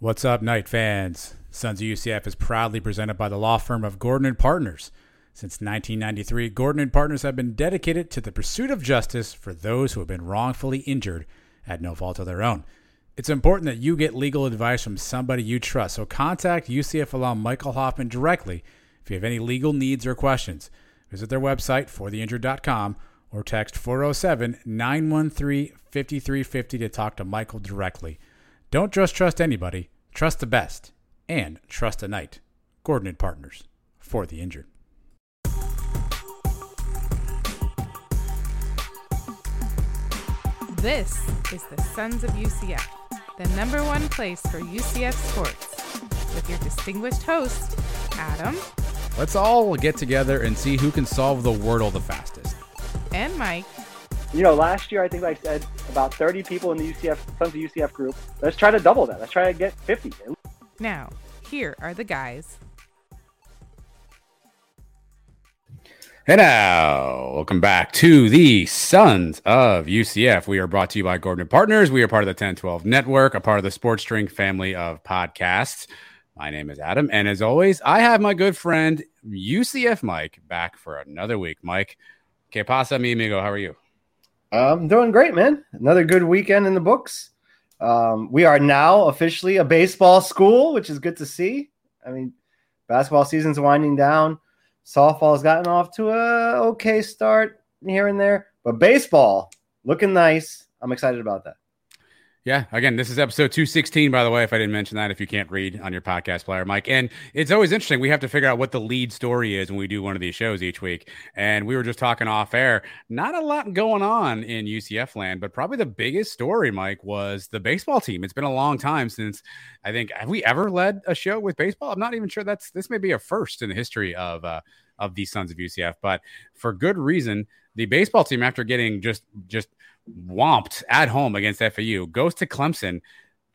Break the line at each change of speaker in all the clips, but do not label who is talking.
What's up, Knight fans? Sons of UCF is proudly presented by the law firm of Gordon and Partners. Since 1993, Gordon and Partners have been dedicated to the pursuit of justice for those who have been wrongfully injured at no fault of their own. It's important that you get legal advice from somebody you trust, so contact UCF alum Michael Hoffman directly if you have any legal needs or questions. Visit their website, fortheinjured.com, or text 407 913 5350 to talk to Michael directly. Don't just trust anybody, trust the best, and trust a Knight. Gordon and Partners, for the injured.
This is the Sons of UCF, the number one place for UCF sports, with your distinguished host, Adam
Let's all get together and see who can solve the Wordle the fastest.
and Mike.
You know, last year I think I said about 30 people in the UCF Sons of UCF group. Let's try to double that. Let's try to get 50.
Now, here are the guys.
Hey now, welcome back to the Sons of UCF. We are brought to you by Gordon and Partners. We are part of the 1012 Network, a part of the Sports Drink family of podcasts. My name is Adam, and as always, I have my good friend UCF Mike back for another week. Mike, que pasa, mi amigo? How are you?
I'm doing great, man. Another good weekend in the books. Um, we are now officially a baseball school, which is good to see. I mean, basketball season's winding down. Softball's gotten off to a okay start here and there, but baseball looking nice. I'm excited about that.
Yeah, again, this is episode 216, by the way, if I didn't mention that, if you can't read on your podcast player, Mike. And it's always interesting. We have to figure out what the lead story is when we do one of these shows each week. And we were just talking off air. Not a lot going on in UCF land, but probably the biggest story, Mike, was the baseball team. It's been a long time since I think, have we ever led a show with baseball? I'm not even sure that's this may be a first in the history of, uh, of the Sons of UCF, but for good reason. The baseball team, after getting just just whomped at home against FAU, goes to Clemson.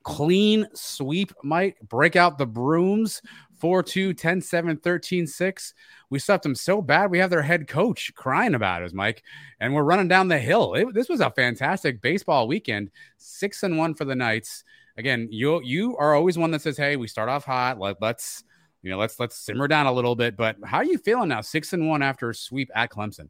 Clean sweep, Mike. Break out the brooms. 4 2, 10 7, 13 6. We swept them so bad, we have their head coach crying about us, Mike. And we're running down the hill. It, this was a fantastic baseball weekend. Six and one for the Knights. Again, you you are always one that says, "Hey, we start off hot. Let, let's you know, let's let's simmer down a little bit." But how are you feeling now? Six and one after a sweep at Clemson.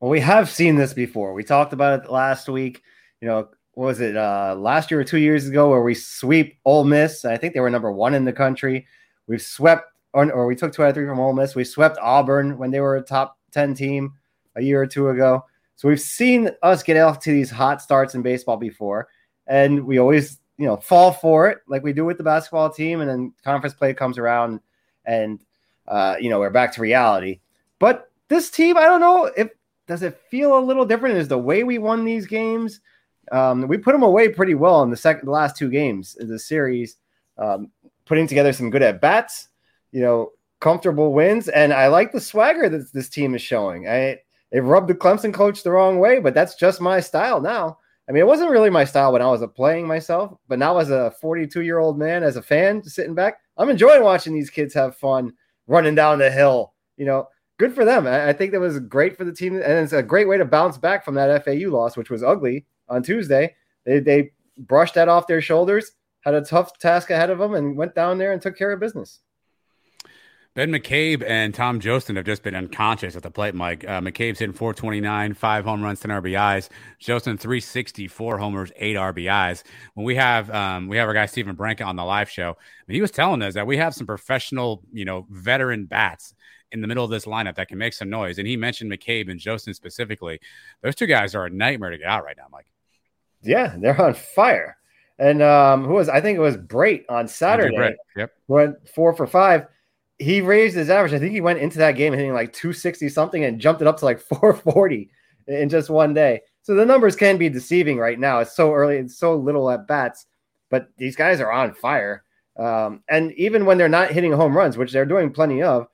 Well, we have seen this before. We talked about it last week. You know, what was it uh, last year or two years ago where we sweep Ole Miss? I think they were number one in the country. We've swept, or, or we took two out of three from Ole Miss. We swept Auburn when they were a top 10 team a year or two ago. So we've seen us get off to these hot starts in baseball before. And we always, you know, fall for it like we do with the basketball team. And then conference play comes around and, uh, you know, we're back to reality. But this team, I don't know if does it feel a little different? Is the way we won these games? Um, we put them away pretty well in the second, the last two games of the series, um, putting together some good at bats, you know, comfortable wins, and I like the swagger that this team is showing. I it rubbed the Clemson coach the wrong way, but that's just my style now. I mean, it wasn't really my style when I was playing myself, but now as a 42 year old man, as a fan, sitting back, I'm enjoying watching these kids have fun running down the hill. You know, good for them. I, I think that was great for the team, and it's a great way to bounce back from that FAU loss, which was ugly on Tuesday. They they brushed that off their shoulders, had a tough task ahead of them, and went down there and took care of business.
Ben McCabe and Tom Jostin have just been unconscious at the plate, Mike. Uh, McCabe's hitting 429, five home runs, 10 RBIs. Jostin 364 homers, eight RBIs. When we have um, we have our guy Stephen Branca on the live show, and he was telling us that we have some professional, you know, veteran bats in the middle of this lineup that can make some noise. And he mentioned McCabe and Jostin specifically. Those two guys are a nightmare to get out right now, Mike.
Yeah, they're on fire. And um, who was I think it was Brate on Saturday. Brate.
Yep.
Went four for five he raised his average. I think he went into that game hitting like 260 something and jumped it up to like 440 in just one day. So the numbers can be deceiving right now. It's so early, it's so little at bats, but these guys are on fire. Um, and even when they're not hitting home runs, which they're doing plenty of,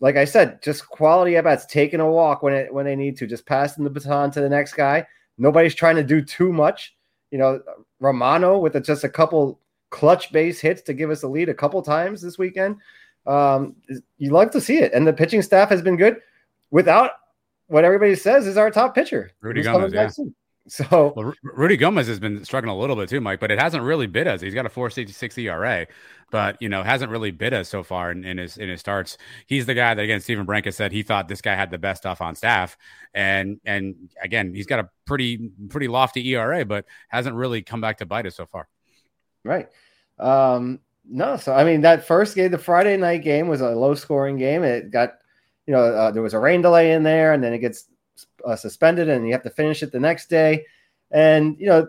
like I said, just quality at bats, taking a walk when it when they need to, just passing the baton to the next guy. Nobody's trying to do too much. You know, Romano with a, just a couple clutch base hits to give us a lead a couple times this weekend um, you love to see it. And the pitching staff has been good without what everybody says is our top pitcher.
Rudy Gomez, yeah.
So
well, Rudy Gomez has been struggling a little bit too, Mike, but it hasn't really bit us. He's got a 466 ERA, but you know, hasn't really bit us so far in, in his in his starts. He's the guy that again Stephen Branca said he thought this guy had the best stuff on staff. And and again, he's got a pretty pretty lofty ERA, but hasn't really come back to bite us so far.
Right. Um, no, so I mean that first game, the Friday night game was a low scoring game. It got, you know, uh, there was a rain delay in there, and then it gets uh, suspended, and you have to finish it the next day. And you know,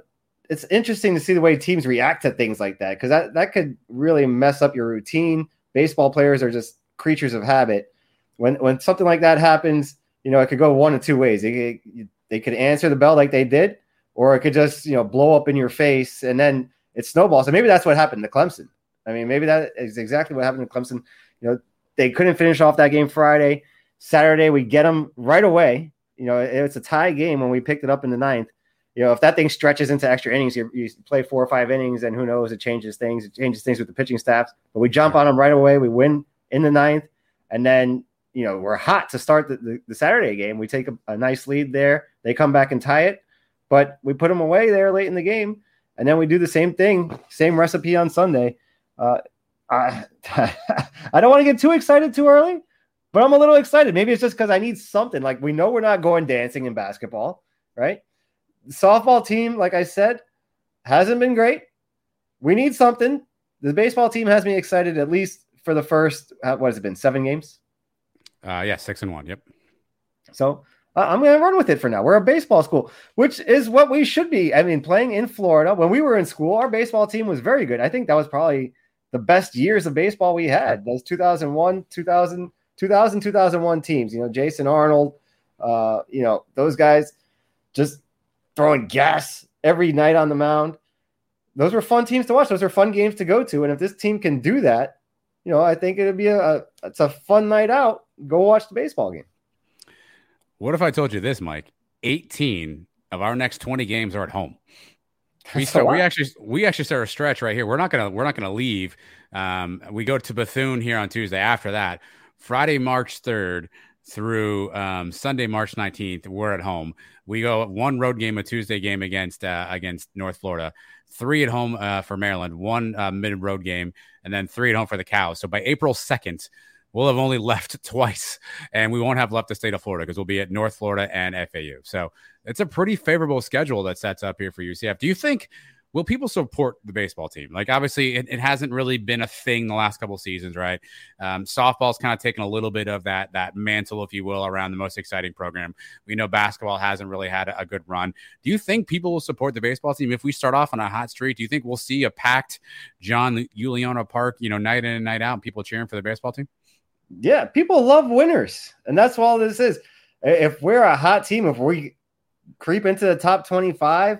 it's interesting to see the way teams react to things like that because that that could really mess up your routine. Baseball players are just creatures of habit. When when something like that happens, you know, it could go one of two ways. They they could answer the bell like they did, or it could just you know blow up in your face, and then it snowballs. And maybe that's what happened to Clemson I mean, maybe that is exactly what happened to Clemson. You know, they couldn't finish off that game Friday. Saturday, we get them right away. You know, it's a tie game when we picked it up in the ninth. You know, if that thing stretches into extra innings, you, you play four or five innings, and who knows, it changes things. It changes things with the pitching staffs. But we jump on them right away. We win in the ninth, and then you know we're hot to start the, the, the Saturday game. We take a, a nice lead there. They come back and tie it, but we put them away there late in the game, and then we do the same thing, same recipe on Sunday. Uh, I I don't want to get too excited too early, but I'm a little excited. Maybe it's just because I need something. Like we know we're not going dancing in basketball, right? The softball team, like I said, hasn't been great. We need something. The baseball team has me excited at least for the first. Uh, what has it been? Seven games.
Uh, yeah, six and one. Yep.
So uh, I'm going to run with it for now. We're a baseball school, which is what we should be. I mean, playing in Florida when we were in school, our baseball team was very good. I think that was probably the best years of baseball we had. Those 2001, 2000, 2000, 2001 teams. You know, Jason Arnold. Uh, you know, those guys just throwing gas every night on the mound. Those were fun teams to watch. Those are fun games to go to. And if this team can do that, you know, I think it'd be a, a it's a fun night out. Go watch the baseball game.
What if I told you this, Mike? 18 of our next 20 games are at home. We start, we actually we actually start a stretch right here. We're not gonna we're not gonna leave. Um, we go to Bethune here on Tuesday. After that, Friday, March third through um, Sunday, March nineteenth, we're at home. We go one road game, a Tuesday game against uh, against North Florida, three at home uh, for Maryland, one uh, mid road game, and then three at home for the Cows. So by April second, we'll have only left twice, and we won't have left the state of Florida because we'll be at North Florida and FAU. So it's a pretty favorable schedule that sets up here for UCF. Do you think? Will people support the baseball team? Like, obviously, it, it hasn't really been a thing the last couple seasons, right? Um, softball's kind of taken a little bit of that that mantle, if you will, around the most exciting program. We know basketball hasn't really had a, a good run. Do you think people will support the baseball team if we start off on a hot streak? Do you think we'll see a packed John Euliano Park, you know, night in and night out, and people cheering for the baseball team?
Yeah, people love winners, and that's all this is. If we're a hot team, if we creep into the top 25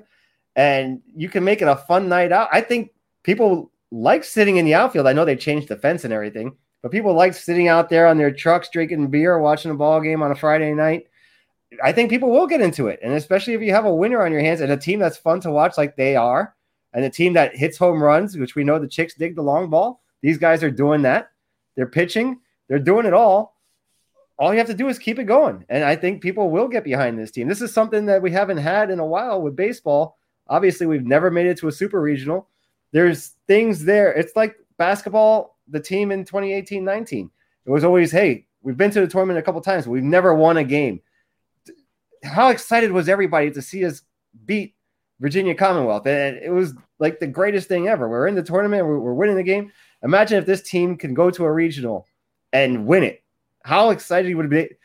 and you can make it a fun night out, I think people like sitting in the outfield. I know they changed the fence and everything, but people like sitting out there on their trucks drinking beer, watching a ball game on a Friday night. I think people will get into it, and especially if you have a winner on your hands and a team that's fun to watch, like they are, and a team that hits home runs, which we know the chicks dig the long ball. These guys are doing that. They're pitching they're doing it all. All you have to do is keep it going. And I think people will get behind this team. This is something that we haven't had in a while with baseball. Obviously, we've never made it to a super regional. There's things there. It's like basketball, the team in 2018 19. It was always, hey, we've been to the tournament a couple times, we've never won a game. How excited was everybody to see us beat Virginia Commonwealth? And it was like the greatest thing ever. We're in the tournament, we're, we're winning the game. Imagine if this team can go to a regional and win it. How excited would it be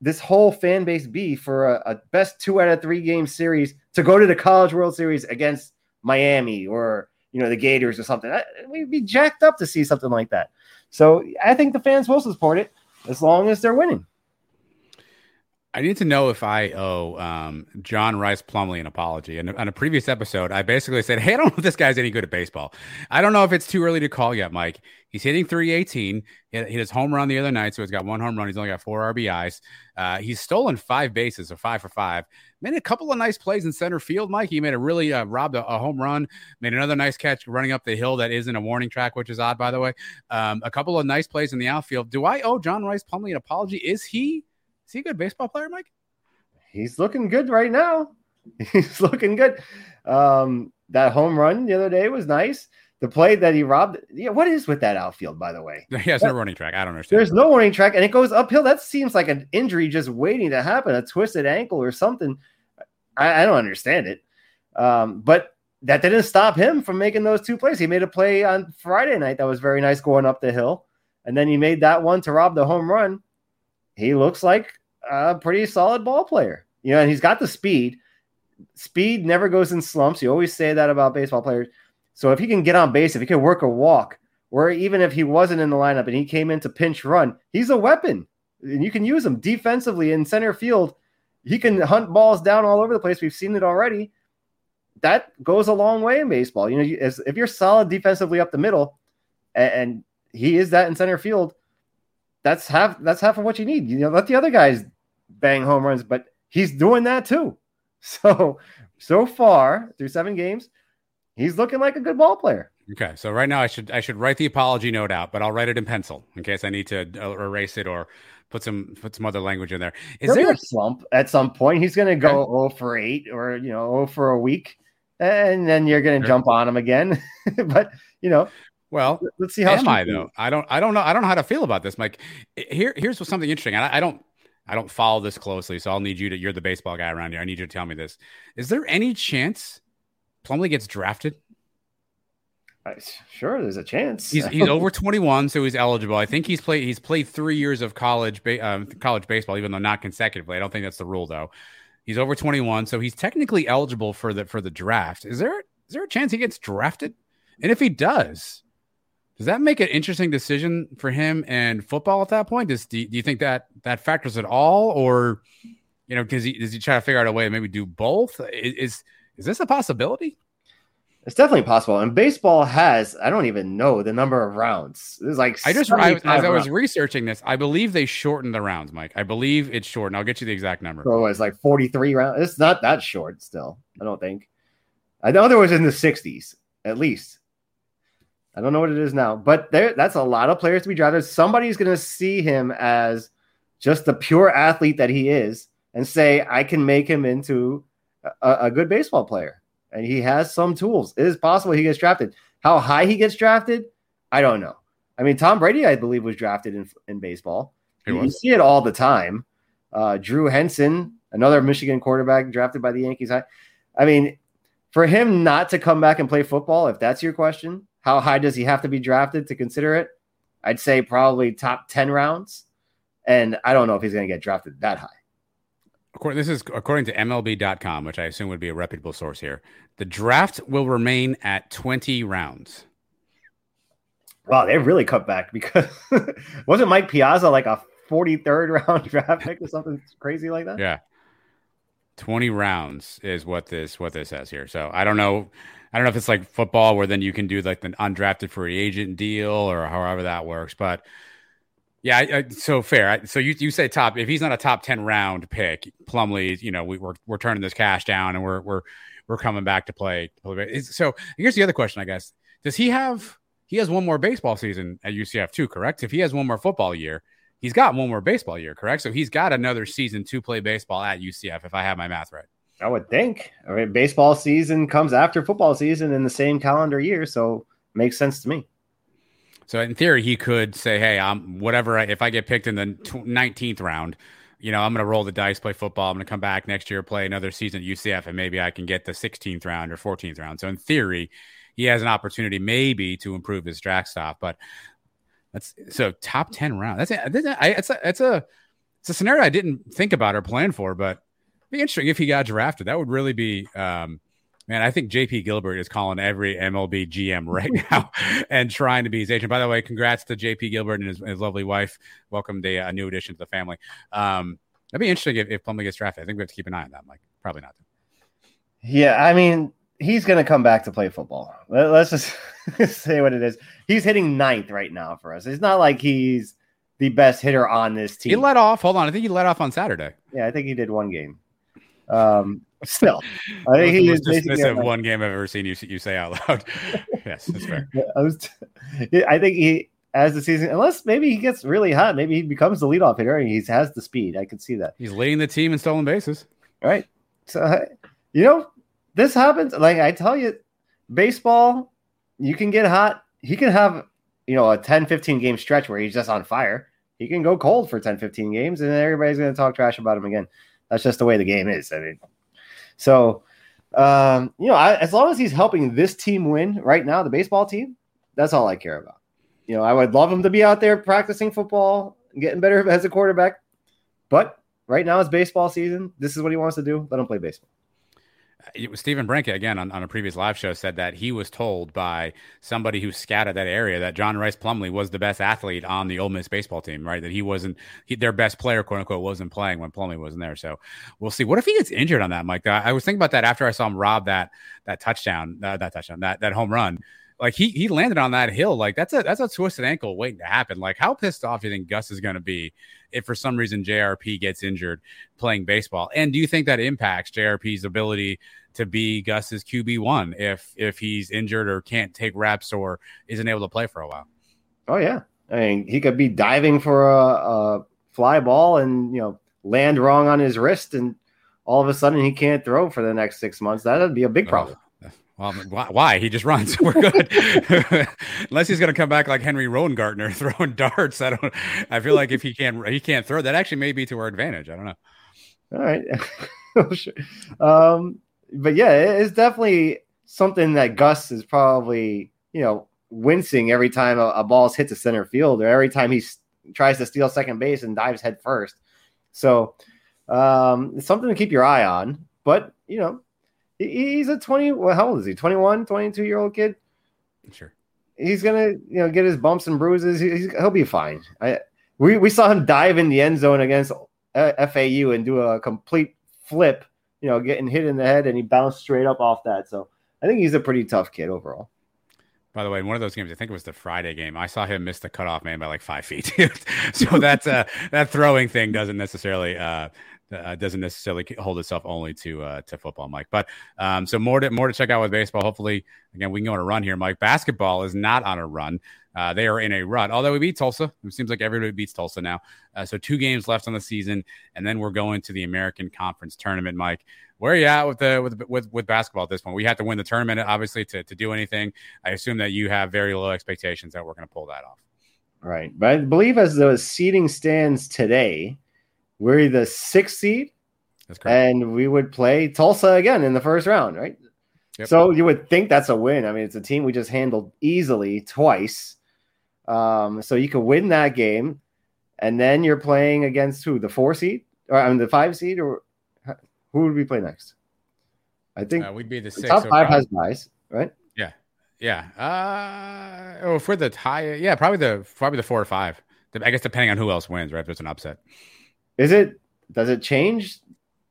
this whole fan base be for a, a, best two out of three game series to go to the College World Series against Miami or you know the Gators or something? We'd be jacked up to see something like that. So I think the fans will support it as long as they're winning.
I need to know if I owe um, John Rice Plumlee an apology. And on a previous episode, I basically said, Hey, I don't know if this guy's any good at baseball. I don't know if it's too early to call yet, Mike. He's hitting 318. He hit his home run the other night. So he's got one home run. He's only got four RBIs. Uh, he's stolen five bases, so five for five. Made a couple of nice plays in center field, Mike. He made a really uh, robbed a, a, home run, made another nice catch running up the hill that isn't a warning track, which is odd, by the way. Um, a couple of nice plays in the outfield. Do I owe John Rice Plumlee an apology? Is he? Is he a good baseball player, Mike?
he's looking good right now. He's looking good. Um, that home run the other day was nice. The play that he robbed. Yeah, what is with that outfield, by the way?
He has no running track. I don't understand.
There's no running track, and it goes uphill. That seems like an injury just waiting to happen, a twisted ankle or something. I, I don't understand it. Um, but that didn't stop him from making those two plays. He made a play on Friday night that was very nice going up the hill, and then he made that one to rob the home run. He looks like a pretty solid ball player. You know, and he's got the speed. Speed never goes in slumps. You always say that about baseball players. So if he can get on base, if he can work a walk, or even if he wasn't in the lineup and he came in to pinch run, he's a weapon. And you can use him defensively in center field. He can hunt balls down all over the place. We've seen it already. That goes a long way in baseball. You know, as, if you're solid defensively up the middle, and, and he is that in center field, that's half that's half of what you need. You know, let the other guys bang home runs, but he's doing that too. So, so far through seven games, he's looking like a good ball player.
Okay, so right now I should I should write the apology note out, but I'll write it in pencil in case I need to uh, erase it or put some put some other language in there.
Is There'll there a slump at some point? He's going to go okay. 0 for 8 or you know 0 for a week and then you're going to sure. jump on him again. but, you know,
well, let's see how am I though. I don't I don't know I don't know how to feel about this, Mike. Here here's something interesting. I, I don't I don't follow this closely, so I'll need you to. You're the baseball guy around here. I need you to tell me this. Is there any chance Plumlee gets drafted?
Sure, there's a chance.
He's, he's over 21, so he's eligible. I think he's played he's played three years of college ba- um, college baseball, even though not consecutively. I don't think that's the rule though. He's over 21, so he's technically eligible for the for the draft. Is there is there a chance he gets drafted? And if he does, does that make an interesting decision for him and football at that point? Does do you, do you think that that factors at all, or you know, does he does he try to figure out a way to maybe do both? Is is this a possibility?
It's definitely possible. And baseball has, I don't even know the number of rounds. It's like
I just I, as I was researching this, I believe they shortened the rounds, Mike. I believe it's short, and I'll get you the exact number.
So it's like 43 rounds. It's not that short still, I don't think. I know there was in the 60s, at least. I don't know what it is now, but there that's a lot of players to be drafted. Somebody's going to see him as just the pure athlete that he is and say, I can make him into a, a good baseball player. And he has some tools. It is possible he gets drafted. How high he gets drafted, I don't know. I mean, Tom Brady, I believe, was drafted in, in baseball. You see it all the time. Uh, Drew Henson, another Michigan quarterback drafted by the Yankees. I, I mean, for him not to come back and play football, if that's your question, how high does he have to be drafted to consider it? I'd say probably top 10 rounds. And I don't know if he's going to get drafted that high.
According, this is according to MLB.com, which I assume would be a reputable source here. The draft will remain at 20 rounds.
Wow, they really cut back because wasn't Mike Piazza like a 43rd round draft pick or something crazy like that?
Yeah. 20 rounds is what this what this says here. So I don't know I don't know if it's like football where then you can do like the undrafted free agent deal or however that works, but yeah, I, I, so fair. So you you say top if he's not a top ten round pick, Plumlee, you know, we, we're we're turning this cash down and we're we're we're coming back to play. So here's the other question, I guess: Does he have he has one more baseball season at UCF too? Correct. If he has one more football year, he's got one more baseball year. Correct. So he's got another season to play baseball at UCF. If I have my math right.
I would think. I mean, baseball season comes after football season in the same calendar year, so makes sense to me.
So in theory, he could say, "Hey, I'm whatever. If I get picked in the 19th round, you know, I'm going to roll the dice, play football. I'm going to come back next year, play another season at UCF, and maybe I can get the 16th round or 14th round. So in theory, he has an opportunity maybe to improve his draft stock. But that's so top 10 round. That's a, it's a, it's a, it's a scenario I didn't think about or plan for, but be interesting if he got drafted. That would really be, um, Man, I think JP Gilbert is calling every MLB GM right now and trying to be his agent. By the way, congrats to JP Gilbert and his, his lovely wife. Welcome to a new addition to the family. Um, that'd be interesting if, if Plumlee gets drafted. I think we have to keep an eye on that, Mike. Probably not.
Yeah, I mean, he's going to come back to play football. Let, us just say what it is. He's hitting ninth right now for us. It's not like he's the best hitter on this team.
He let off. Hold on. I think he let off on Saturday.
Yeah, I think he did one game. Um, still,
I think he is dismissive one game I've ever seen you you say out loud. yes, that's fair.
I, was, I think he as the season, unless maybe he gets really hot, maybe he becomes the leadoff hitter. And he has the speed. I can see that.
He's leading the team in stolen bases.
All right. So you know this happens. Like I tell you, baseball, you can get hot. He can have you know a 10, 15 game stretch where he's just on fire. He can go cold for 10, 15 games, and everybody's going to talk trash about him again. That's just the way the game is. I mean, so um, you know, I, as long as he's helping this team win right now, the baseball team, that's all I care about. You know, I would love him to be out there practicing football, getting better as a quarterback. But right now it's baseball season. This is what he wants to do. Let him play baseball.
Stephen Branca again on, on a previous live show said that he was told by somebody who scouted that area that John Rice Plumlee was the best athlete on the Ole Miss baseball team, right? That he wasn't he, their best player, quote unquote, wasn't playing when Plumlee wasn't there. So we'll see. What if he gets injured on that, Mike? I, I was thinking about that after I saw him rob that that touchdown, uh, that touchdown, that that home run. Like he he landed on that hill. Like that's a that's a twisted ankle waiting to happen. Like how pissed off do you think Gus is going to be if for some reason JRP gets injured playing baseball? And do you think that impacts JRP's ability to be Gus's QB one if if he's injured or can't take reps or isn't able to play for a while.
Oh yeah, I mean he could be diving for a, a fly ball and you know land wrong on his wrist and all of a sudden he can't throw for the next six months. That'd be a big problem.
Oh, well, why? He just runs. We're good. Unless he's going to come back like Henry Rowengartner throwing darts. I don't. I feel like if he can't, he can't throw. That actually may be to our advantage. I don't know.
All right. sure. Um, but yeah, it's definitely something that Gus is probably, you know, wincing every time a, a ball hits a center field or every time he s- tries to steal second base and dives head first. So um, it's something to keep your eye on. But, you know, he's a 20, well, how old is he? 21, 22 year old kid?
Sure.
He's going to, you know, get his bumps and bruises. He, he'll be fine. I, we, we saw him dive in the end zone against uh, FAU and do a complete flip you know, getting hit in the head and he bounced straight up off that. So I think he's a pretty tough kid overall.
By the way, in one of those games, I think it was the Friday game. I saw him miss the cutoff man by like five feet. so that's uh, that throwing thing doesn't necessarily uh, uh, doesn't necessarily hold itself only to uh, to football, Mike. But um, so more to more to check out with baseball. Hopefully, again, we can go on a run here, Mike. Basketball is not on a run. Uh, they are in a rut. Although we beat Tulsa, it seems like everybody beats Tulsa now. Uh, so two games left on the season, and then we're going to the American Conference tournament. Mike, where are you at with the with with, with basketball at this point? We have to win the tournament, obviously, to to do anything. I assume that you have very low expectations that we're going to pull that off.
Right, but I believe as the seating stands today, we're the sixth seed. That's correct. And we would play Tulsa again in the first round, right? Yep. So you would think that's a win. I mean, it's a team we just handled easily twice. Um, so you could win that game, and then you're playing against who? The four seed, or I mean the five seed, or who would we play next? I think
uh, we'd be the, the
top five has guys, right?
Yeah, yeah. Uh, oh, for the tie, yeah, probably the probably the four or five. I guess depending on who else wins, right? If there's an upset,
is it? Does it change?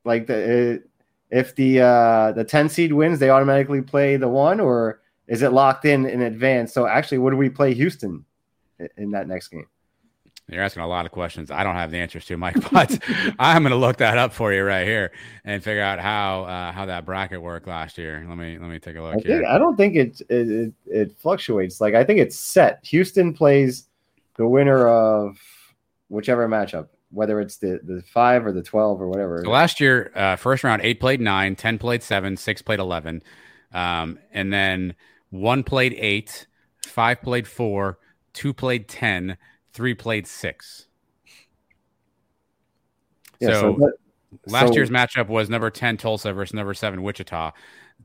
Like the if the uh the ten seed wins, they automatically play the one, or is it locked in in advance? So actually, what do we play Houston in that next game?
You're asking a lot of questions. I don't have the answers to, Mike, but I'm going to look that up for you right here and figure out how uh, how that bracket worked last year. Let me let me take a look
I
here.
Think, I don't think it, it, it it fluctuates. Like I think it's set. Houston plays the winner of whichever matchup, whether it's the the five or the twelve or whatever.
So last year, uh, first round, eight played nine, 10 played seven, six played eleven, um, and then one played eight, five played four two played 10, three played six.
Yeah,
so,
so that-
last
so-
year's matchup was number 10 Tulsa versus number seven Wichita.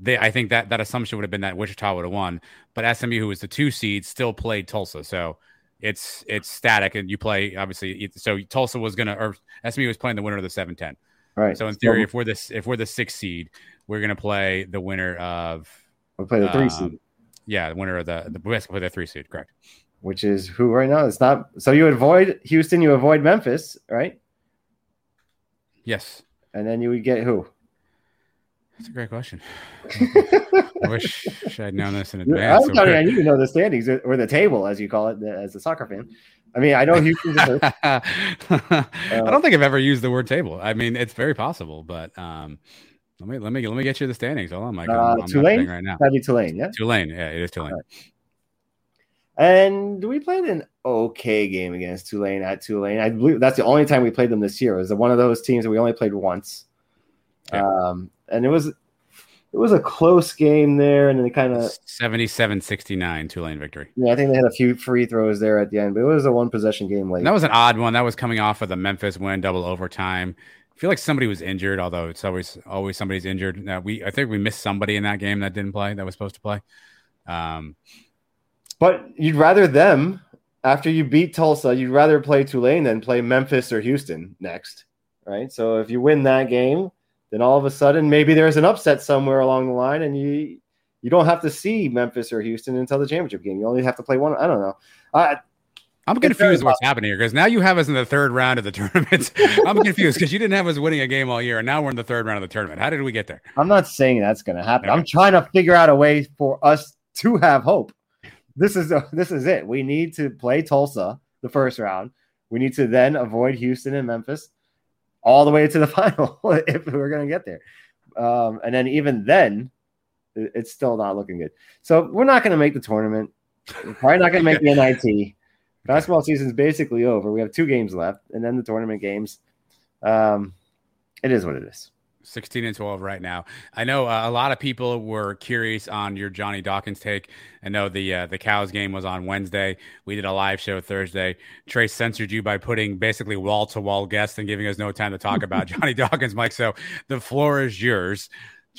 They, I think that that assumption would have been that Wichita would have won, but SMU, who was the two seed, still played Tulsa. So it's it's static, and you play obviously. So Tulsa was gonna, or SMU was playing the winner of the seven ten.
right.
So in theory, if we're this, if we're the sixth seed, we're gonna play the winner of,
we play the three
um,
seed,
yeah, the winner of the the we have to play the three seed, correct?
which is who right now? It's not. So you avoid Houston, you avoid Memphis, right?
Yes,
And then you would get who?
That's a great question. I wish I'd known this in advance.
I'm you, I need to know the standings or the table, as you call it, as a soccer fan. I mean, I know Houston's the first.
I don't think I've ever used the word table. I mean, it's very possible, but um, let me let me let me get you the standings. Hold on, Mike. I'm,
Uh,
I'm
Tulane?
right now.
That'd be Tulane, yeah.
Tulane, yeah, it is Tulane.
And we played an okay game against Tulane at Tulane. I believe that's the only time we played them this year. It was one of those teams that we only played once.
Yeah.
Um, and it was it was a close game there, and then they kind of
77-69 Tulane victory.
yeah, I think they had a few free throws there at the end, but it was a one possession game late.
And that was an odd one. That was coming off of the Memphis win, double overtime. I feel like somebody was injured, although it's always always somebody's injured. Now we I think we missed somebody in that game that didn't play that was supposed to play. Um,
But you'd rather them after you beat Tulsa, you'd rather play Tulane than play Memphis or Houston next, right? So if you win that game, then all of a sudden maybe there's an upset somewhere along the line, and you you don't have to see Memphis or Houston until the championship game. You only have to play one. I don't know. Uh,
I'm confused what's happening here because now you have us in the third round of the tournament. I'm confused because you didn't have us winning a game all year, and now we're in the third round of the tournament. How did we get there?
I'm not saying that's going to happen. I'm trying to figure out a way for us to have hope. This is this is it. We need to play Tulsa the first round. We need to then avoid Houston and Memphis all the way to the final if we're going to get there. Um, and then even then, it's still not looking good. So we're not going to make the tournament. We're probably not going to make the NIT. Basketball season's basically over. We have two games left, and then the tournament games. Um, it is what it is.
16 and 12 right now. I know uh, a lot of people were curious on your Johnny Dawkins take. I know the uh, the Cows game was on Wednesday. We did a live show Thursday. Trace censored you by putting basically wall to wall guests and giving us no time to talk about Johnny Dawkins, Mike. So the floor is yours.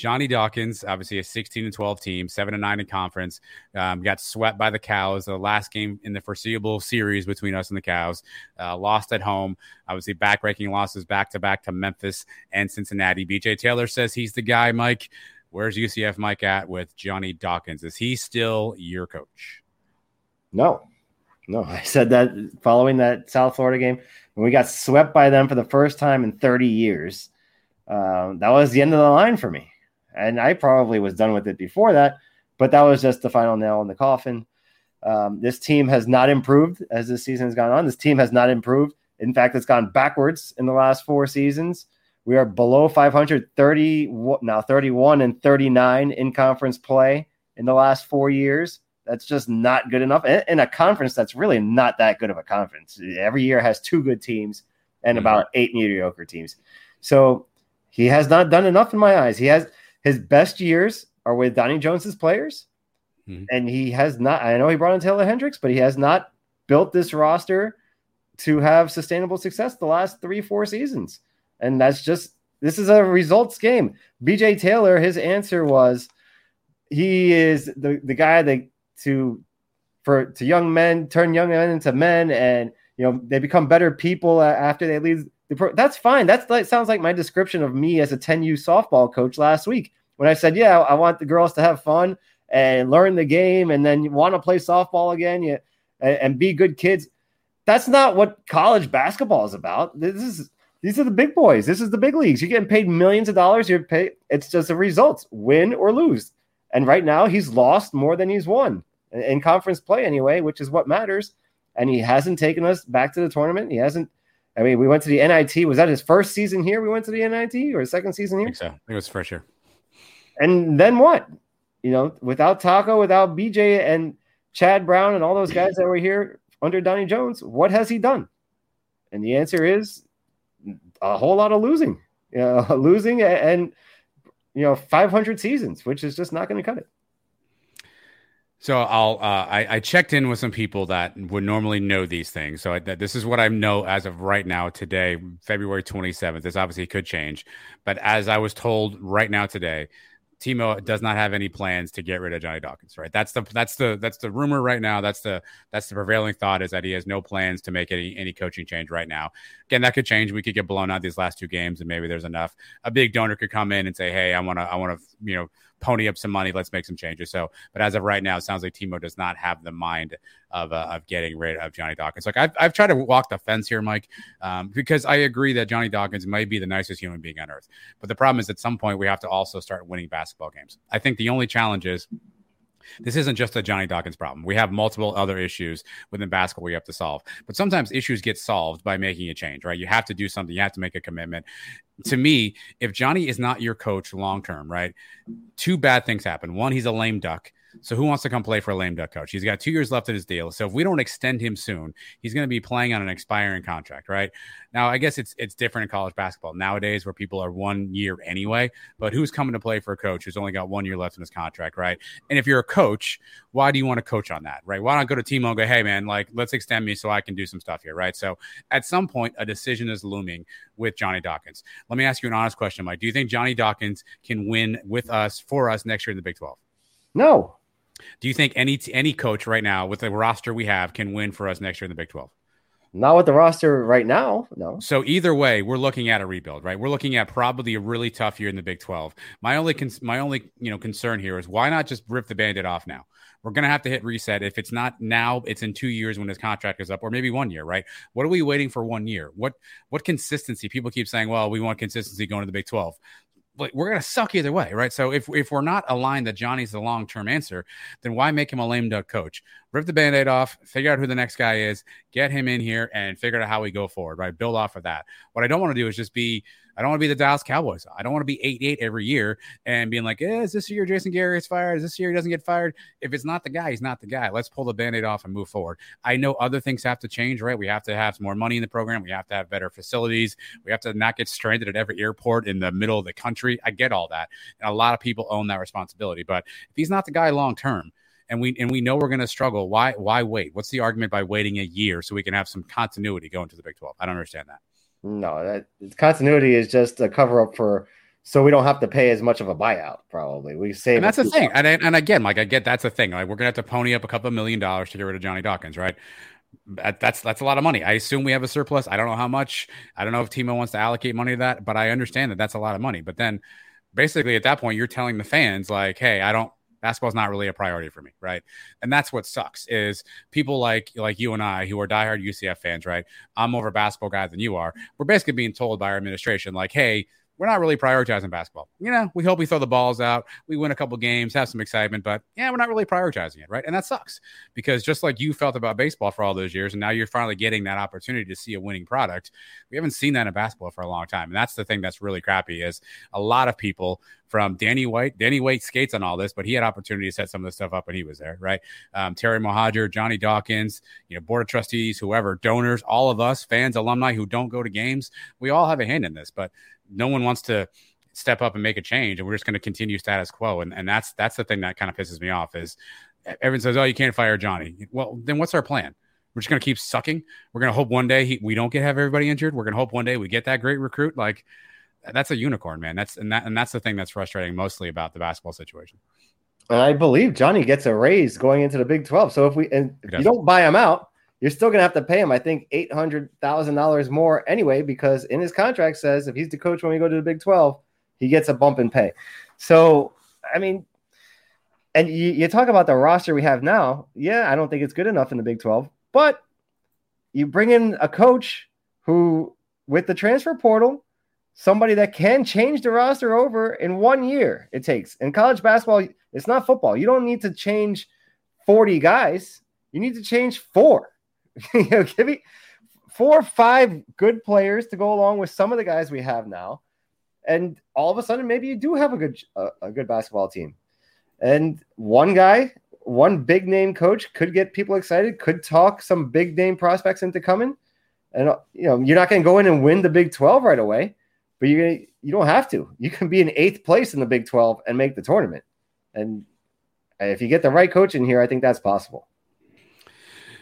Johnny Dawkins, obviously a 16 and 12 team, seven and nine in conference, um, got swept by the Cows. The last game in the foreseeable series between us and the Cows, uh, lost at home. Obviously, back-breaking losses back to back to Memphis and Cincinnati. BJ Taylor says he's the guy. Mike, where's UCF Mike at with Johnny Dawkins? Is he still your coach?
No, no. I said that following that South Florida game when we got swept by them for the first time in 30 years. Um, that was the end of the line for me. And I probably was done with it before that, but that was just the final nail in the coffin. Um, this team has not improved as this season has gone on. This team has not improved. In fact, it's gone backwards in the last four seasons. We are below 530 now 31 and 39 in conference play in the last four years. That's just not good enough. In, a conference that's really not that good of a conference. Every year has two good teams and
Mhm.
about eight mediocre teams. So he has not done enough in my eyes. He has his best years are with Donnie Jones's players,
Mhm.
and he has not. I know he brought in Taylor Hendricks, but he has not built this roster to have sustainable success the last three, four seasons. And that's just this is a results game. BJ Taylor, his answer was he is the, the guy that to for to young men turn young men into men and you know they become better people after they leave pro. That's fine. That's that sounds like my description of me as a 10U softball coach last week when I said, yeah, I want the girls to have fun and learn the game and then want to play softball again you, and, and be good kids. That's not what college basketball is about. This is these are the big boys. This is the big leagues. You're getting paid millions of dollars. You're paid. It's just the results, win or lose. And right now, he's lost more than he's won in conference play, anyway, which is what matters. And he hasn't taken us back to the tournament. He hasn't. I mean, we went to the NIT. Was that his first season here? We went to the NIT or his second season here?
I think so. I think it was first year.
And then what? You know, without Tacko, without BJ and Chad Brown and all those guys that were here under Donnie Jones, what has he done? And the answer is a whole lot of losing. You know, losing and you know 500 seasons, which is just not going to cut it.
So I'll uh, I, I, checked in with some people that would normally know these things. So I, this is what I know as of right now today, February 27th. This obviously could change, but as I was told right now today, Timo does not have any plans to get rid of Johnny Dawkins. Right? That's the that's the that's the rumor right now. That's the that's the prevailing thought is that he has no plans to make any any coaching change right now. Again, that could change. We could get blown out these last two games, and maybe there's enough. A big donor could come in and say, "Hey, I want to I want to you know." Pony up some money. Let's make some changes. So, but as of right now, it sounds like Timo does not have the mind of, uh, of getting rid of Johnny Dawkins. Like I've, I've tried to walk the fence here, Mike, um, because I agree that Johnny Dawkins might be the nicest human being on earth. But the problem is at some point we have to also start winning basketball games. I think the only challenge is this isn't just a Johnny Dawkins problem. We have multiple other issues within basketball we have to solve. But sometimes issues get solved by making a change, right? You have to do something, you have to make a commitment. To me, if Johnny is not your coach long term, right? Two bad things happen. One, he's a lame duck. So who wants to come play for a lame duck coach? He's got two years left in his deal. So if we don't extend him soon, he's going to be playing on an expiring contract, right? Now I guess it's it's different in college basketball nowadays where people are one year anyway. But who's coming to play for a coach who's only got one year left in his contract, right? And if you're a coach, why do you want to coach on that, right? Why not go to Timo and go, hey man, like let's extend me so I can do some stuff here, right? So at some point, a decision is looming with Johnny Dawkins. Let me ask you an honest question, Mike. Do you think Johnny Dawkins can win with us for us next year in the Big Twelve?
No,
do you think any any coach right now with the roster we have can win for us next year in the Big 12?
Not with the roster right now, no.
So either way, we're looking at a rebuild, right? We're looking at probably a really tough year in the Big 12. My only cons- my only, you know, concern here is why not just rip the band-aid off now? We're going to have to hit reset. If it's not now, it's in 2 years when his contract is up or maybe 1 year, right? What are we waiting for 1 year? What what consistency? People keep saying, "Well, we want consistency going to the Big 12." Like we're gonna suck either way, right? So if if we're not aligned that Johnny's the long term answer, then why make him a lame duck coach? Rip the band-aid off, figure out who the next guy is, get him in here, and figure out how we go forward, right? Build off of that. What I don't want to do is just be I don't want to be the Dallas Cowboys. I don't want to be 8 8 every year and being like, eh, is this year Jason Garrett is fired? Is this year he doesn't get fired? If it's not the guy, he's not the guy. Let's pull the band aid off and move forward. I know other things have to change, right? We have to have more money in the program. We have to have better facilities. We have to not get stranded at every airport in the middle of the country. I get all that. And a lot of people own that responsibility. But if he's not the guy long term, and we and we know we're going to struggle. Why why wait? What's the argument by waiting a year so we can have some continuity going to the Big Twelve? I don't understand that.
No, that continuity is just a cover up for so we don't have to pay as much of a buyout. Probably we save.
And that's the thing. And, and again, like I get that's the thing. Like we're gonna have to pony up a couple of million dollars to get rid of Johnny Dawkins, right? That's that's a lot of money. I assume we have a surplus. I don't know how much. I don't know if Timo wants to allocate money to that, but I understand that that's a lot of money. But then, basically, at that point, you're telling the fans like, "Hey, I don't basketball's not really a priority for me, right? And that's what sucks is people like like you and I who are diehard UCF fans, right? I'm more of a basketball guy than you are. We're basically being told by our administration, like, hey, we're not really prioritizing basketball. You know, we hope we throw the balls out, we win a couple games, have some excitement, but yeah, we're not really prioritizing it, right? And that sucks because just like you felt about baseball for all those years, and now you're finally getting that opportunity to see a winning product. We haven't seen that in basketball for a long time, and that's the thing that's really crappy is a lot of people from Danny White. Danny White skates on all this, but he had opportunity to set some of this stuff up when he was there, right? Um, Terry Mohajir, Johnny Dawkins, you know, board of trustees, whoever, donors, all of us, fans, alumni who don't go to games, we all have a hand in this, but no one wants to step up and make a change and we're just going to continue status quo. And, and that's that's the thing that kind of pisses me off is everyone says oh you can't fire johnny. Well then what's our plan? We're just going to keep sucking? We're going to hope one day he, we don't get have everybody injured? We're going to hope one day we get that great recruit? Like that's a unicorn man. That's and that and that's the thing that's frustrating mostly about the basketball situation.
And i believe johnny gets a raise going into the big 12 so if we and if you don't buy him out you're still going to have to pay him, I think, eight hundred thousand dollars more anyway, because in his contract says if he's the coach when we go to the Big Twelve, he gets a bump in pay. So, I mean, and you, you talk about the roster we have now. Yeah, I don't think it's good enough in the Big Twelve, but you bring in a coach who, with the transfer portal, somebody that can change the roster over in one year. It takes in college basketball. It's not football. You don't need to change forty guys. You need to change four you know, give me four or five good players to go along with some of the guys we have now, and all of a sudden maybe you do have a good uh, a good basketball team. And one guy, one big name coach could get people excited, could talk some big name prospects into coming. And uh, you know, you're not going to go in and win the Big 12 right away, but you're gonna, you don't have to. You can be in eighth place in the Big 12 and make the tournament. And if you get the right coach in here, I think that's possible.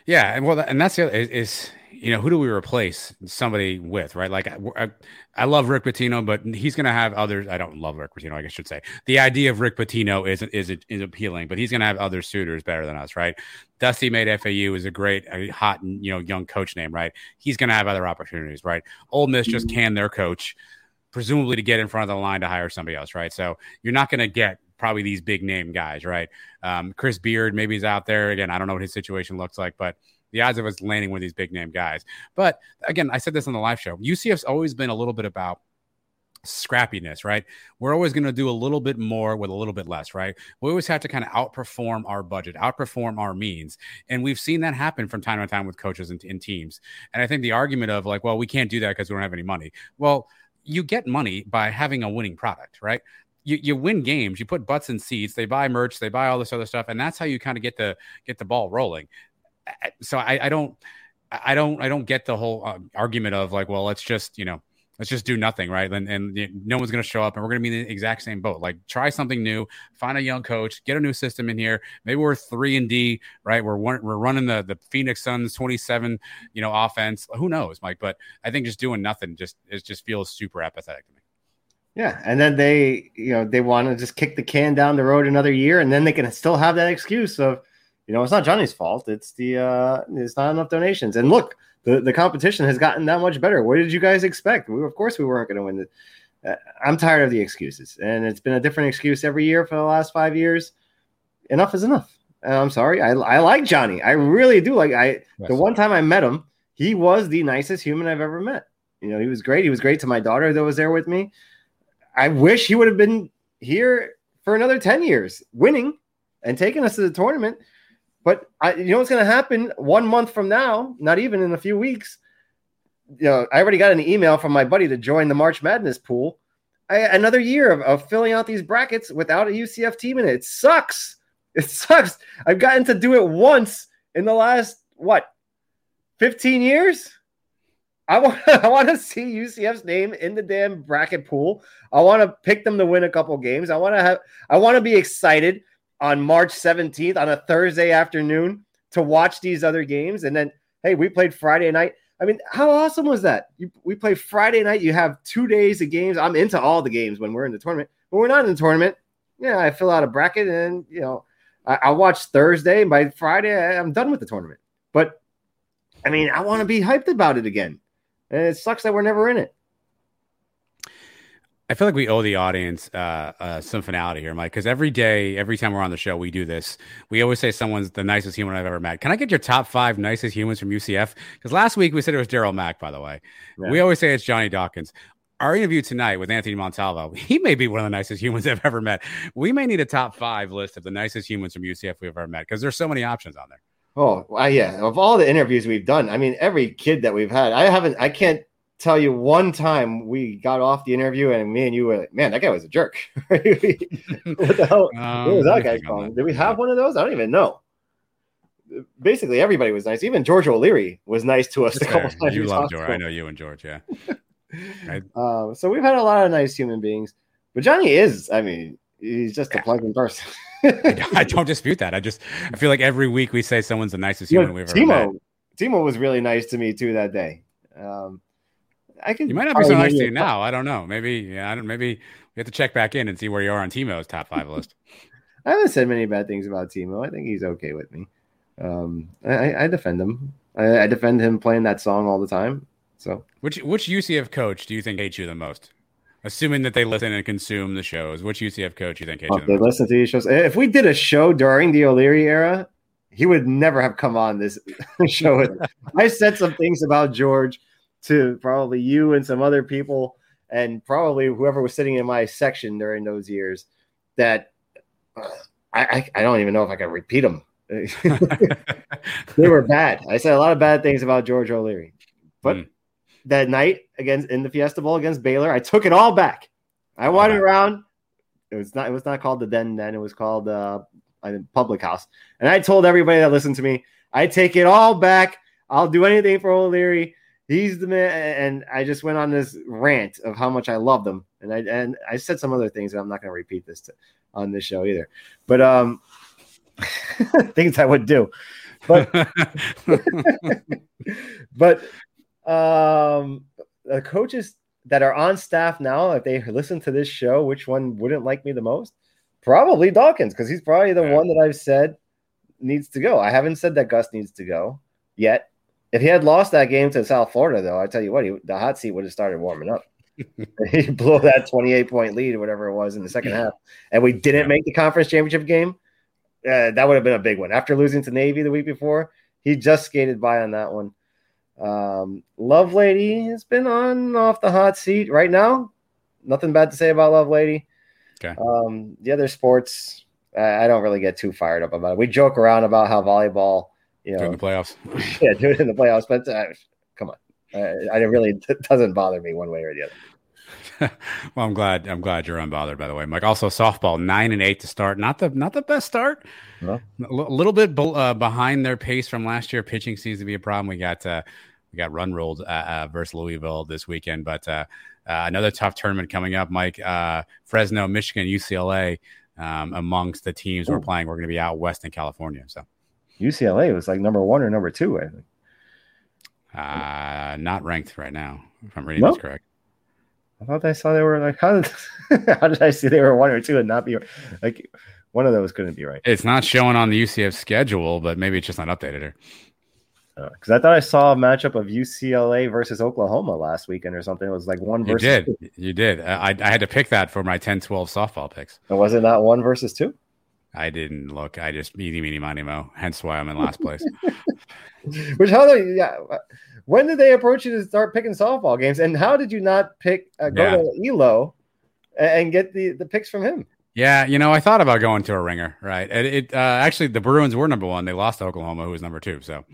Yeah, and well, and that's the other is, is you know who do we replace somebody with, right? Like I, I love Rick Pitino, but he's going to have others. I don't love Rick Pitino. I guess I should say the idea of Rick Pitino is is is appealing, but he's going to have other suitors better than us, right? Dusty made FAU is a great, a hot, you know, young coach name, right? He's going to have other opportunities, right? Ole Miss just mm-hmm. canned their coach, presumably to get in front of the line to hire somebody else, right? So you're not going to get probably these big name guys, right? Um, Chris Beard maybe he's out there again. I don't know what his situation looks like, but the odds of us landing with these big name guys. But again, I said this on the live show. UCF's always been a little bit about scrappiness, right? We're always going to do a little bit more with a little bit less, right? We always have to kind of outperform our budget, outperform our means. And we've seen that happen from time to time with coaches and, and teams. And I think the argument of like, well, we can't do that because we don't have any money. Well, you get money by having a winning product, right? You, you win games, you put butts in seats, they buy merch, they buy all this other stuff, and that's how you kind of get the get the ball rolling. So I, I don't, I don't, I don't get the whole uh, argument of like, well, let's just you know, let's just do nothing, right? And, and no one's going to show up, and we're going to be in the exact same boat. Like, try something new, find a young coach, get a new system in here. Maybe we're three and D, right? We're one, we're running the the Phoenix Suns twenty seven, you know, offense. Who knows, Mike? But I think just doing nothing just it just feels super apathetic to me.
Yeah, and then they, you know, they want to just kick the can down the road another year, and then they can still have that excuse of, you know, it's not Johnny's fault. It's the, uh, it's not enough donations. And look, the the competition has gotten that much better. What did you guys expect? We, of course, we weren't going to win. The, uh, I'm tired of the excuses, and it's been a different excuse every year for the last five years. Enough is enough. And I'm sorry. I, I like Johnny. I really do. Like I, yes. the one time I met him, he was the nicest human I've ever met. You know, he was great. He was great to my daughter that was there with me. I wish he would have been here for another 10 years, winning and taking us to the tournament. But I, you know what's going to happen one month from now, not even in a few weeks. You know, I already got an email from my buddy to join the March Madness pool. I, another year of, of filling out these brackets without a UCF team in it. It sucks. It sucks. I've gotten to do it once in the last, what, 15 years? I want I want to see UCF's name in the damn bracket pool. I want to pick them to win a couple games. I want to have I want to be excited on March 17th on a Thursday afternoon to watch these other games and then hey, we played Friday night. I mean, how awesome was that? You, we play Friday night, you have 2 days of games. I'm into all the games when we're in the tournament. When we're not in the tournament. Yeah, I fill out a bracket and, you know, I, I watch Thursday by Friday I, I'm done with the tournament. But I mean, I want to be hyped about it again. And it sucks that we're never in it.
I feel like we owe the audience uh, uh, some finality here, Mike, because every day, every time we're on the show, we do this. We always say someone's the nicest human I've ever met. Can I get your top five nicest humans from UCF? Because last week we said it was Darriel Mack, by the way. Yeah. We always say it's Johnny Dawkins. Our interview tonight with Anthony Montalvo, he may be one of the nicest humans I've ever met. We may need a top five list of the nicest humans from UCF we've ever met because there's so many options on there.
Oh, well, yeah. Of all the interviews we've done, I mean, every kid that we've had, I haven't, I can't tell you one time we got off the interview and me and you were like, man, that guy was a jerk. what the hell? Um, what was that guy called? Did we have one of those? I don't even know. Basically, everybody was nice. Even George O'Leary was nice to us
a couple times. You love George. I know you and George, yeah.
right. uh, so we've had a lot of nice human beings, but Johnny is, I mean, he's just a pleasant person.
I don't dispute that. I just I feel like every week we say someone's the nicest human we've ever
met. Timo Timo was really nice to me too that day. Um, I can.
You might not be so nice to you now. I don't know. Maybe yeah. I don't. Maybe we have to check back in and see where you are on Timo's top five list.
I haven't said many bad things about Timo. I think he's okay with me. Um, I, I defend him. I, I defend him playing that song all the time. So
which which UCF coach do you think hates you the most? Assuming that they listen and consume the shows, which UCF coach you think oh,
They listen to these shows. If we did a show during the O'Leary era, he would never have come on this show. I said some things about George to probably you and some other people, and probably whoever was sitting in my section during those years. That I, I, I don't even know if I can repeat them. they were bad. I said a lot of bad things about George O'Leary, but. Mm that night against in the Fiesta Bowl against Baylor. I took it all back. I wandered around. It was not. It was not called the Den. Then it was called uh, Public House. And I told everybody that listened to me, I take it all back. I'll do anything for O'Leary. He's the man. And I just went on this rant of how much I love them. And I and I said some other things. And I'm not going to repeat this to, on this show either. But um, things I would do. But but um, the coaches that are on staff now, if they listen to this show, which one wouldn't like me the most? Probably Dawkins, because he's probably the yeah. one that I've said needs to go. I haven't said that Gus needs to go yet. If he had lost that game to South Florida, though, I tell you what, he, the hot seat would have started warming up. he blew that 28 point lead or whatever it was in the second half, and we didn't yeah. make the conference championship game. Uh, that would have been a big one. After losing to Navy the week before, he just skated by on that one. Um, Lovelady has been on off the hot seat right now. Nothing bad to say about Lovelady.
Okay.
Um, the other sports, I, I don't really get too fired up about it. We joke around about how volleyball, you know,
doing the playoffs.
yeah, do it in the playoffs, but uh, come on, uh, I really it doesn't bother me one way or the other.
well, I'm glad. I'm glad you're unbothered. By the way, Mike. Also, softball nine and eight to start. Not the not the best start. No. A little bit uh, behind their pace from last year. Pitching seems to be a problem. We got uh, we got run rolled uh, uh, versus Louisville this weekend, but uh, uh, another tough tournament coming up. Mike, Fresno, Michigan, UCLA, um, amongst the teams Ooh. we're playing. We're going to be out west in California. So
UCLA was like number one or number two. I think.
Uh, not ranked right now. If I'm reading nope. this correct.
I thought I saw they were like how did how did I see they were one or two and not be like one of those couldn't be right.
It's not showing on the UCF schedule, but maybe it's just not updated here.
Because uh, I thought I saw a matchup of UCLA versus Oklahoma last weekend or something. It was like one versus.
You did.
Two.
You did. I, I had to pick that for my 10 12 softball picks.
And was it not one versus two?
I didn't look. I just meeny, meeny, miny, mo. Hence why I'm in last place.
Which, how they, yeah. When did they approach you to start picking softball games? And how did you not pick, uh, go yeah. to Elo and get the, the picks from him?
Yeah, you know, I thought about going to a ringer, right? It, it uh, actually the Bruins were number one. They lost to Oklahoma, who was number two. So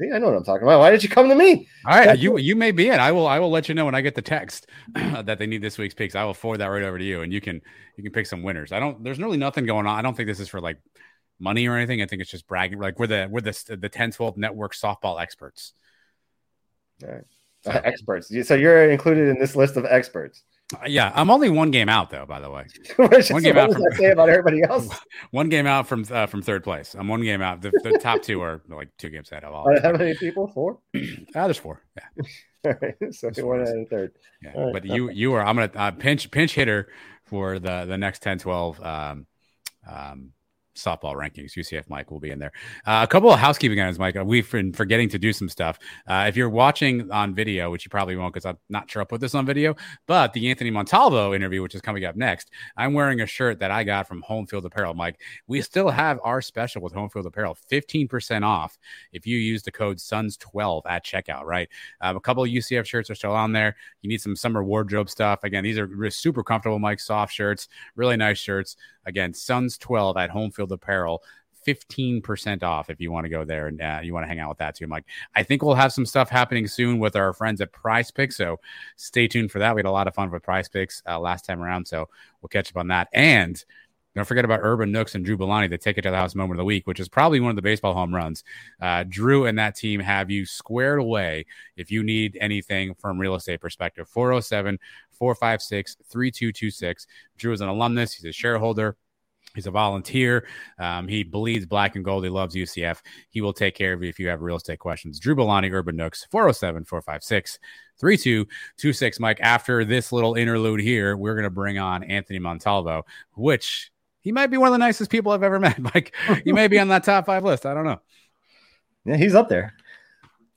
See, I know what I'm talking about. Why did you come to me?
All right, That's you you may be it. I will I will let you know when I get the text that they need this week's picks. I will forward that right over to you, and you can you can pick some winners. I don't. There's really nothing going on. I don't think this is for like money or anything. I think it's just bragging. Like we're the we're the the 10 12 network softball experts.
All right. So. Uh, experts. So you're included in this list of experts.
Yeah, I'm only one game out though. By the way,
one game out. From, say about everybody else?
One game out from uh, from third place. I'm one game out. The, the top two are like two games ahead of all.
how many people? Four.
uh, there's four. Yeah.
all right. So there's one and a third.
Yeah. Right. But you you are. I'm gonna uh, pinch pinch hitter for the the next 10, 12 um, um, softball rankings. UCF Mike will be in there. Uh, a couple of housekeeping items, Mike. We've been forgetting to do some stuff. Uh, if you're watching on video, which you probably won't because I'm not sure I'll put this on video, but the Anthony Montalvo interview, which is coming up next, I'm wearing a shirt that I got from Home Field Apparel, Mike. We still have our special with Home Field Apparel, 15% off if you use the code SONS12 at checkout, right? Um, a couple of UCF shirts are still on there. You need some summer wardrobe stuff. Again, these are super comfortable, Mike, soft shirts, really nice shirts. Again, SONS12 at Home Field Apparel. 15% off if you want to go there and uh, you want to hang out with that too, Mike. I think we'll have some stuff happening soon with our friends at Prize Picks. So stay tuned for that. We had a lot of fun with Prize Picks uh, last time around. So we'll catch up on that. And don't forget about Urban Nooks and Drew Belani, the ticket to the house moment of the week, which is probably one of the baseball home runs. Uh, Drew and that team have you squared away if you need anything from real estate perspective. 407 456 3226. Drew is an alumnus, he's a shareholder. He's a volunteer. Um, he bleeds black and gold. He loves UCF. He will take care of you if you have real estate questions. Drew Belani, Urban Nooks, 407 456 3226. Mike, after this little interlude here, we're going to bring on Anthony Montalvo, which he might be one of the nicest people I've ever met. Mike, he may be on that top five list. I don't know.
Yeah, he's up there.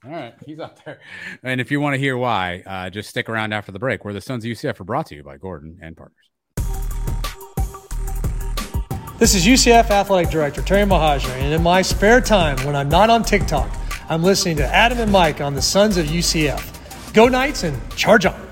All right, he's up there. And if you want to hear why, uh, just stick around after the break, where the Sons of UCF are brought to you by Gordon and Partners.
This is UCF Athletic Director Terry Mohajir, and in my spare time, when I'm not on TikTok, I'm listening to Adam and Mike on the Sons of UCF. Go Knights and charge on!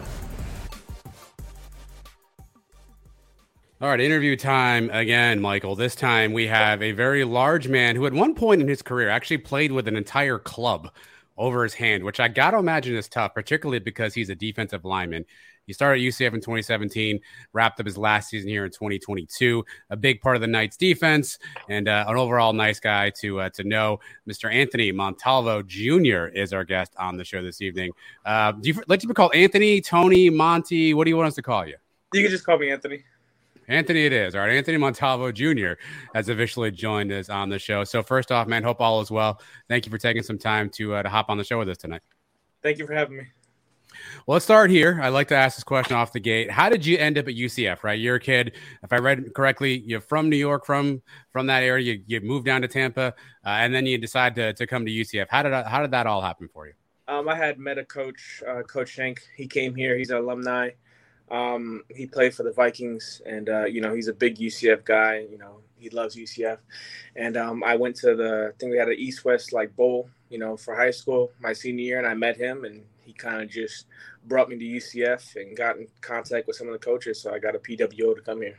All right, interview time again, Michael. This time we have a very large man who, at one point in his career, actually played with an entire club over his hand, which I got to imagine is tough, particularly because he's a defensive lineman. He started at UCF in 2017, wrapped up his last season here in 2022. A big part of the Knights defense and uh, an overall nice guy to uh, to know. Mr. Anthony Montalvo Jr. is our guest on the show this evening. Uh, do you like to be called Anthony, Tony, Monty? What do you want us to call you?
You can just call me Anthony.
Anthony, it is. All right. Anthony Montalvo Jr. has officially joined us on the show. So, first off, man, hope all is well. Thank you for taking some time to, uh, to hop on the show with us tonight.
Thank you for having me.
Well, let's start here. I like to ask this question off the gate. How did you end up at UCF? Right, you're a kid. If I read correctly, you're from New York, from from that area. You, you moved down to Tampa, uh, and then you decide to, to come to UCF. How did how did that all happen for you?
Um, I had met a coach, uh, Coach Shank. He came here. He's an alumni. Um, he played for the Vikings, and uh, you know he's a big UCF guy. You know he loves UCF, and um, I went to the I think we had an East West like bowl, you know, for high school my senior year, and I met him, and he kind of just brought me to UCF and got in contact with some of the coaches, so I got a PWO to come here.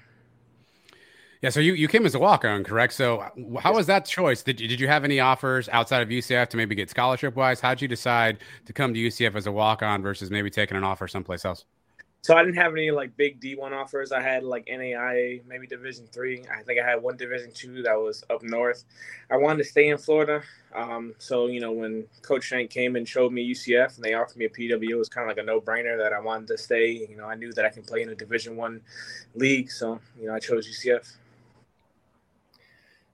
Yeah, so you, you came as a walk on, correct? So how was that choice? Did you, did you have any offers outside of UCF to maybe get scholarship wise? How did you decide to come to UCF as a walk on versus maybe taking an offer someplace else?
So I didn't have any like big D1 offers. I had like NAIA, maybe Division three. I think I had one Division two that was up north. I wanted to stay in Florida. Um, so you know when Coach Shank came and showed me UCF and they offered me a PW, it was kind of like a no brainer that I wanted to stay. You know I knew that I can play in a Division one league, so you know I chose UCF.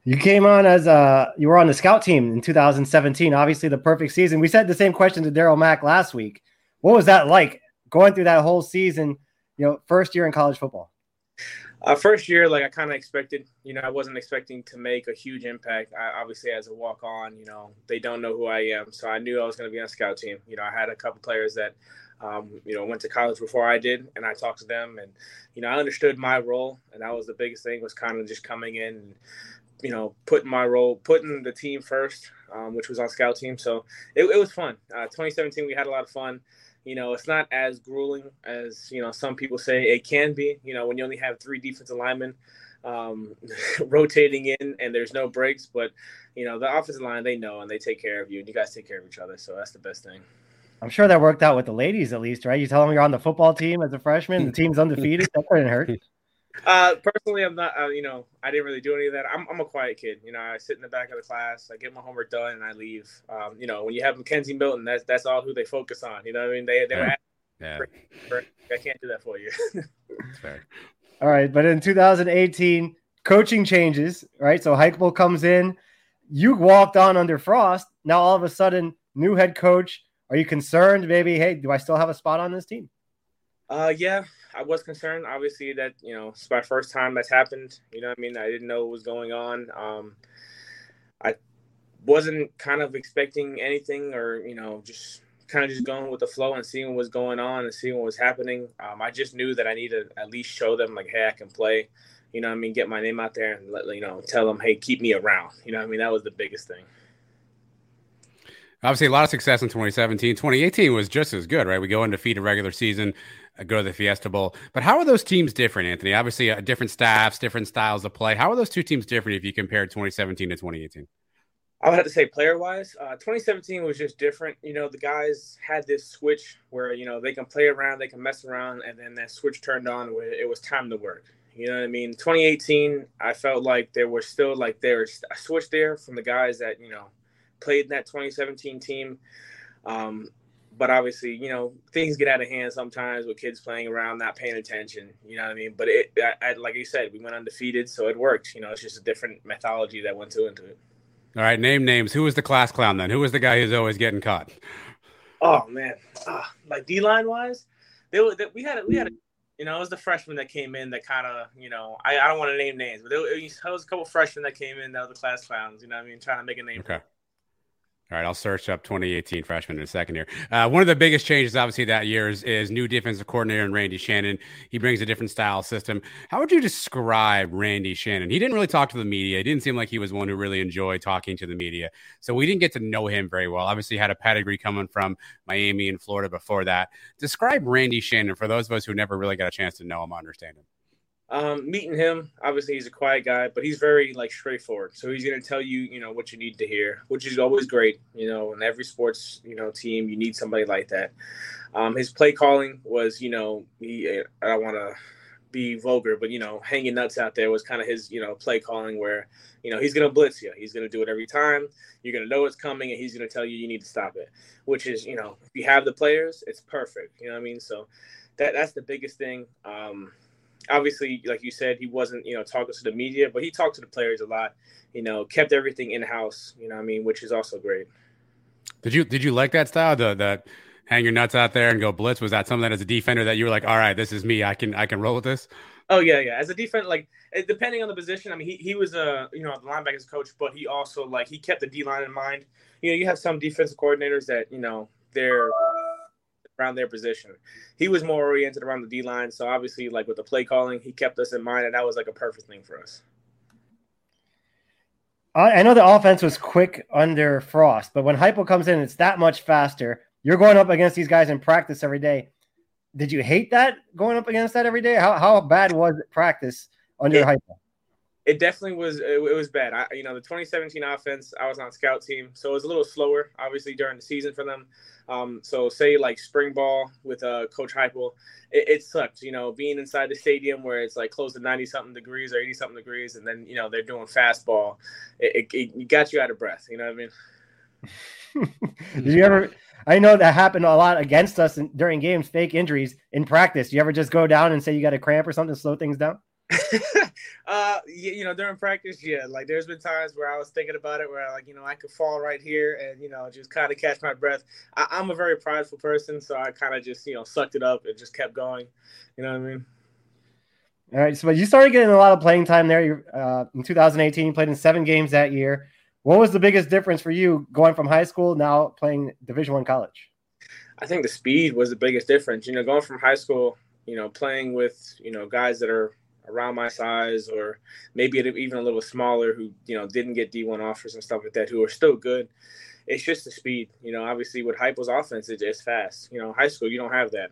You came on as a you were on the scout team in 2017. Obviously, the perfect season. We said the same question to Darriel Mack last week. What was that like going through that whole season? You know, first year in college football.
Uh, first year, like I kind of expected. You know, I wasn't expecting to make a huge impact. I, obviously, as a walk on, you know, they don't know who I am, so I knew I was going to be on a scout team. You know, I had a couple players that um, you know, went to college before I did, and I talked to them, and you know, I understood my role, and that was the biggest thing was kind of just coming in and you know, putting my role, putting the team first, um, which was on scout team. So it, it was fun. Uh, 2017, we had a lot of fun. You know, it's not as grueling as you know some people say it can be. You know, when you only have three defensive linemen um, rotating in and there's no breaks, but you know the offensive line they know and they take care of you, and you guys take care of each other. So that's the best thing.
I'm sure that worked out with the ladies at least, right? You tell them you're on the football team as a freshman, the team's undefeated. That couldn't hurt.
Uh, personally, I'm not. Uh, you know, I didn't really do any of that. I'm, I'm a quiet kid. You know, I sit in the back of the class, I get my homework done, and I leave. Um, you know, when you have McKenzie Milton, that's that's all who they focus on. You know, what I mean, they they were. Yeah. I can't do that for you.
fair. All right, but in 2018, coaching changes. Right, so Heupel comes in. You walked on under Frost. Now all of a sudden, new head coach. Are you concerned? Maybe, hey, do I still have a spot on this team?
Uh, yeah, I was concerned. Obviously, that you know it's my first time that's happened. You know, I mean, I didn't know what was going on. Um, I wasn't kind of expecting anything, or you know, just kind of just going with the flow and seeing what was going on and seeing what was happening. Um, I just knew that I needed to at least show them like, hey, I can play. You know, I mean, get my name out there and let you know, tell them, hey, keep me around. You know, I mean, that was the biggest thing.
Obviously, a lot of success in 2017. 2018 was just as good, right? We go undefeated regular season, go to the Fiesta Bowl. But how are those teams different, Anthony? Obviously, uh, different staffs, different styles of play. How are those two teams different if you compare 2017 to 2018?
I would have to say player wise, uh, 2017 was just different. You know, the guys had this switch where, you know, they can play around, they can mess around, and then that switch turned on where it was time to work. You know what I mean? 2018, I felt like there was still like there was a switch there from the guys that, you know, played in that 2017 team. Um, but obviously, you know, things get out of hand sometimes with kids playing around, not paying attention. You know what I mean? But it, I, I, like you said, we went undefeated, so it worked. You know, it's just a different methodology that went to into it.
All right, name names. Who was the class clown then? Who was the guy who's always getting caught?
Oh man, uh, like D line wise, they, were, they, we had we had a, you know it was the freshman that came in that kind of you know I, I don't want to name names, but there, was a couple freshmen that came in that were the class clowns. You know what I mean? Trying to make a name.
Okay. All right, I'll search up 2018 freshman in a second here. Uh, one of the biggest changes, obviously, that year is, is new defensive coordinator and Randy Shannon. He brings a different style system. How would you describe Randy Shannon? He didn't really talk to the media. It didn't seem like he was one who really enjoyed talking to the media. So we didn't get to know him very well. Obviously, had a pedigree coming from Miami and Florida before that. Describe Randy Shannon for those of us who never really got a chance to know him, understand him.
Um, meeting him, obviously he's a quiet guy, but he's very like straightforward. So he's gonna tell you, you know, what you need to hear, which is always great. You know, in every sports, you know, team, you need somebody like that. Um, his play calling was, you know, he I don't want to be vulgar, but you know, hanging nuts out there was kind of his, you know, play calling where, you know, he's gonna blitz you. He's gonna do it every time. You're gonna know it's coming, and he's gonna tell you you need to stop it. Which is, you know, if you have the players, it's perfect. You know what I mean? So that that's the biggest thing. Um, obviously, like you said, he wasn't you know talking to the media, but he talked to the players a lot. You know, kept everything in house. You know, I mean, which is also great.
Did you did you like that style? The that hang your nuts out there and go blitz. Was that something that as a defender that you were like, all right, this is me. I can I can roll with this.
Oh yeah, yeah. As a defender, like eh, depending on the position, I mean, he, he was a you know the linebackers coach, but he also like he kept the D line in mind. You know, you have some defensive coordinators that you know they're around their position. He was more oriented around the D line, so obviously, like with the play calling, he kept us in mind, and that was like a perfect thing for us.
I know the offense was quick under Frost, but when Heupel comes in, it's that much faster. You're going up against these guys in practice every day. Did you hate that going up against that every day? How how bad was practice under
it,
Heupel?
It definitely was. It, it, was bad. I, you know, the 2017 offense. I was on scout team, so it was a little slower, obviously during the season for them. Um, so say like spring ball with uh, Coach Heupel, it, it, sucked. You know, being inside the stadium where it's like close to 90 something degrees or 80 something degrees, and then you know they're doing fastball. It, it, got you out of breath. You know what I
mean? Did you ever? I know that happened a lot against us in, during games. Fake injuries in practice. You ever just go down and say you got a cramp or something, slow things down?
uh, you know, during practice, yeah. Like, there's been times where I was thinking about it, where I, like, you know, I could fall right here and you know just kind of catch my breath. I, am a very prideful person, so I kind of just you know sucked it up and just kept going. You know what I mean?
All right. So, you started getting a lot of playing time there. Uh, in 2018, you played in seven games that year. What was the biggest difference for you going from high school now playing Division One college?
I think the speed was the biggest difference. You know, going from high school, you know, playing with you know guys that are around my size or maybe even a little smaller who you know didn't get D1 offers and stuff like that who are still good. It's just the speed, you know. Obviously, with Heupel's offense, it's, it's fast. You know, high school you don't have that.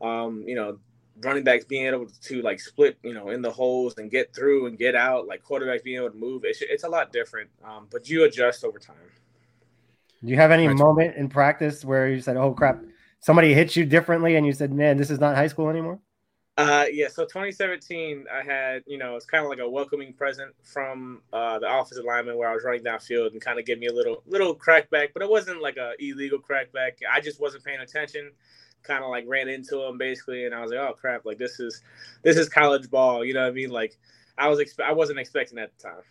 Um, you know, running backs being able to like split, you know, in the holes and get through and get out, like quarterbacks being able to move. It's it's a lot different, um, but you adjust over time.
Do you have any right. moment in practice where you said, "Oh crap"? Somebody hit you differently, and you said, "Man, this is not high school anymore."
Uh, yeah, so 2017, I had, you know, it's kind of like a welcoming present from uh, the offensive lineman where I was running downfield and kind of give me a little little crackback, but it wasn't like a illegal crackback. I just wasn't paying attention, kind of like ran into him basically, and I was like, oh crap, like this is this is college ball, you know what I mean? Like I was expe- I wasn't expecting at the time.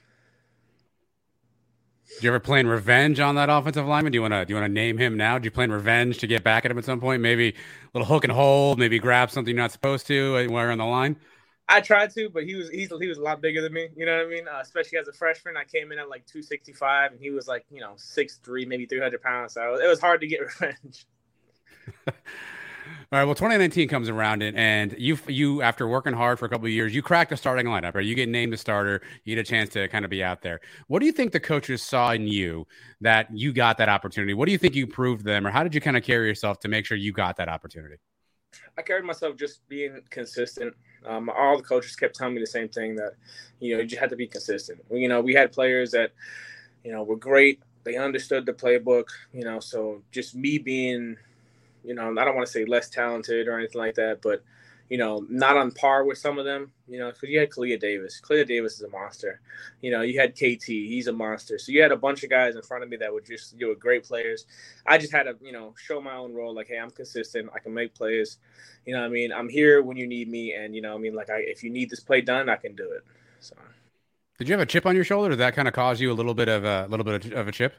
Did you ever plan revenge on that offensive lineman? Do you want to do you want to name him now? Do you plan revenge to get back at him at some point? Maybe a little hook and hold, maybe grab something you're not supposed to uh, while you're on the line.
I tried to, but he was he's, he was a lot bigger than me. You know what I mean? Uh, especially as a freshman, I came in at like 265, and he was like you know six three, maybe 300 pounds. So it was hard to get revenge.
All right. Well, 2019 comes around, and, and you you after working hard for a couple of years, you cracked the starting lineup, right? You get named a starter. You get a chance to kind of be out there. What do you think the coaches saw in you that you got that opportunity? What do you think you proved them, or how did you kind of carry yourself to make sure you got that opportunity?
I carried myself just being consistent. Um, all the coaches kept telling me the same thing that you know you just had to be consistent. You know, we had players that you know were great. They understood the playbook. You know, so just me being you know, I don't want to say less talented or anything like that, but you know, not on par with some of them. You know, because you had Kalia Davis. Kalia Davis is a monster. You know, you had KT. He's a monster. So you had a bunch of guys in front of me that were just you were great players. I just had to you know show my own role. Like, hey, I'm consistent. I can make plays. You know, I mean, I'm here when you need me, and you know, I mean, like, I if you need this play done, I can do it. So.
Did you have a chip on your shoulder? Did that kind of cause you a little bit of a little bit of a chip?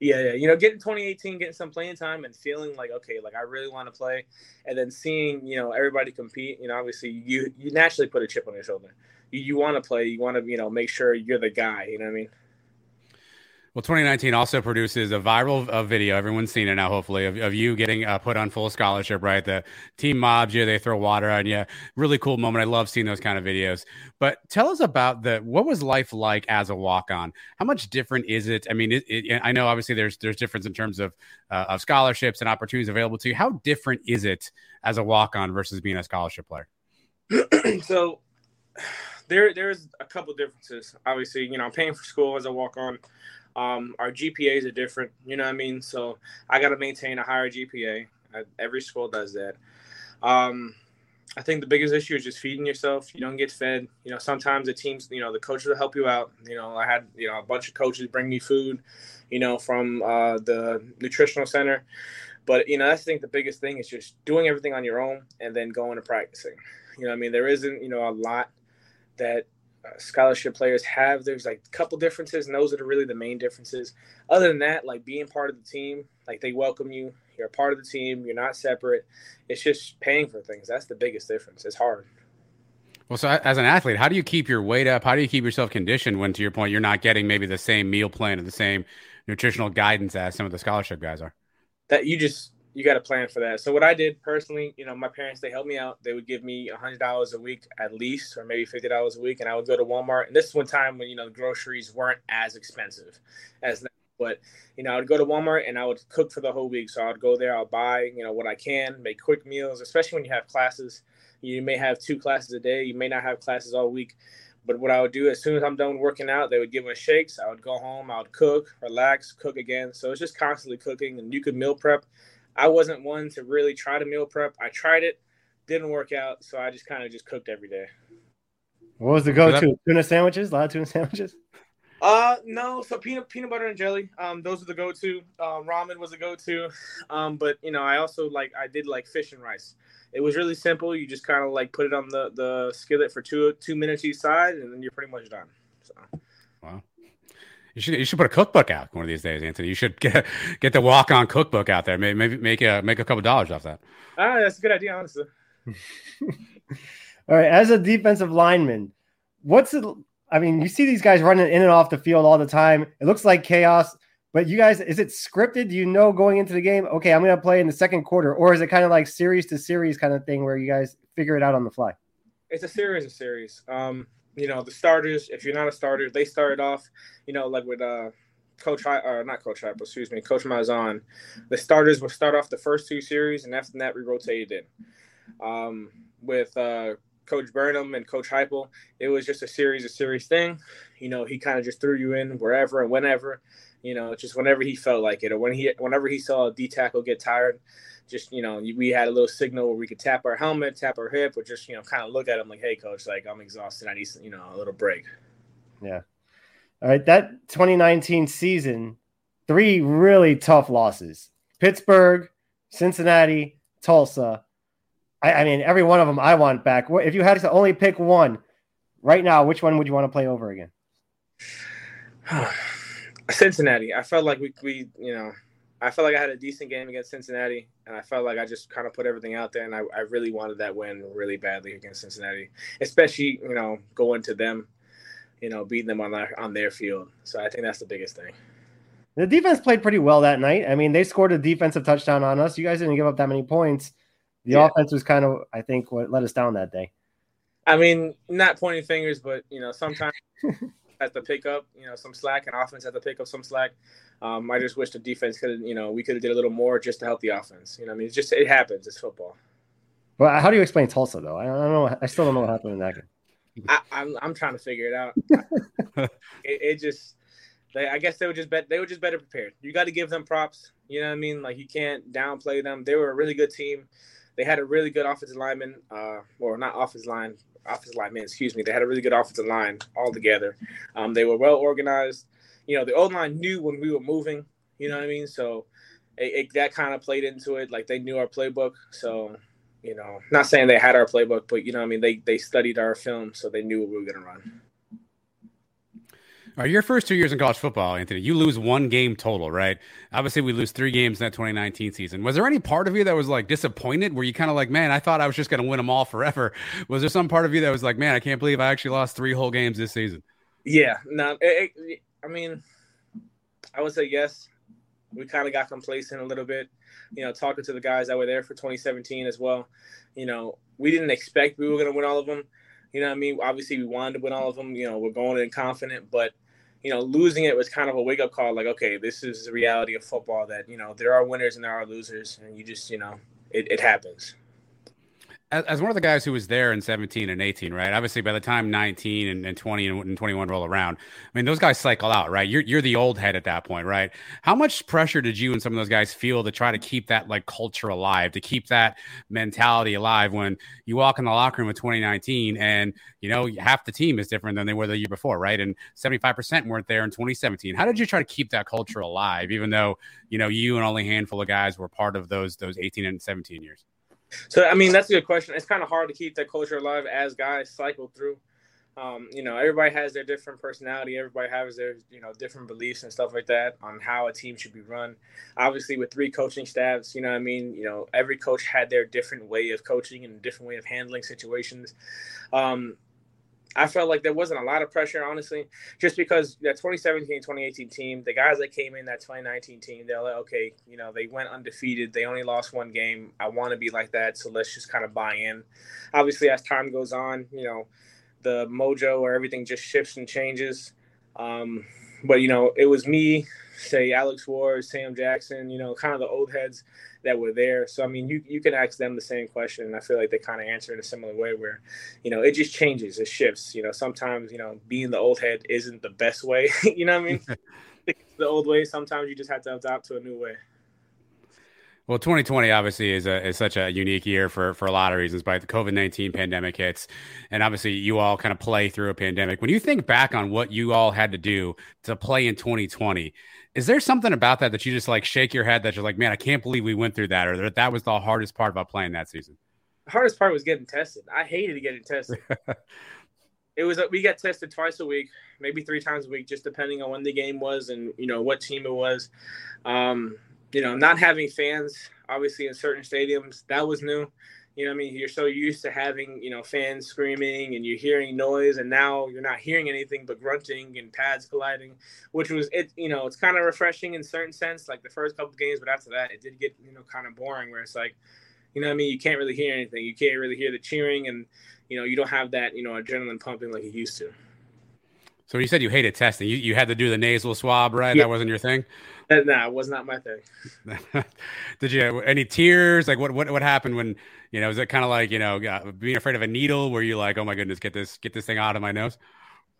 Yeah, yeah. You know, getting 2018, getting some playing time and feeling like, okay, like I really want to play. And then seeing, you know, everybody compete, you know, obviously you you naturally put a chip on your shoulder. You, you want to play, you want to, you know, make sure you're the guy, you know what I mean?
Well, 2019 also produces a viral uh, video. Everyone's seen it now, hopefully, of, of you getting uh, put on full scholarship, right? The team mobs you, they throw water on you. Really cool moment. I love seeing those kind of videos. But tell us about the what was life like as a walk on? How much different is it? I mean, it, it, I know obviously there's there's difference in terms of uh, of scholarships and opportunities available to you. How different is it as a walk on versus being a scholarship player?
so there there's a couple differences. Obviously, you know, I'm paying for school as a walk on. Um, our GPAs are different, you know what I mean? So I got to maintain a higher GPA. every school does that. Um, I think the biggest issue is just feeding yourself. You don't get fed. You know, sometimes the teams, you know, the coaches will help you out. You know, I had, you know, a bunch of coaches bring me food, you know, from uh, the nutritional center. But you know, I think the biggest thing is just doing everything on your own and then going to practicing. You know, I mean, there isn't you know a lot that uh, Uh, scholarship players have. There's like a couple differences, and those are really the main differences. Other than that, like being part of the team, like they welcome you. You're a part of the team. You're not separate. It's just paying for things. That's the biggest difference. It's hard.
Well, so as an athlete, how do you keep your weight up? How do you keep yourself conditioned when, to your point, you're not getting maybe the same meal plan or the same nutritional guidance as some of the scholarship guys are?
That you just you got to plan for that. So what I did personally, you know, my parents they helped me out. They would give me a hundred dollars a week at least, or maybe fifty dollars a week, and I would go to Walmart. And this is one time when you know the groceries weren't as expensive as now. But you know, I would go to Walmart and I would cook for the whole week. So I'd go there, I'll buy you know what I can, make quick meals, especially when you have classes. You may have two classes a day. You may not have classes all week. But what I would do as soon as I'm done working out, they would give me shakes. I would go home, I would cook, relax, cook again. So it's just constantly cooking, and you could meal prep I wasn't one to really try to meal prep. I tried it, didn't work out, so I just kind of just cooked every day.
What was the go-to? Tuna sandwiches? A lot of tuna sandwiches.
Uh, no. So peanut peanut butter and jelly. Um, those are the go-to. Uh, ramen was a go-to. Um, but you know, I also like I did like fish and rice. It was really simple. You just kind of like put it on the the skillet for two two minutes each side, and then you're pretty much done. So.
Wow. You should you should put a cookbook out one of these days, Anthony. You should get get the walk on cookbook out there. Maybe, maybe make a make a couple dollars off that.
Ah, that's a good idea, honestly.
all right, as a defensive lineman, what's it? I mean, you see these guys running in and off the field all the time. It looks like chaos. But you guys, is it scripted? Do you know going into the game? Okay, I'm going to play in the second quarter, or is it kind of like series to series kind of thing where you guys figure it out on the fly?
It's a series of series. Um, you know, the starters, if you're not a starter, they started off, you know, like with uh Coach Hy- or not Coach Hype, excuse me, Coach Malzahn. The starters would start off the first two series, and after that, we rotated in. Um, with uh, Coach Burnham and Coach Heupel, it was just a series of series thing. You know, he kind of just threw you in wherever and whenever. You know, just whenever he felt like it, or when he, whenever he saw a D tackle get tired, just you know we had a little signal where we could tap our helmet, tap our hip, or just you know kind of look at him like, "Hey, coach, like I'm exhausted. I need you know a little break."
Yeah. All right, that 2019 season, three really tough losses: Pittsburgh, Cincinnati, Tulsa. I, I mean, every one of them I want back. If you had to only pick one right now, which one would you want to play over again?
Cincinnati. I felt like we, we, you know, I felt like I had a decent game against Cincinnati, and I felt like I just kind of put everything out there, and I, I really wanted that win really badly against Cincinnati, especially you know going to them, you know beating them on their on their field. So I think that's the biggest thing.
The defense played pretty well that night. I mean, they scored a defensive touchdown on us. You guys didn't give up that many points. The yeah. offense was kind of, I think, what let us down that day.
I mean, not pointing fingers, but you know, sometimes at the pickup, you know, some slack, and offense at the pick up some slack. Um, I just wish the defense could, you know, we could have did a little more just to help the offense. You know, I mean, it's just it happens. It's football.
Well, how do you explain Tulsa though? I don't know. I still don't know what happened in that game.
I, am I'm, I'm trying to figure it out. it, it, just, they, I guess they were just bet they were just better prepared. You got to give them props. You know what I mean? Like you can't downplay them. They were a really good team. They had a really good offensive lineman, uh, or not offensive line, offensive lineman. Excuse me. They had a really good offensive line all together. Um, they were well organized you know, the old line knew when we were moving. You know what I mean? So it, it, that kind of played into it. Like they knew our playbook. So you know, not saying they had our playbook, but you know, I mean, they they studied our film, so they knew what we were going to run.
Your first two years in college football, Anthony, you lose one game total, right? Obviously, we lose three games in that 2019 season. Was there any part of you that was like disappointed? Where you kind of like, man, I thought I was just going to win them all forever? Was there some part of you that was like, man, I can't believe I actually lost three whole games this season?
Yeah, no, it, it, I mean, I would say yes. We kind of got complacent a little bit. You know, talking to the guys that were there for 2017 as well. You know, we didn't expect we were going to win all of them. You know I mean? Obviously, we wanted to win all of them. You know, we're going in confident, but you know, losing it was kind of a wake up call. Like, okay, this is the reality of football. That you know, there are winners and there are losers, and you just, you know, it, it happens.
As, one of the guys who was there in 17 and 18, right? Obviously, by the time 19 and, and 20 and, and 21 roll around, I mean, those guys cycle out, right? You're, you're the old head at that point, right? How much pressure did you and some of those guys feel to try to keep that like culture alive, to keep that mentality alive when you walk in the locker room in 2019 and, you know, half the team is different than they were the year before, right? And 75% weren't there in 2017. How did you try to keep that culture alive, even though, you know, you and only a handful of guys were part of those, those 18 and 17 years?
So I mean, that's a good question. It's kind of hard to keep that culture alive as guys cycle through. Um, you know, everybody has their different personality. Everybody has their you know different beliefs and stuff like that on how a team should be run. Obviously, with three coaching staffs, you know, I mean, you know, every coach had their different way of coaching and different way of handling situations. Um, I felt like there wasn't a lot of pressure, honestly, just because that 2017, 2018 team, the guys that came in that 2019 team, they're like, okay, you know, they went undefeated. They only lost one game. I want to be like that. So let's just kind of buy in. Obviously, as time goes on, you know, the mojo or everything just shifts and changes. Um, but, you know, it was me, say Alex Ward, Sam Jackson, you know, kind of the old heads that were there. So I mean, you you can ask them the same question, and I feel like they kind of answer in a similar way, where you know it just changes, it shifts. You know, sometimes you know being the old head isn't the best way. you know what I mean? the old way. Sometimes you just have to adapt to a new way.
Well, 2020 obviously is a is such a unique year for for a lot of reasons. But the COVID 19 pandemic hits, and obviously you all kind of play through a pandemic. When you think back on what you all had to do to play in 2020, is there something about that that you just like shake your head that you're like, man, I can't believe we went through that, or that that was the hardest part about playing that season?
The hardest part was getting tested. I hated getting tested. it was we got tested twice a week, maybe three times a week, just depending on when the game was and you know what team it was. Um, you know, not having fans obviously in certain stadiums that was new. You know, I mean, you're so used to having you know fans screaming and you're hearing noise, and now you're not hearing anything but grunting and pads colliding, which was it. You know, it's kind of refreshing in certain sense, like the first couple games, but after that, it did get you know kind of boring, where it's like, you know, I mean, you can't really hear anything, you can't really hear the cheering, and you know, you don't have that you know adrenaline pumping like you used to.
So you said you hated testing. You you had to do the nasal swab, right? Yeah. That wasn't your thing.
No, nah, it was not my thing.
Did you any tears? Like what what what happened when you know? Was it kind of like you know being afraid of a needle? Where you like, oh my goodness, get this get this thing out of my nose?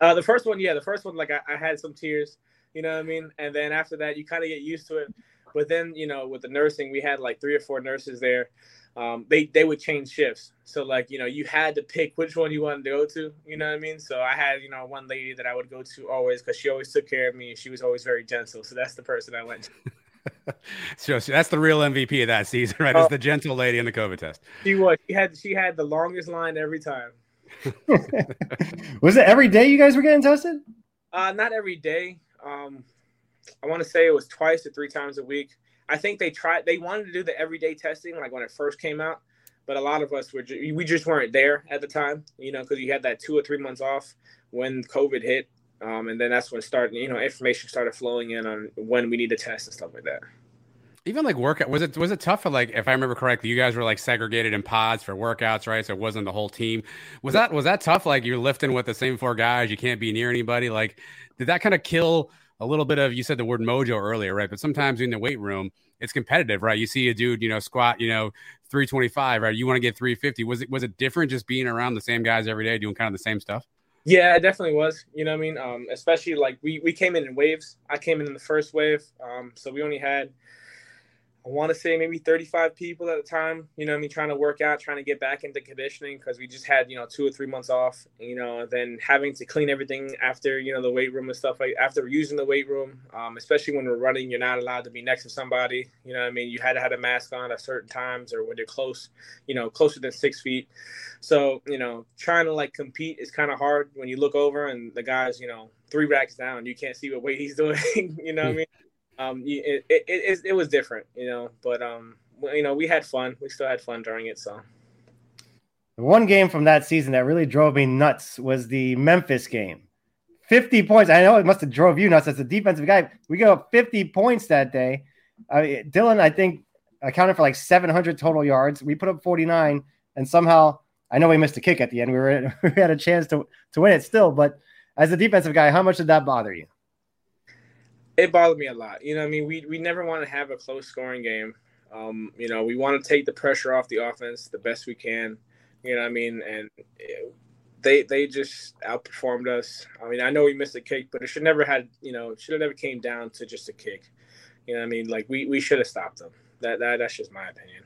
Uh, the first one, yeah, the first one, like I, I had some tears. You know what I mean? And then after that, you kind of get used to it. But then you know, with the nursing, we had like three or four nurses there um, they they would change shifts. So like you know you had to pick which one you wanted to go to. You know what I mean? So I had you know one lady that I would go to always because she always took care of me and she was always very gentle. So that's the person I went to.
so, so, that's the real MVP of that season, right? Is oh. the gentle lady in the COVID test.
She was. She had she had the longest line every time.
was it every day you guys were getting tested?
Uh, not every day. Um, I want to say it was twice or three times a week. I think they tried. They wanted to do the everyday testing like when it first came out, but a lot of us were we just weren't there at the time. You know, because you had that two or three months off when COVID hit, um, and then that's when started. You know, information started flowing in on when we need to test and stuff like that.
Even like workout was it was it tough for like if I remember correctly, you guys were like segregated in pods for workouts, right? So it wasn't the whole team. Was that was that tough? Like you're lifting with the same four guys, you can't be near anybody. Like, did that kind of kill? A little bit of you said the word mojo earlier, right? But sometimes in the weight room, it's competitive, right? You see a dude, you know, squat, you know, 325, right? You want to get 350. Was it was it different just being around the same guys every day doing kind of the same stuff?
Yeah, it definitely was. You know I mean? Um, especially like we we came in in waves. I came in in the first wave. Um, so we only had I want to say maybe 35 people at the time, you know I mean, trying to work out, trying to get back into conditioning because we just had, you know, two or three months off, you know, and then having to clean everything after, you know, the weight room and stuff like after using the weight room, um, especially when we're running, you're not allowed to be next to somebody, you know I mean? You had to have a mask on at certain times or when you're close, you know, closer than six feet. So, you know, trying to like compete is kind of hard when you look over and the guy's, you know, three racks down, you can't see what weight he's doing, you know what I hmm. mean? Um, it, it, it, it was different, you know, but, um, you know, we had fun. We still had fun during it. So
the one game from that season that really drove me nuts was the Memphis game. 50 points. I know it must have drove you nuts as a defensive guy. We got up 50 points that day. Uh, Dillon, I think, accounted for like 700 total yards. We put up 49, and somehow I know we missed a kick at the end. We were we had a chance to to win it still, but as a defensive guy, how much did that bother you?
It bothered me a lot. You know, I mean, we we never want to have a close scoring game. Um, you know, we want to take the pressure off the offense the best we can. You know what I mean? And they they just outperformed us. I mean, I know we missed a kick, but it should never had you know should have never came down to just a kick. You know what I mean? Like we we should have stopped them. That that that's just my opinion.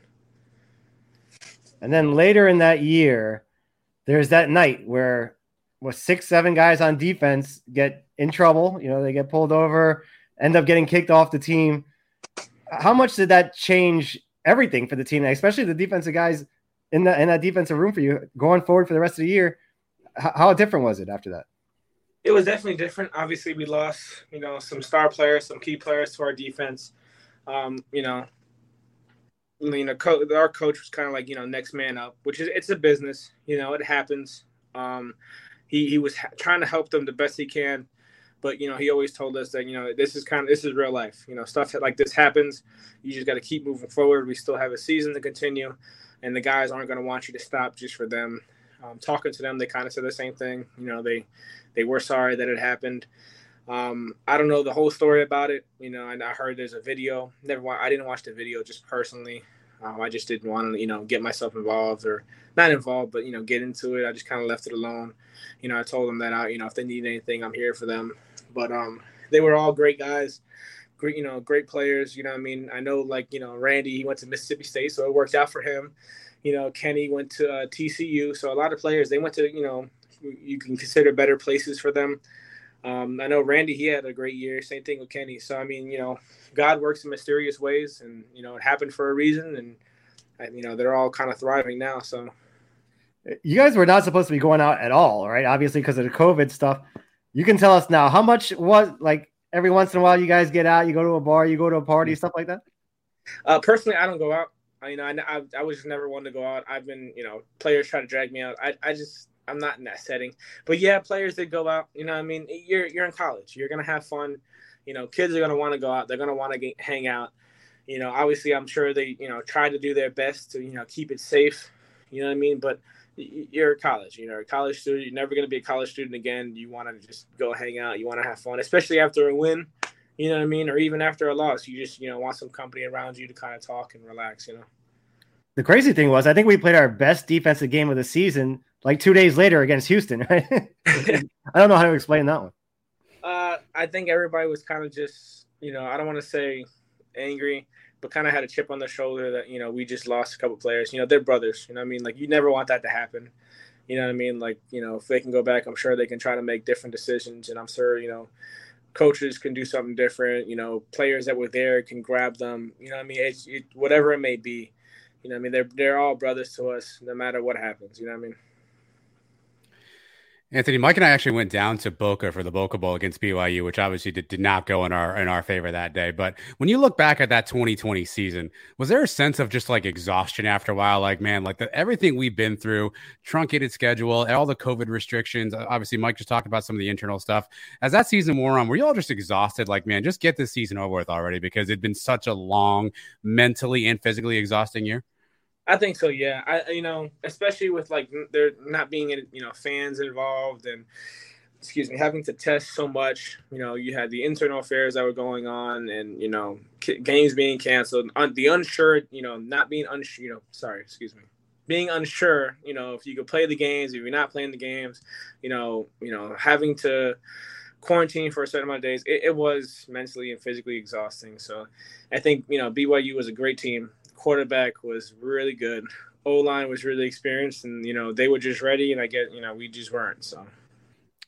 And then later in that year, there's that night where with six, seven guys on defense get in trouble. You know, they get pulled over, end up getting kicked off the team. How much did that change everything for the team, especially the defensive guys in the in that defensive room for you going forward for the rest of the year? How, different was it after that?
It was definitely different. Obviously, we lost, you know, some star players, some key players to our defense. Um, you know, you know, co- our coach was kind of like, you know, next man up, which is it's a business. You know, it happens. Um, he he was ha- trying to help them the best he can, but you know, he always told us that you know this is kind of this is real life. You know, stuff like this happens. You just got to keep moving forward. We still have a season to continue, and the guys aren't going to want you to stop just for them. Um, talking to them, they kind of said the same thing. You know, they they were sorry that it happened. Um, I don't know the whole story about it. You know, and I heard there's a video. Never, I didn't watch the video just personally. Um, I just didn't want to, you know, get myself involved or not involved, but you know, get into it. I just kind of left it alone. You know, I told them that I, you know, if they need anything, I'm here for them. But um, they were all great guys, great, you know, great players. You know, I mean, I know like you know, Randy, he went to Mississippi State, so it worked out for him. You know, Kenny went to uh, TCU, so a lot of players they went to, you know, you can consider better places for them. Um, I know Randy, he had a great year. Same thing with Kenny. So I mean, you know, God works in mysterious ways, and you know, it happened for a reason, and, and you know, they're all kind of thriving now. So
you guys were not supposed to be going out at all, right? Obviously, because of the COVID stuff. You can tell us now how much was like every once in a while you guys get out, you go to a bar, you go to a party, stuff like that.
Uh, personally, I don't go out. I, you know, I, I, I was just never one to go out. I've been, you know, players try to drag me out. I, I just I'm not in that setting. But yeah, players that go out, you know, I mean, you're you're in college. You're gonna have fun. You know, kids are gonna want to go out. They're gonna want to hang out. You know, obviously, I'm sure they you know try to do their best to you know keep it safe. You know what I mean? But you're a college. You know, a college student. You're never gonna be a college student again. You want to just go hang out. You want to have fun, especially after a win. You know what I mean? Or even after a loss, you just you know want some company around you to kind of talk and relax. You know.
The crazy thing was, I think we played our best defensive game of the season like two days later against Houston. Right? I don't know how to explain that one.
Uh, I think everybody was kind of just, you know, I don't want to say angry, but kind of had a chip on their shoulder that you know we just lost a couple players. You know, they're brothers. You know, I mean, like you never want that to happen. You know what I mean? Like you know, if they can go back, I'm sure they can try to make different decisions, and I'm sure you know coaches can do something different. You know, players that were there can grab them. You know, I mean, it's it, whatever it may be. You know, I mean, they're they're all brothers to us, no matter what happens. You know I mean?
Anthony, Mike and I actually went down to Boca for the Boca Bowl against BYU, which obviously did, did not go in our in our favor that day. But when you look back at that 2020 season, was there a sense of just like exhaustion after a while? Like, man, like the, everything we've been through, truncated schedule, all the COVID restrictions. Uh, obviously, Mike just talked about some of the internal stuff. As that season wore on, were you all just exhausted? Like, man, just get this season over with already because it'd been such a long, mentally and physically exhausting year.
I think so. Yeah, I you know, especially with like there not being you know fans involved and excuse me having to test so much. You know, you had the internal affairs that were going on, and you know games being canceled. the unsure, you know, not being unsure. You know, sorry, excuse me, being unsure. You know, if you could play the games, if you're not playing the games, you know, you know, having to quarantine for a certain amount of days, it, it was mentally and physically exhausting. So, I think you know BYU was a great team quarterback was really good. O line was really experienced, and you know they were just ready. And I get you know we just weren't. So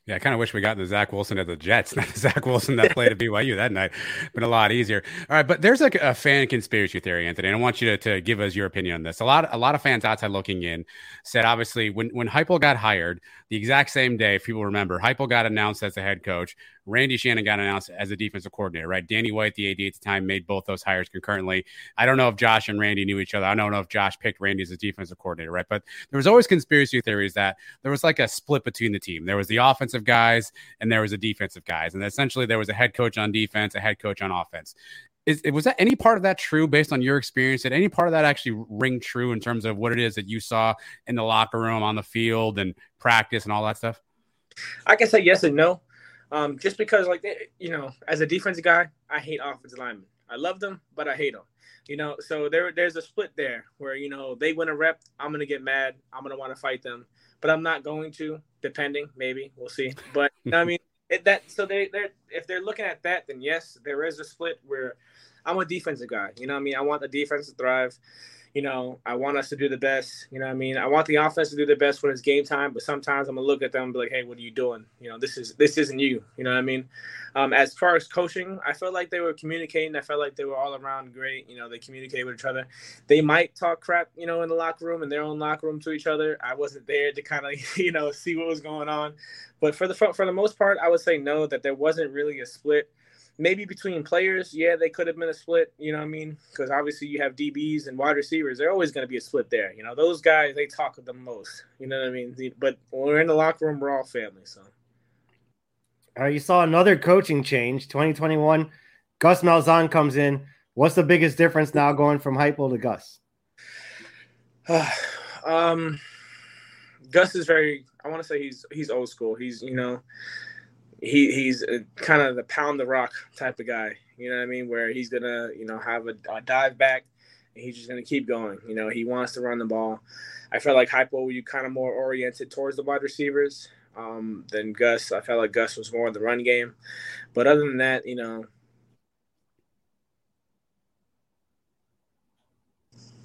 yeah, I kind of wish we got the Zach Wilson at the Jets, not the Zach Wilson that played at BYU that night. Been a lot easier. All right, but there's like a fan conspiracy theory, Anthony, and I want you to, to give us your opinion on this. A lot, a lot of fans outside looking in said, obviously, when when Heupel got hired, the exact same day, if people remember, Heupel got announced as the head coach. Randy Shannon got announced as a defensive coordinator, right? Danny White, the AD at the time, made both those hires concurrently. I don't know if Josh and Randy knew each other. I don't know if Josh picked Randy as a defensive coordinator, right? But there was always conspiracy theories that there was like a split between the team. There was the offensive guys and there was the defensive guys, and essentially there was a head coach on defense, a head coach on offense. Is, was that any part of that true based on your experience? Did any part of that actually ring true in terms of what it is that you saw in the locker room, on the field, and practice and all that stuff?
I can say yes and no. Um, just because, like, you know, as a defensive guy, I hate offensive linemen. I love them, but I hate them. You know, so there there's a split there where you know they win a rep, I'm gonna get mad, I'm gonna want to fight them, but I'm not going to. Depending, maybe we'll see. But you know, I mean, it, that so they they're if they're looking at that, then yes, there is a split where I'm a defensive guy. You know, I mean, I want the defense to thrive you know, I want us to do the best. You know, I mean, I want the offense to do the best when it's game time. But sometimes I'm gonna look at them and be like, "Hey, what are you doing? You know, this is this isn't you." You know what I mean? Um, as far as coaching, I felt like they were communicating. I felt like they were all around great. You know, they communicate with each other. They might talk crap, you know, in the locker room in their own locker room to each other. I wasn't there to kind of, you know, see what was going on. But for the for the most part, I would say no. That there wasn't really a split maybe between players, yeah, they could have been a split. You know what I mean? Because obviously you have DBs and wide receivers. They're always going to be a split there. You know, those guys they talk the most. You know what I mean? But when we're in the locker room, we're all family. So.
Uh, you saw another coaching change. 2021, Gus Malzahn comes in. What's the biggest difference now going from Heupel to Gus?
um, Gus is very. I want to say he's he's old school. He's you know he he's kind of the pound the rock type of guy. You know what I mean? Where he's gonna you know have a, a dive back, and he's just gonna keep going. You know, he wants to run the ball. I felt like Heupel, you kind of more oriented towards the wide receivers um, than Gus. I felt like Gus was more in the run game, but other than that, you know.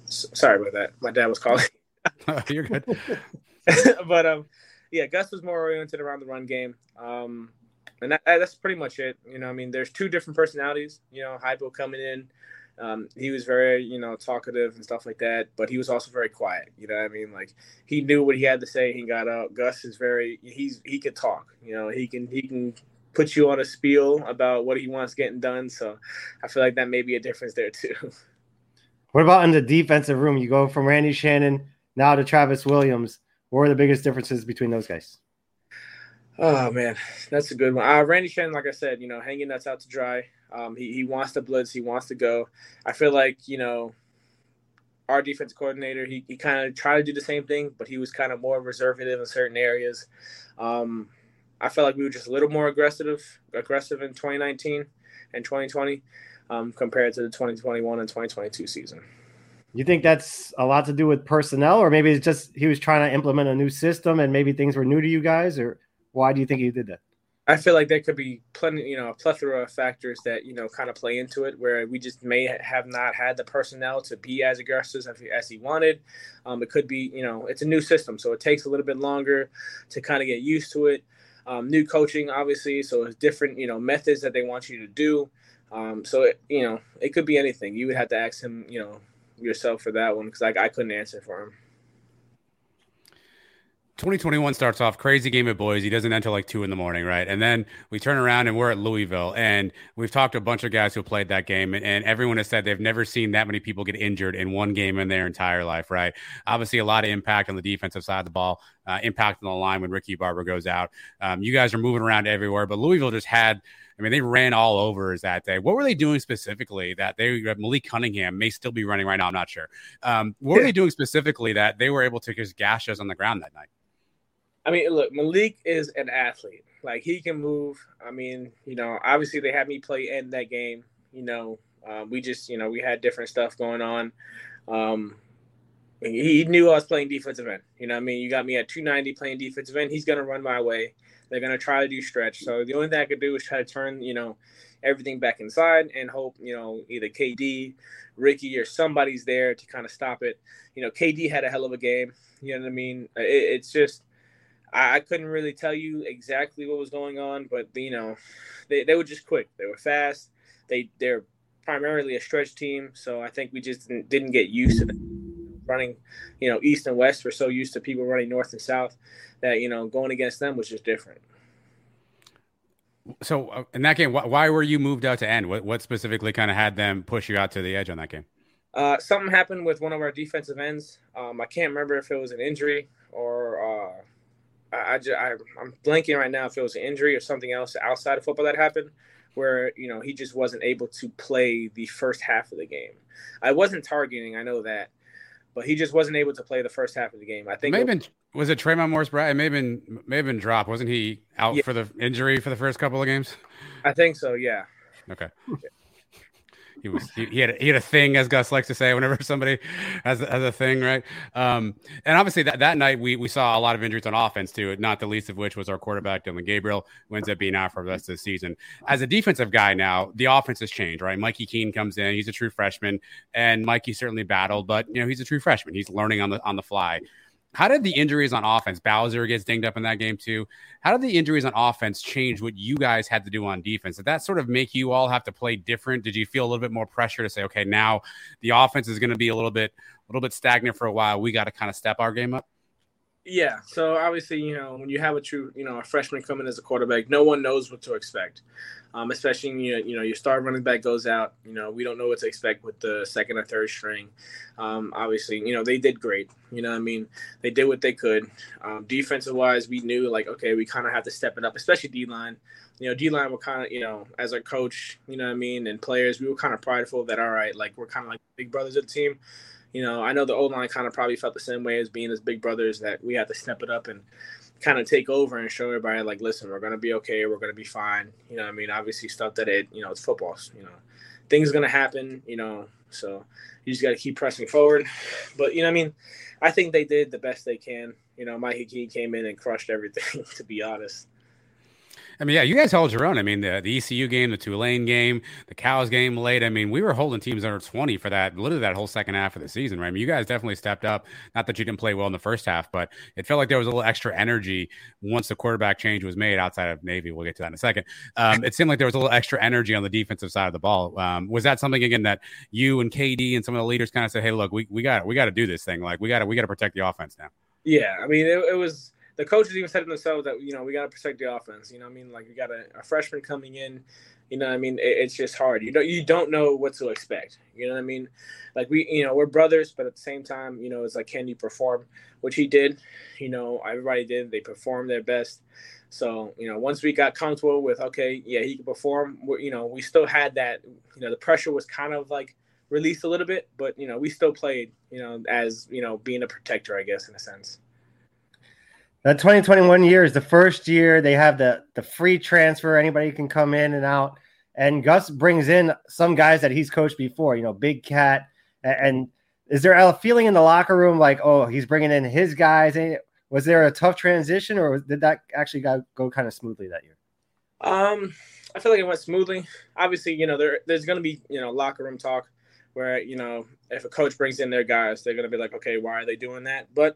Sorry about that. My dad was calling.
You're good.
but um, yeah, Gus was more oriented around the run game. Um, and that, that's pretty much it. You know, I mean, there's two different personalities. You know, Heupel coming in, um, he was very, you know, talkative and stuff like that, but he was also very quiet. You know, I mean, like he knew what he had to say. He got out. Gus is very, he's he could talk. You know, he can he can put you on a spiel about what he wants getting done. So I feel like that may be a difference there too.
What about in the defensive room? You go from Randy Shannon now to Travis Williams. What are the biggest differences between those guys?
Oh man, that's a good one. Uh, Randy Shannon, like I said, you know, hanging nuts out to dry. Um, he he wants to blitz. He wants to go. I feel like you know, our defense coordinator, he, he kind of tried to do the same thing, but he was kind of more reservative in certain areas. Um, I felt like we were just a little more aggressive, aggressive in 2019 and 2020 um, compared to the 2021 and 2022 season.
You think that's a lot to do with personnel, or maybe it's just he was trying to implement a new system and maybe things were new to you guys, or why do you think he did that?
I feel like there could be plenty, you know, a plethora of factors that you know kind of play into it, where we just may have not had the personnel to be as aggressive as, he wanted. Um, it could be, you know, it's a new system, so it takes a little bit longer to kind of get used to it. Um, new coaching, obviously, so it's different, you know, methods that they want you to do. Um, so it, you know, it could be anything. You would have to ask him, you know, yourself for that one because I, I couldn't answer for him.
2021 starts off crazy game at Boise. He doesn't enter like two in the morning, right? And then we turn around and we're at Louisville, and we've talked to a bunch of guys who played that game, and, and everyone has said they've never seen that many people get injured in one game in their entire life, right? Obviously, a lot of impact on the defensive side of the ball, uh, impact on the line when Ricky Barber goes out. Um, you guys are moving around everywhere, but Louisville just had. I mean, they ran all over us that day. What were they doing specifically that they Malik Cunningham may still be running right now? I'm not sure. Um, what were they doing specifically that they were able to just gash us on the ground that night?
I mean, look, Malik is an athlete. Like he can move. I mean, you know, obviously they had me play in that game. You know, uh, we just, you know, we had different stuff going on. Um, he knew I was playing defensive end. You know, I mean, you got me at 290 playing defensive end. He's gonna run my way. They're gonna try to do stretch. So the only thing I could do is try to turn, you know, everything back inside and hope, you know, either KD, Ricky, or somebody's there to kind of stop it. You know, KD had a hell of a game. You know what I mean? It, it's just I, I couldn't really tell you exactly what was going on, but you know, they, they were just quick. They were fast. They they're primarily a stretch team, so I think we just didn't, didn't get used to them running. You know, east and west. We're so used to people running north and south that you know going against them was just different.
So uh, in that game, wh- why were you moved out to end? What what specifically kind of had them push you out to the edge on that game?
Uh, something happened with one of our defensive ends. Um, I can't remember if it was an injury or uh, I, I, just, I I'm blanking right now if it was an injury or something else outside of football that happened, where you know he just wasn't able to play the first half of the game. I wasn't targeting, I know that, but he just wasn't able to play the first half of the game. I think
it may been was it Tre'Mon Morris Brash? It may have been may have been dropped. Wasn't he out yeah. for the injury for the first couple of games?
I think so. Yeah.
Okay. He was he, he, had a, he had a thing, as Gus likes to say, whenever somebody has, has a thing, right? Um, and obviously that, that night we we saw a lot of injuries on offense too, not the least of which was our quarterback Dillon Gabriel, who ends up being out for the rest of the season. As a defensive guy now, the offense has changed, right? Mikey Keene comes in, he's a true freshman, and Mikey certainly battled, but you know he's a true freshman, he's learning on the on the fly. How did the injuries on offense? Bowser gets dinged up in that game too. How did the injuries on offense change what you guys had to do on defense? Did that sort of make you all have to play different? Did you feel a little bit more pressure to say, okay, now the offense is going to be a little bit, a little bit stagnant for a while. We got to kind of step our game up.
Yeah. So obviously, you know, when you have a true, you know, a freshman coming as a quarterback, no one knows what to expect. Um, especially you know, you know your star running back goes out. You know, we don't know what to expect with the second or third string. Um, obviously, you know they did great. You know, I mean, they did what they could. Um, defensive wise, we knew like okay, we kind of have to step it up, especially D line. You know, D line were kind of you know as a coach, you know what I mean, and players, we were kind of prideful that all right, like we're kind of like big brothers of the team you know, I know the old line kind of probably felt the same way as being as big brothers that we had to step it up and kind of take over and show everybody like, listen, we're gonna be okay, we're gonna be fine. You know, I mean, obviously stuff that it, you know, it's football. You know, things gonna happen. You know, so you just got to keep pressing forward. But you know, I mean, I think they did the best they can. You know, Mike came in and crushed everything. To be honest.
I mean, yeah, you guys held your own. I mean, the, the ECU game, the Tulane game, the Cows game late. I mean, we were holding teams under 20 for that, literally that whole second half of the season, right? I mean, you guys definitely stepped up. Not that you didn't play well in the first half, but it felt like there was a little extra energy once the quarterback change was made outside of Navy. We'll get to that in a second. Um, it seemed like there was a little extra energy on the defensive side of the ball. Um, was that something, again, that you and KD and some of the leaders kind of said, hey, look, we, we got we got to do this thing. Like, we got to we got to protect the offense now?
Yeah. I mean, it, it was the coaches even said to themselves that you know we got to protect the offense. You know, I mean, like we got a, a, freshman coming in. You know, I mean, it, it's just hard. You don't you don't know what to expect. You know what I mean? Like we, you know, we're brothers, but at the same time, you know, it's like can you perform? Which he did. You know, everybody did. They performed their best. So you know, once we got comfortable with okay, yeah, he can perform. you know, we still had that. You know, the pressure was kind of like released a little bit, but you know, we still played. You know, as you know, being a protector, I guess, in a sense.
The 2021 year is the first year they have the the free transfer. Anybody can come in and out. And Gus brings in some guys that he's coached before. You know, Big Kat. And is there a feeling in the locker room like, oh, he's bringing in his guys? Was there a tough transition, or did that actually go, go kind of smoothly that year?
Um, I feel like it went smoothly. Obviously, you know, there there's going to be you know locker room talk where you know if a coach brings in their guys, they're going to be like, okay, why are they doing that? But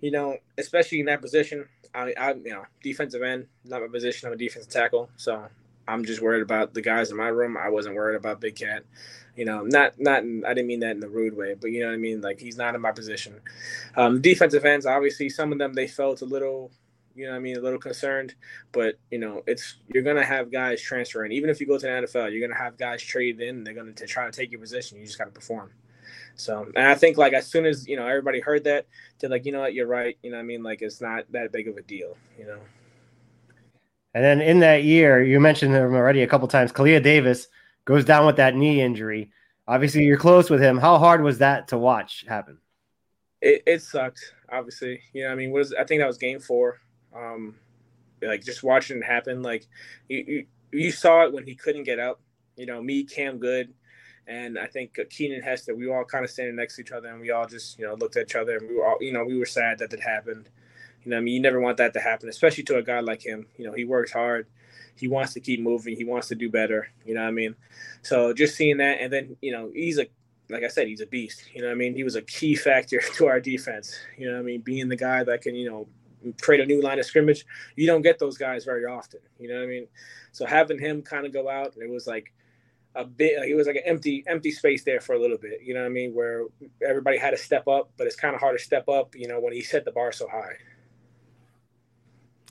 you know, especially in that position. I, I, you know, defensive end, not my position. I'm a defensive tackle, so I'm just worried about the guys in my room. I wasn't worried about Big Kat. You know, not not. In, I didn't mean that in the rude way, but you know what I mean. Like he's not in my position. Um, defensive ends, obviously, some of them they felt a little, you know, I mean, a little concerned. But you know, it's you're gonna have guys transferring. Even if you go to the NFL, you're gonna have guys traded in. They're gonna to try to take your position. You just got to perform. So, and I think like as soon as you know everybody heard that, they're like, you know what, you're right. You know, I mean, like it's not that big of a deal. You know.
And then in that year, you mentioned him already a couple times. Kalia Davis goes down with that knee injury. Obviously, you're close with him. How hard was that to watch happen?
It, it sucked. Obviously, you know, I mean, was I think that was game four. Um, like just watching it happen, like you, you, you saw it when he couldn't get up. You know, me, Cam Goode, and I think Keenan Hester, we were all kind of standing next to each other, and we all just you know looked at each other, and we were all you know we were sad that it happened. You know, I mean, you never want that to happen, especially to a guy like him. You know, he works hard, he wants to keep moving, he wants to do better. You know what I mean? So just seeing that, and then you know, he's a like I said, he's a beast. You know what I mean? He was a key factor to our defense. You know what I mean? Being the guy that can you know create a new line of scrimmage, you don't get those guys very often. You know what I mean? So having him kind of go out, it was like a bit it was like an empty empty space there for a little bit you know what i mean where everybody had to step up but it's kind of hard to step up you know when he set the bar so high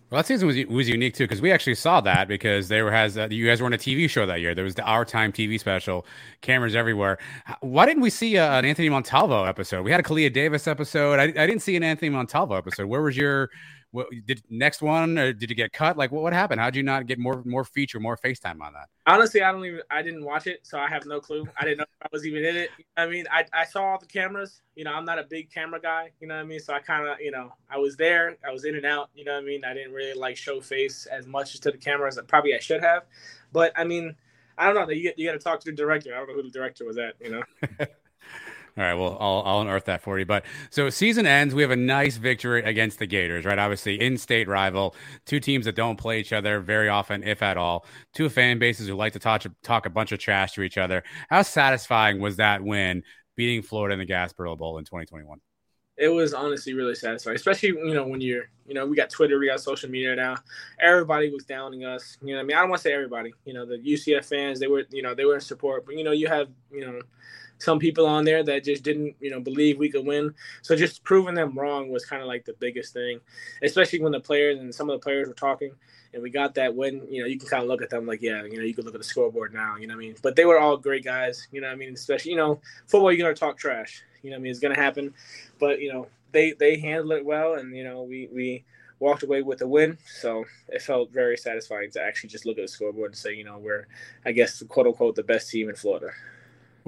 well, that season was was unique too because we actually saw that because there has uh, you guys were on a TV show that year. There was the Our Time TV special, cameras everywhere. Why didn't we see uh, an Anthony Montalvo episode? We had a Kalia Davis episode. I, I didn't see an Anthony Montalvo episode. Where was your what did next one or did you get cut? Like what, what happened? How'd you not get more more feature, more FaceTime on that?
Honestly, I don't even I didn't watch it, so I have no clue. I didn't know I was even in it. I mean, I, I saw all the cameras. You know, I'm not a big camera guy, you know what I mean? So I kinda, you know, I was there, I was in and out, you know what I mean? I didn't really like show face as much as to the camera as I, probably I should have. But I mean, I don't know. You, you got to talk to the director. I don't know who the director was at. You know.
All right, well, I'll, I'll unearth that for you. But so season ends, we have a nice victory against the Gators, right? Obviously, in-state rival, two teams that don't play each other very often, if at all. Two fan bases who like to talk talk a bunch of trash to each other. How satisfying was that win, beating Florida in the Gasparilla Bowl in 2021?
It was honestly really satisfying, especially you know when you're you know we got Twitter, we got social media now. Everybody was downing us. You know, I mean, I don't want to say everybody. You know, the UCF fans, they were you know they were in support, but you know you have you know some people on there that just didn't, you know, believe we could win. So just proving them wrong was kind of like the biggest thing, especially when the players and some of the players were talking and we got that win. You know, you can kind of look at them like, yeah, you know, you can look at the scoreboard now, you know what I mean? But they were all great guys, you know what I mean? Especially, you know, football, you're to talk trash, you know what I mean? It's to happen. But, you know, they, they handled it well and, you know, we, we, walked away with a win. So it felt very satisfying to actually just look at the scoreboard and say, you know, we're, I guess, quote unquote, the best team in Florida.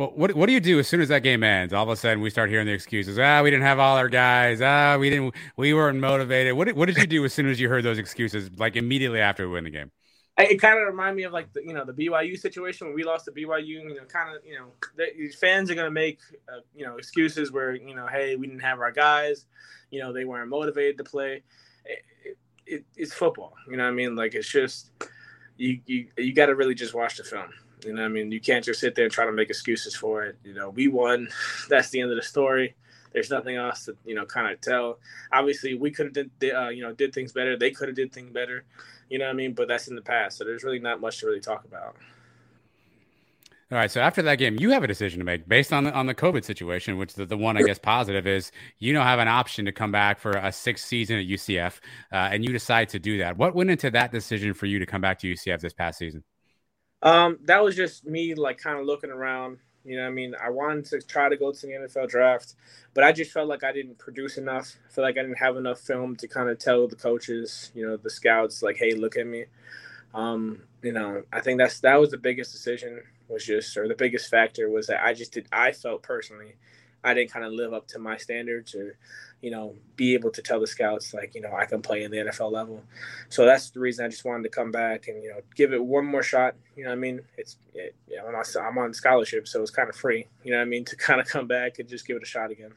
Well, what what do you do as soon as that game ends? All of a sudden, we start hearing the excuses. Ah, we didn't have all our guys. Ah, we didn't. We weren't motivated. What did, what did you do as soon as you heard those excuses? Like immediately after we win the game.
It kind of reminded me of like the you know the BYU situation when we lost to BYU. You know, kind of you know the, fans are gonna make uh, you know excuses where you know hey we didn't have our guys, you know they weren't motivated to play. It, it, it's football, you know what I mean? Like it's just you you you got to really just watch the film. You know, I mean, you can't just sit there and try to make excuses for it. You know, we won. That's the end of the story. There's nothing else to you know kind of tell. Obviously, we could have did uh, you know did things better. They could have did things better. You know what I mean? But that's in the past, so there's really not much to really talk about.
All right. So after that game, you have a decision to make based on the on the COVID situation, which the, the one I guess positive is you now have an option to come back for a sixth season at UCF, uh, and you decide to do that. What went into that decision for you to come back to UCF this past season?
Um, that was just me like kind of looking around. You know, I mean, I wanted to try to go to the NFL draft, but I just felt like I didn't produce enough. I feel like I didn't have enough film to kind of tell the coaches, you know, the scouts, like, hey, look at me. Um, you know, I think that's that was the biggest decision was just, or the biggest factor was that I just did. I felt personally, I didn't kind of live up to my standards or you know, be able to tell the scouts like, you know, I can play in the NFL level. So that's the reason I just wanted to come back and you know give it one more shot. You know, I mean, it's it, you know, I'm, on, I'm on scholarship, so it's kind of free. You know, I mean, to kind of come back and just give it a shot again.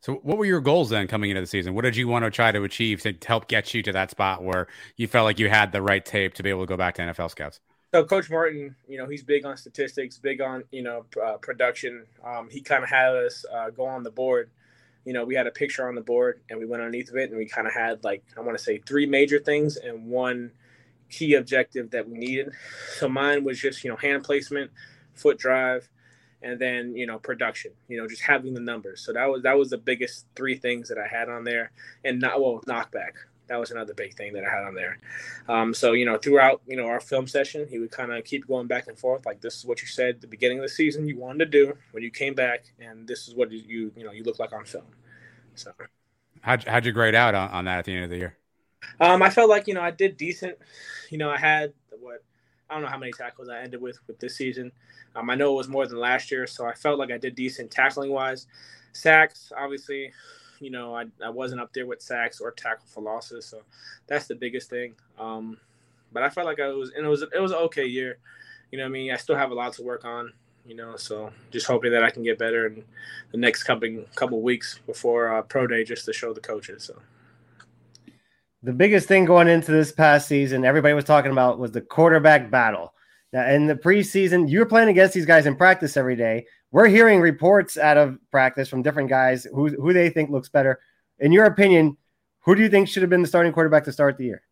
So, what were your goals then coming into the season? What did you want to try to achieve to help get you to that spot where you felt like you had the right tape to be able to go back to NFL scouts?
So, Coach Martin, you know, he's big on statistics, big on you know uh, production. Um, he kind of had us uh, go on the board you know, we had a picture on the board and we went underneath of it and we kind of had like I want to say three major things and one key objective that we needed. So mine was just you know hand placement, foot drive, and then you know production. You know, just having the numbers. So that was that was the biggest three things that I had on there, and not well knockback. That was another big thing that I had on there. Um, so you know, throughout you know our film session, he would kind of keep going back and forth. Like this is what you said at the beginning of the season you wanted to do when you came back, and this is what you you know you look like on film. So,
how'd, how'd you grade out on, on that at the end of the year?
Um, I felt like you know I did decent. You know, I had what I don't know how many tackles I ended with with this season. Um, I know it was more than last year, so I felt like I did decent tackling wise. Sacks, obviously, you know, I, I wasn't up there with sacks or tackle for losses, so that's the biggest thing. Um, but I felt like I was, and it was it was an okay year. You know, I mean, I still have a lot to work on you know. So just hoping that I can get better in the next couple couple weeks before uh, pro day, just to show the coaches. So
the biggest thing going into this past season, everybody was talking about was the quarterback battle. Now, in the preseason, you were playing against these guys in practice every day. We're hearing reports out of practice from different guys who who they think looks better. In your opinion, who do you think should have been the starting quarterback to start the year?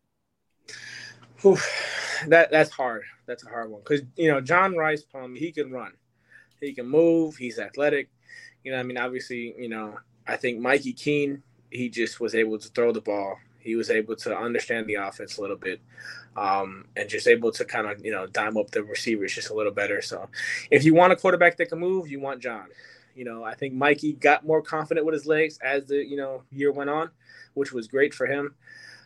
that that's hard. That's a hard one because you know John Rhys Plumlee, he can run. He can move. He's athletic. You know, I mean, obviously, you know, I think Mikey Keene, he just was able to throw the ball. He was able to understand the offense a little bit, um, and just able to kind of you know dime up the receivers just a little better. So, if you want a quarterback that can move, you want John. You know, I think Mikey got more confident with his legs as the you know year went on, which was great for him.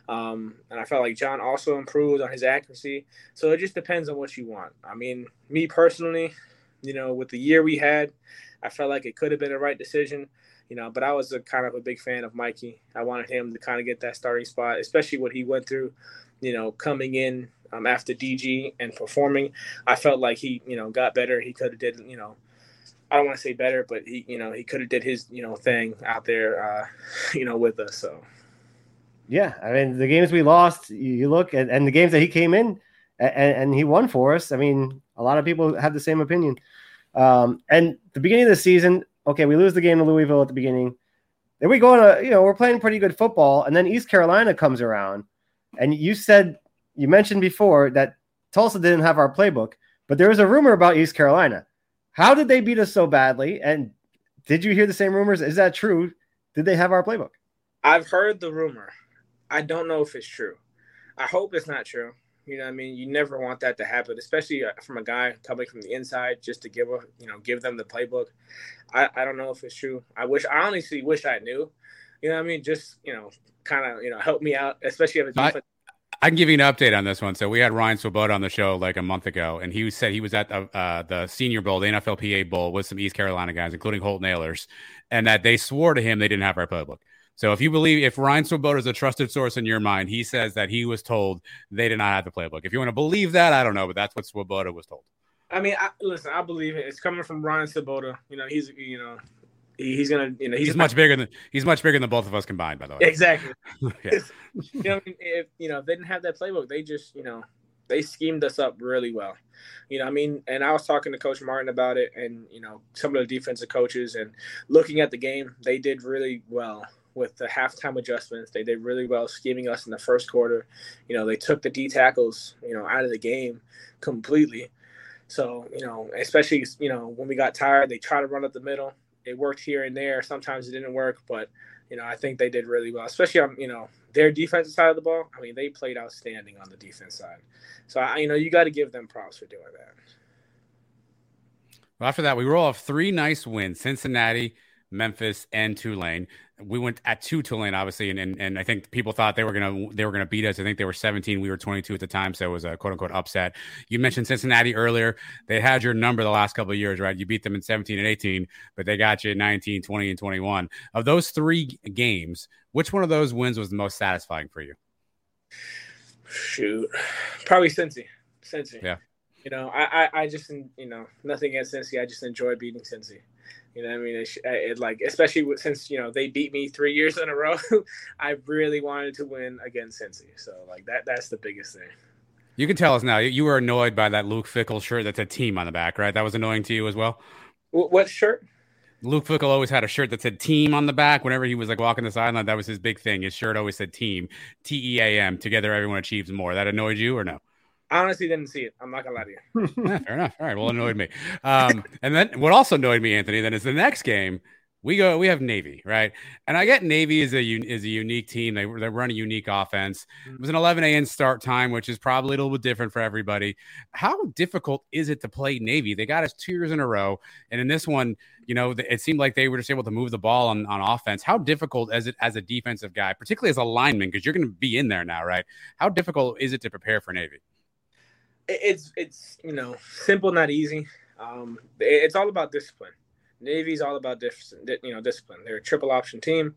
Um, and I felt like John also improved on his accuracy. So it just depends on what you want. I mean, me personally, you know, with the year we had, I felt like it could have been a right decision. You know, but I was a kind of a big fan of Mikey. I wanted him to kind of get that starting spot, especially what he went through. You know, coming in um, after DG and performing. I felt like he, you know, got better. He could have did, you know, I don't want to say better, but he, you know, he could have did his, you know, thing out there, uh, you know, with us. So.
Yeah, I mean the games we lost, you look at, and the games that he came in and, and he won for us. I mean, a lot of people have the same opinion. Um, and the beginning of the season, okay, we lose the game to Louisville at the beginning. Then we go on a, you know, we're playing pretty good football, and then East Carolina comes around, and you said you mentioned before that Tulsa didn't have our playbook, but there was a rumor about East Carolina. How did they beat us so badly? And did you hear the same rumors? Is that true? Did they have our playbook?
I've heard the rumor. I don't know if it's true. I hope it's not true. You know, I mean, you never want that to happen, especially uh, from a guy coming from the inside, just to give a, you know, give them the playbook. I, I don't know if it's true. I wish, I honestly wish I knew. You know, I mean, just you know, kind of, you know, help me out, especially if it's.
I, I can give you an update on this one. So we had Ryan Swoboda on the show like a month ago, and he said he was at the uh, the Senior Bowl, the NFLPA Bowl, with some East Carolina guys, including Holton Ahlers, and that they swore to him they didn't have our playbook. So if you believe, if Ryan Swoboda is a trusted source in your mind, he says that he was told they did not have the playbook. If you want to believe that, I don't know, but that's what Swoboda was told.
I mean, I, listen, I believe it. It's coming from Ryan Swoboda. You know, he's you know, he, he's gonna you know
he's, he's much bigger than he's much bigger than both of us combined. By the way,
exactly. yeah. You know, if you know if they didn't have that playbook, they just you know they schemed us up really well. You know, I mean, and I was talking to Coach Martin about it, and you know, some of the defensive coaches, and looking at the game, they did really well with the halftime adjustments. They did really well scheming us in the first quarter. You know, they took the D tackles, you know, out of the game completely. So, you know, especially, you know, when we got tired, they tried to run up the middle. It worked here and there. Sometimes it didn't work, but, you know, I think they did really well, especially on, you know, their defensive side of the ball. I mean, they played outstanding on the defense side. So, I, you know, you got to give them props for doing that.
Well, after that, we roll off three nice wins Cincinnati, Memphis, and Tulane we went at two Tulane, obviously, and, and and I think people thought they were gonna they were gonna beat us. I think they were 17, we were 22 at the time, so it was a quote unquote upset. You mentioned Cincinnati earlier; they had your number the last couple of years, right? You beat them in 17 and 18, but they got you in 19, 20, and 21. Of those three games, which one of those wins was the most satisfying for you?
Shoot, probably Cincy. Cincy.
Yeah.
You know, I, I, I just you know nothing against Cincy. I just enjoy beating Cincy. You know, I mean, it, it, like especially since you know they beat me three years in a row, I really wanted to win against Cincy. So like that that's the biggest thing.
You can tell us now. You were annoyed by that Luke Fickell shirt that's a team on the back, right? That was annoying to you as well.
What shirt?
Luke Fickell always had a shirt that said team on the back. Whenever he was like walking the sideline, that was his big thing. His shirt always said team, T E A M. Together, everyone achieves more. That annoyed you or no?
Honestly didn't see it. I'm not gonna lie to you.
fair enough. All right. Well, annoyed me. Um, and then what also annoyed me, Anthony, then is the next game. We go. We have Navy, right? And I get Navy is a is a unique team. They they run a unique offense. It was an 11 a.m. start time, which is probably a little bit different for everybody. How difficult is it to play Navy? They got us two years in a row, and in this one, you know, it seemed like they were just able to move the ball on, on offense. How difficult is it as a defensive guy, particularly as a lineman, because you're going to be in there now, right? How difficult is it to prepare for Navy?
It's it's you know simple, not easy. Um, it's all about discipline. Navy's all about different, you know, discipline. They're a triple option team.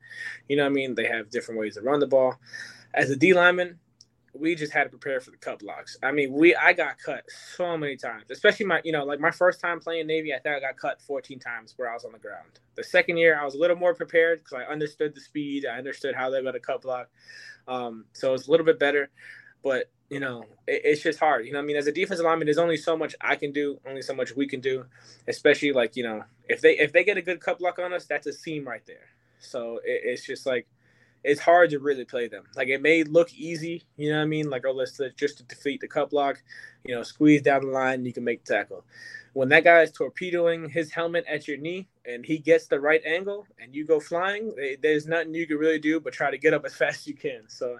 You know I mean? They have different ways to run the ball. As a D lineman, we just had to prepare for the cut blocks. I mean, we I got cut so many times, especially my, you know, like my first time playing Navy, I think I got cut 14 times where I was on the ground. The second year, I was a little more prepared because I understood the speed, I understood how they're going to cut block. Um, so it's a little bit better. But you know, it, it's just hard. You know, I mean, as a defensive lineman, there's only so much I can do, only so much we can do. Especially like you know, if they if they get a good cut block on us, that's a seam right there. So it, it's just like it's hard to really play them. Like it may look easy, you know what I mean? Like oh, let's just to defeat the cut block, you know, squeeze down the line, you can make tackle. When that guy is torpedoing his helmet at your knee and he gets the right angle and you go flying, there's nothing you can really do but try to get up as fast as you can. So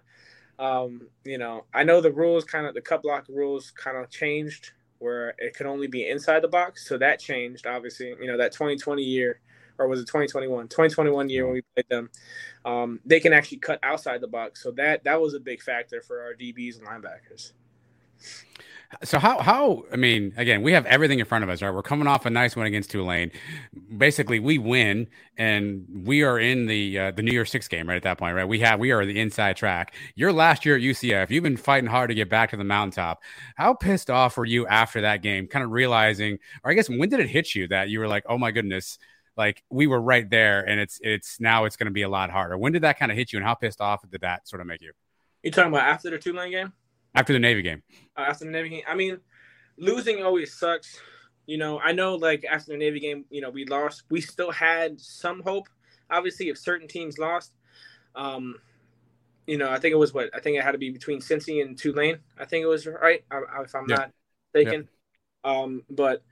um, you know, I know the rules kind of the cut block rules kind of changed where it could only be inside the box. So that changed, obviously. You know, that 2020 year, or was it 2021? 2021 year when we played them, um, they can actually cut outside the box. So that that was a big factor for our DBs and linebackers.
So how how I mean again we have everything in front of us right? We're coming off a nice win against Tulane. Basically we win and we are in the uh, the New Year Six game right at that point right? We have we are the inside track. Your last year at UCF you've been fighting hard to get back to the mountaintop. How pissed off were you after that game kind of realizing or I guess when did it hit you that you were like oh my goodness like we were right there and it's it's now it's going to be a lot harder. When did that kind of hit you and how pissed off did that sort of make you?
You talking about after the Tulane game
after the Navy game.
Uh, after the Navy game, I mean, losing always sucks. You know, I know like after the Navy game, you know, we lost. We still had some hope. Obviously, if certain teams lost, um, you know, I think it was what I think it had to be between Cincy and Tulane. I think it was right, if I'm yeah. not mistaken. Yeah. Um, but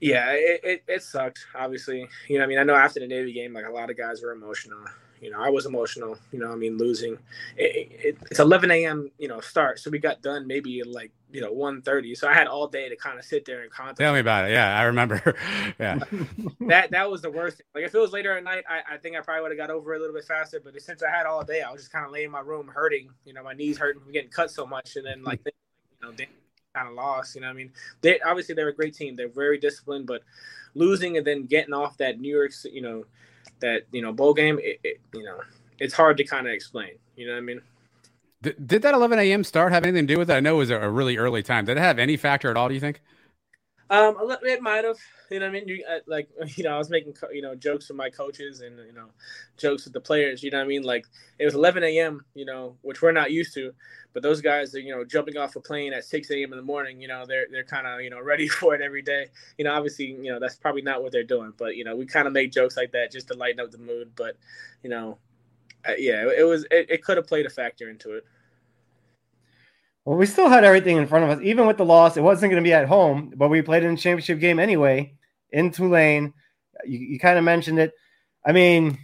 yeah, it, it, it sucked. Obviously, you know, I mean, I know after the Navy game, like a lot of guys were emotional. You know, I was emotional. You know, I mean, losing. It, it, it's 11 a.m. You know, start. So we got done maybe like you know 1:30. So I had all day to kind of sit there and contemplate.
Tell me about it. Yeah, I remember. yeah.
that that was the worst. Like if it was later at night, I, I think I probably would have got over it a little bit faster. But since I had all day, I was just kind of laying in my room hurting. You know, my knees hurting from getting cut so much, and then like you know, they kind of lost. You know, I mean, they obviously they're a great team. They're very disciplined, but losing and then getting off that New Year, you know that you know bowl game, it, it you know it's hard to kind of explain. You know what I mean?
Did, did that 11 a.m. start have anything to do with it? I know it was a, a really early time. Did it have any factor at all? Do you think?
Um, it might have. You know, I mean, you, uh, like you know, I was making you know jokes with my coaches and you know jokes with the players. You know, what I mean, like it was 11 a.m. You know, which we're not used to, but those guys are you know jumping off a plane at 6 a.m. in the morning. You know, they're they're kind of you know ready for it every day. You know, obviously, you know that's probably not what they're doing, but you know, we kind of make jokes like that just to lighten up the mood. But you know, uh, yeah, it, it was it, it could have played a factor into it.
Well, we still had everything in front of us, even with the loss. It wasn't going to be at home, but we played in the championship game anyway in Tulane. You, you kind of mentioned it. I mean,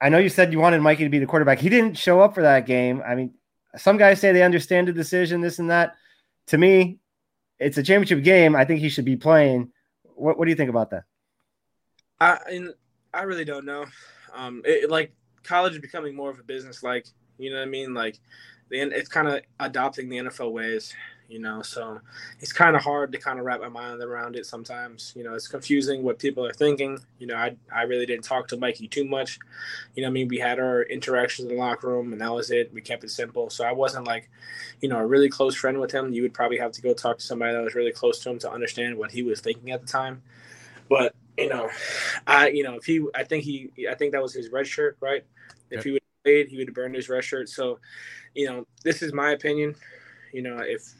I know you said you wanted Mikey to be the quarterback. He didn't show up for that game. I mean, some guys say they understand the decision, this and that. To me, it's a championship game. I think he should be playing. What, what do you think about that?
I I really don't know. Um, it, like college is becoming more of a business. Like you know what I mean. Like the it's kind of adopting the NFL ways, you know. So it's kind of hard to kind of wrap my mind around it sometimes. You know, it's confusing what people are thinking. You know, I I really didn't talk to Mikey too much. You know, I mean, we had our interactions in the locker room, and that was it. We kept it simple. So I wasn't like, you know, a really close friend with him. You would probably have to go talk to somebody that was really close to him to understand what he was thinking at the time. But you know, I you know if he I think he I think that was his red shirt, right? If yep. he would played, he would have burned his red shirt. So you know, this is my opinion. You know, if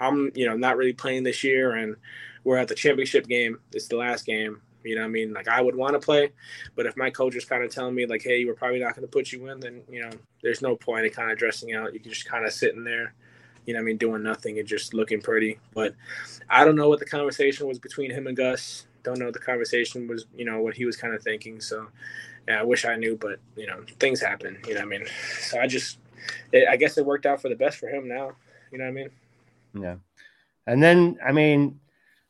I'm, you know, not really playing this year and we're at the championship game, it's the last game. You know, I mean, like I would want to play, but if my coach is kind of telling me like, "Hey, we're probably not going to put you in," then you know, there's no point in kind of dressing out. You can just kind of sitting there, you know, I mean, doing nothing and just looking pretty. But I don't know what the conversation was between him and Gus. Don't know the conversation was, you know, what he was kind of thinking. So, yeah, I wish I knew, but you know, things happen. You know, I mean, so I just it, I guess it worked out for the best for him now. You know what I mean?
Yeah. And then, I mean,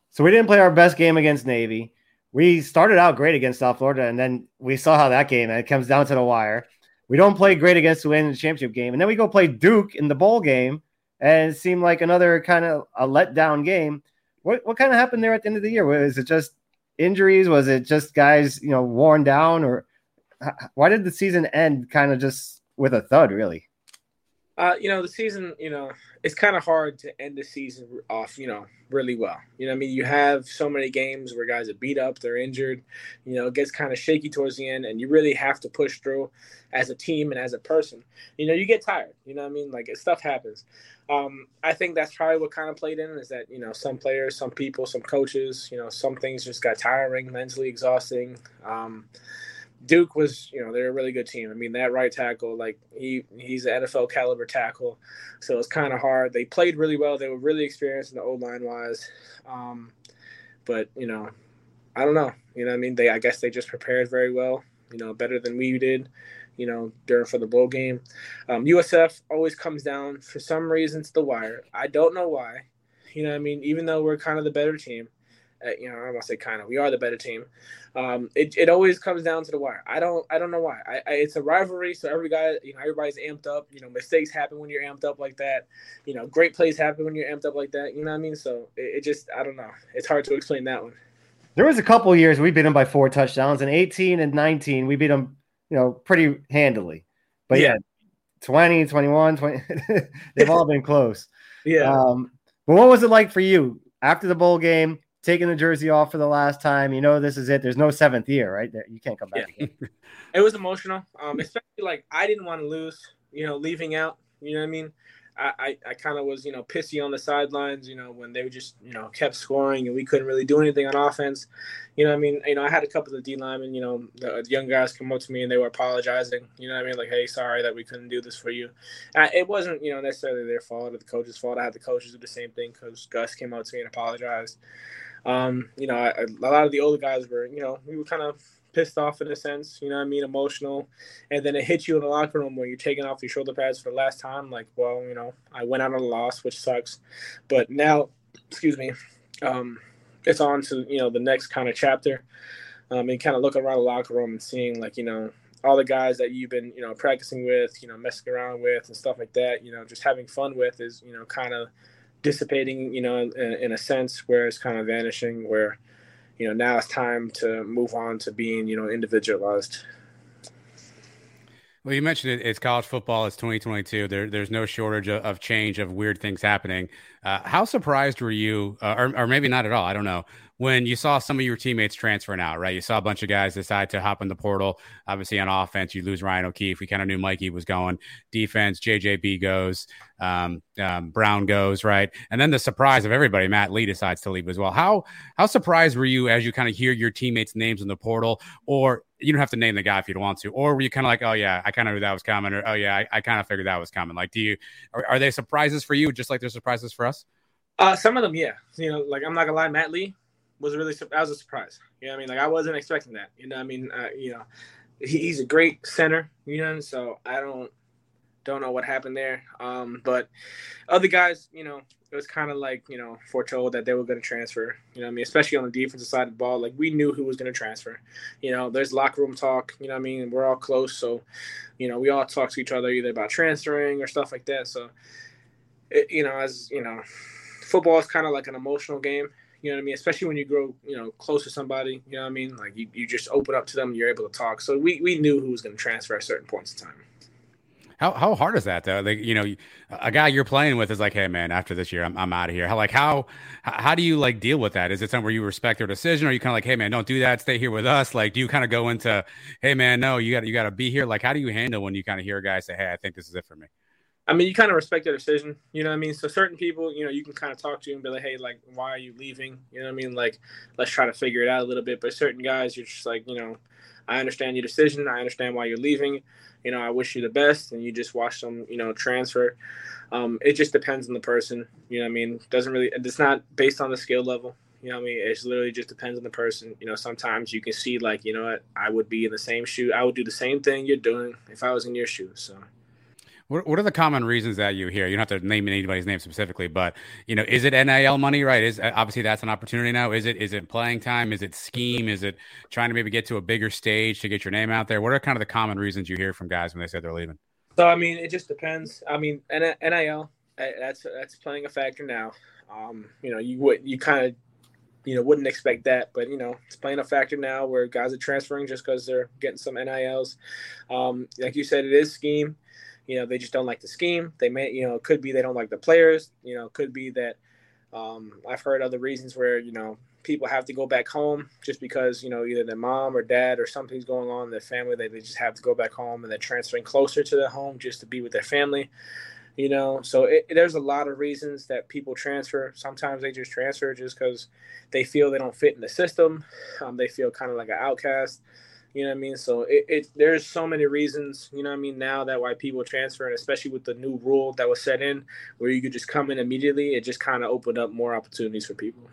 so we didn't play our best game against Navy. We started out great against South Florida, and then we saw how that game, and it comes down to the wire. We don't play great against Tulane in the championship game, and then we go play Duke in the bowl game, and it seemed like another kind of a letdown game. What what kind of happened there at the end of the year? Was it just injuries? Was it just guys, you know, worn down, or why did the season end kind of just with a thud? Really?
Uh, you know, the season, you know, it's kind of hard to end the season off, you know, really well. You know, I mean, you have so many games where guys are beat up, they're injured, you know, it gets kind of shaky towards the end, and you really have to push through as a team and as a person. You know, you get tired, you know I mean? Like, stuff happens. Um, I think that's probably what kind of played in is that, you know, some players, some people, some coaches, you know, some things just got tiring, mentally exhausting. Um, Duke was, you know, they're a really good team. I mean, that right tackle, like he he's an NFL caliber tackle, so it's kind of hard. They played really well. They were really experienced in the old line wise, um, but you know, I don't know. You know, I mean, they I guess they just prepared very well. You know, better than we did. You know, during for the bowl game, um, USF always comes down for some reason to the wire. I don't know why. You know, I mean, even though we're kind of the better team, you know, I want to say kind of. We are the better team. Um, it, it always comes down to the wire. I don't I don't know why. I, I, it's a rivalry, so every guy, you know, everybody's amped up. You know, mistakes happen when you're amped up like that. You know, great plays happen when you're amped up like that. You know what I mean? So it, it just I don't know. It's hard to explain that one.
There was a couple years we beat them by four touchdowns, and 18 and 19 we beat them, you know, pretty handily. But yeah, yeah 20, 21, 20, they've all been close.
Yeah.
Um, but what was it like for you after the bowl game? Taking the jersey off for the last time. You know, this is it. There's no seventh year, right? You can't come back yeah. again.
it was emotional, um, especially like I didn't want to lose. You know, leaving out. You know what I mean? I, I, I kind of was, you know, pissy on the sidelines, you know, when they just, you know, kept scoring and we couldn't really do anything on offense. You know I mean? You know, I had a couple of D linemen, you know, the, the, young guys come up to me and they were apologizing. You know I mean? Like, hey, sorry that we couldn't do this for you. Uh, it wasn't, you know, necessarily their fault or the coach's fault. I had the coaches do the same thing because Gus came up to me and apologized. Um, you know, I, a lot of the older guys were, you know, we were kind of pissed off in a sense, you know I mean, emotional. And then it hits you in the locker room where you're taking off your shoulder pads for the last time. Like, well, you know, I went out on a loss, which sucks. But now, excuse me, um, it's on to, you know, the next kind of chapter. Um, and kind of looking around the locker room and seeing, like, you know, all the guys that you've been, you know, practicing with, you know, messing around with and stuff like that, you know, just having fun with is, you know, kind of – dissipating, you know, in, in, a sense where it's kind of vanishing, where, you know, now it's time to move on to being, you know, individualized.
Well, you mentioned it, it's college football. It's 2022. There, there's no shortage of, of, change of weird things happening. Uh, how surprised were you, uh, or, or maybe not at all? I don't know when you saw some of your teammates transferring out, right? You saw a bunch of guys decide to hop in the portal. Obviously, on offense, you lose Ryan O'Keefe. We kind of knew Mikey was going. Defense, JJB goes, um, um, Brown goes, right? And then the surprise of everybody, Matt Lee decides to leave as well. How how surprised were you as you kind of hear your teammates' names in the portal, or you don't have to name the guy if you don't want to, or were you kind of like, oh yeah, I kind of knew that was coming, or oh yeah, I, I kind of figured that was coming. Like, do you are, are they surprises for you, just like they're surprises for us?
Uh, some of them, yeah. You know, like I'm not gonna lie, Matt Lee was really that was a surprise. You know, I mean, like I wasn't expecting that. You know, I mean, uh, you know, he, he's a great center. You know, so I don't don't know what happened there. Um, but other guys, you know, it was kind of like you know foretold that they were going to transfer. You know, what I mean, especially on the defensive side of the ball, like we knew who was going to transfer. You know, there's locker room talk. You know, what I mean, we're all close, so you know, we all talk to each other either about transferring or stuff like that. So, it, you know, as you know, football is kind of like an emotional game. You know what I mean? Especially when you grow, you know, close to somebody. You know what I mean? Like you, you just open up to them, you're able to talk. So we, we knew who was going to transfer at certain points in time.
How how hard is that though? Like you know, a guy you're playing with is like, hey man, after this year, I'm, I'm out of here. How like how how do you like deal with that? Is it something where you respect their decision, or you kind of like, hey man, don't do that, stay here with us? Like, do you kind of go into, hey man, no, you got you got to be here? Like, how do you handle when you kind of hear a guy say, hey, I think this is it for me?
I mean, you kind of respect their decision. You know what I mean? So certain people, you know, you can kind of talk to and be like, hey, like, why are you leaving? You know what I mean? Like, let's try to figure it out a little bit. But certain guys, you're just like, you know, I understand your decision. I understand why you're leaving. You know, I wish you the best. And you just watch them, you know, transfer. Um, it just depends on the person. You know I mean? Doesn't really, it's not based on the skill level. You know I mean? It literally just depends on the person. You know, sometimes you can see, like, you know what, I would be in the same shoe. I would do the same thing you're doing if I was in your shoes. So,
what, what are the common reasons that you hear? You don't have to name anybody's name specifically, but you know, is it NIL money? Right? Is obviously that's an opportunity now. Is it is it playing time? Is it scheme? Is it trying to maybe get to a bigger stage to get your name out there? What are kind of the common reasons you hear from guys when they say they're leaving?
So I mean, it just depends. I mean, NIL eh, that's that's playing a factor now. Um, you know, you would you kind of you know wouldn't expect that, but you know it's playing a factor now where guys are transferring just because they're getting some NILs. Um, like you said, it is scheme you know they just don't like the scheme. They may you know it could be they don't like the players. You know it could be that um, i've heard other reasons where you know people have to go back home just because you know either their mom or dad or something's going on in their family they, they just have to go back home and they're transferring closer to their home just to be with their family you know? So it, there's a lot of reasons that people transfer. Sometimes they just transfer just because they feel they don't fit in the system. Um, they feel kind of like an outcast you know what I mean? So it, it, there's so many reasons, you know what I mean, now that why people transfer and especially with the new rule that was set in where you could just come in immediately, it just kind of opened up more opportunities for people.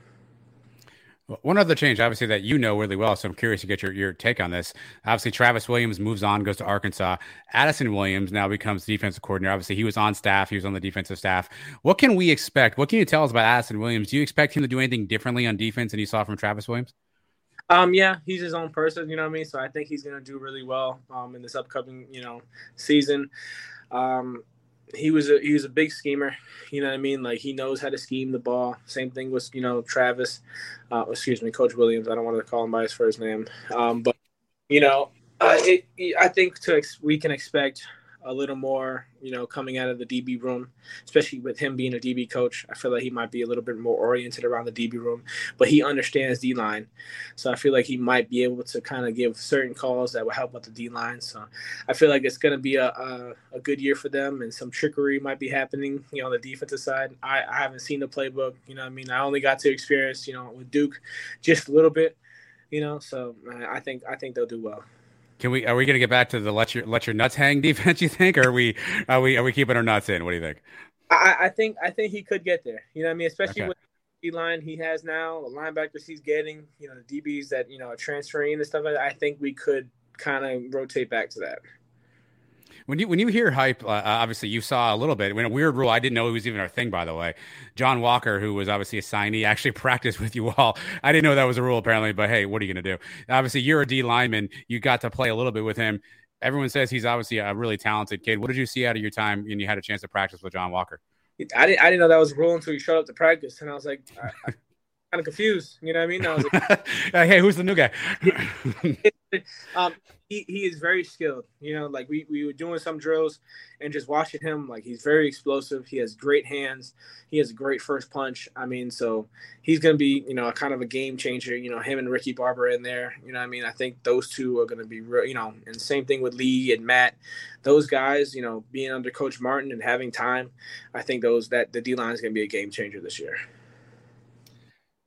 One other change, obviously, that you know really well, so I'm curious to get your, your take on this. Obviously, Travis Williams moves on, goes to Arkansas. Addison Williams now becomes defensive coordinator. Obviously, he was on staff, he was on the defensive staff. What can we expect? What can you tell us about Addison Williams? Do you expect him to do anything differently on defense than you saw from Travis Williams?
Um, yeah, he's his own person, you know what I mean? So I think he's gonna do really well um, in this upcoming, you know, season. Um, he was a he was a big schemer. You know what I mean? Like he knows how to scheme the ball. Same thing with you know Travis, uh, excuse me, Coach Williams. I don't want to call him by his first name, um, but you know, uh, it, I think to ex- we can expect a little more, you know, coming out of the DB room, especially with him being a DB coach. I feel like he might be a little bit more oriented around the DB room, but he understands D line. So I feel like he might be able to kind of give certain calls that will help with the D line. So I feel like it's going to be a, a, a, good year for them and some trickery might be happening, you know, on the defensive side. I, I haven't seen the playbook, you know I mean? I only got to experience, you know, with Duke just a little bit, you know, so I think, I think they'll do well.
Can we? Are we going to get back to the let your let your nuts hang defense? You think? Or are we? Are we? Are we keeping our nuts in? What do you think?
I, I think I think he could get there. You know, what I mean, especially okay. with the line he has now, the linebackers he's getting, you know, the DBs that you know are transferring and stuff like that. I think we could kind of rotate back to that.
When you when you hear hype, uh, obviously you saw a little bit. When a weird rule, I didn't know it was even a thing. By the way, John Walker, who was obviously a signee, actually practiced with you all. I didn't know that was a rule apparently, but hey, what are you going to do? Obviously, you're a D lineman. You got to play a little bit with him. Everyone says he's obviously a really talented kid. What did you see out of your time when you had a chance to practice with John Walker?
I didn't, I didn't know that was a rule until you showed up to practice, and I was like, I, I kind of confused. You know what I mean? I was like,
hey, who's the new guy?
um, he, he is very skilled. You know, like we, we were doing some drills and just watching him, like he's very explosive. He has great hands. He has a great first punch. I mean, so he's going to be, you know, a kind of a game changer. You know, him and Ricky Barber in there. You know, I mean, I think those two are going to be, real, you know, and same thing with Lee and Matt. Those guys, you know, being under Coach Martin and having time, I think those that the D line is going to be a game changer this year.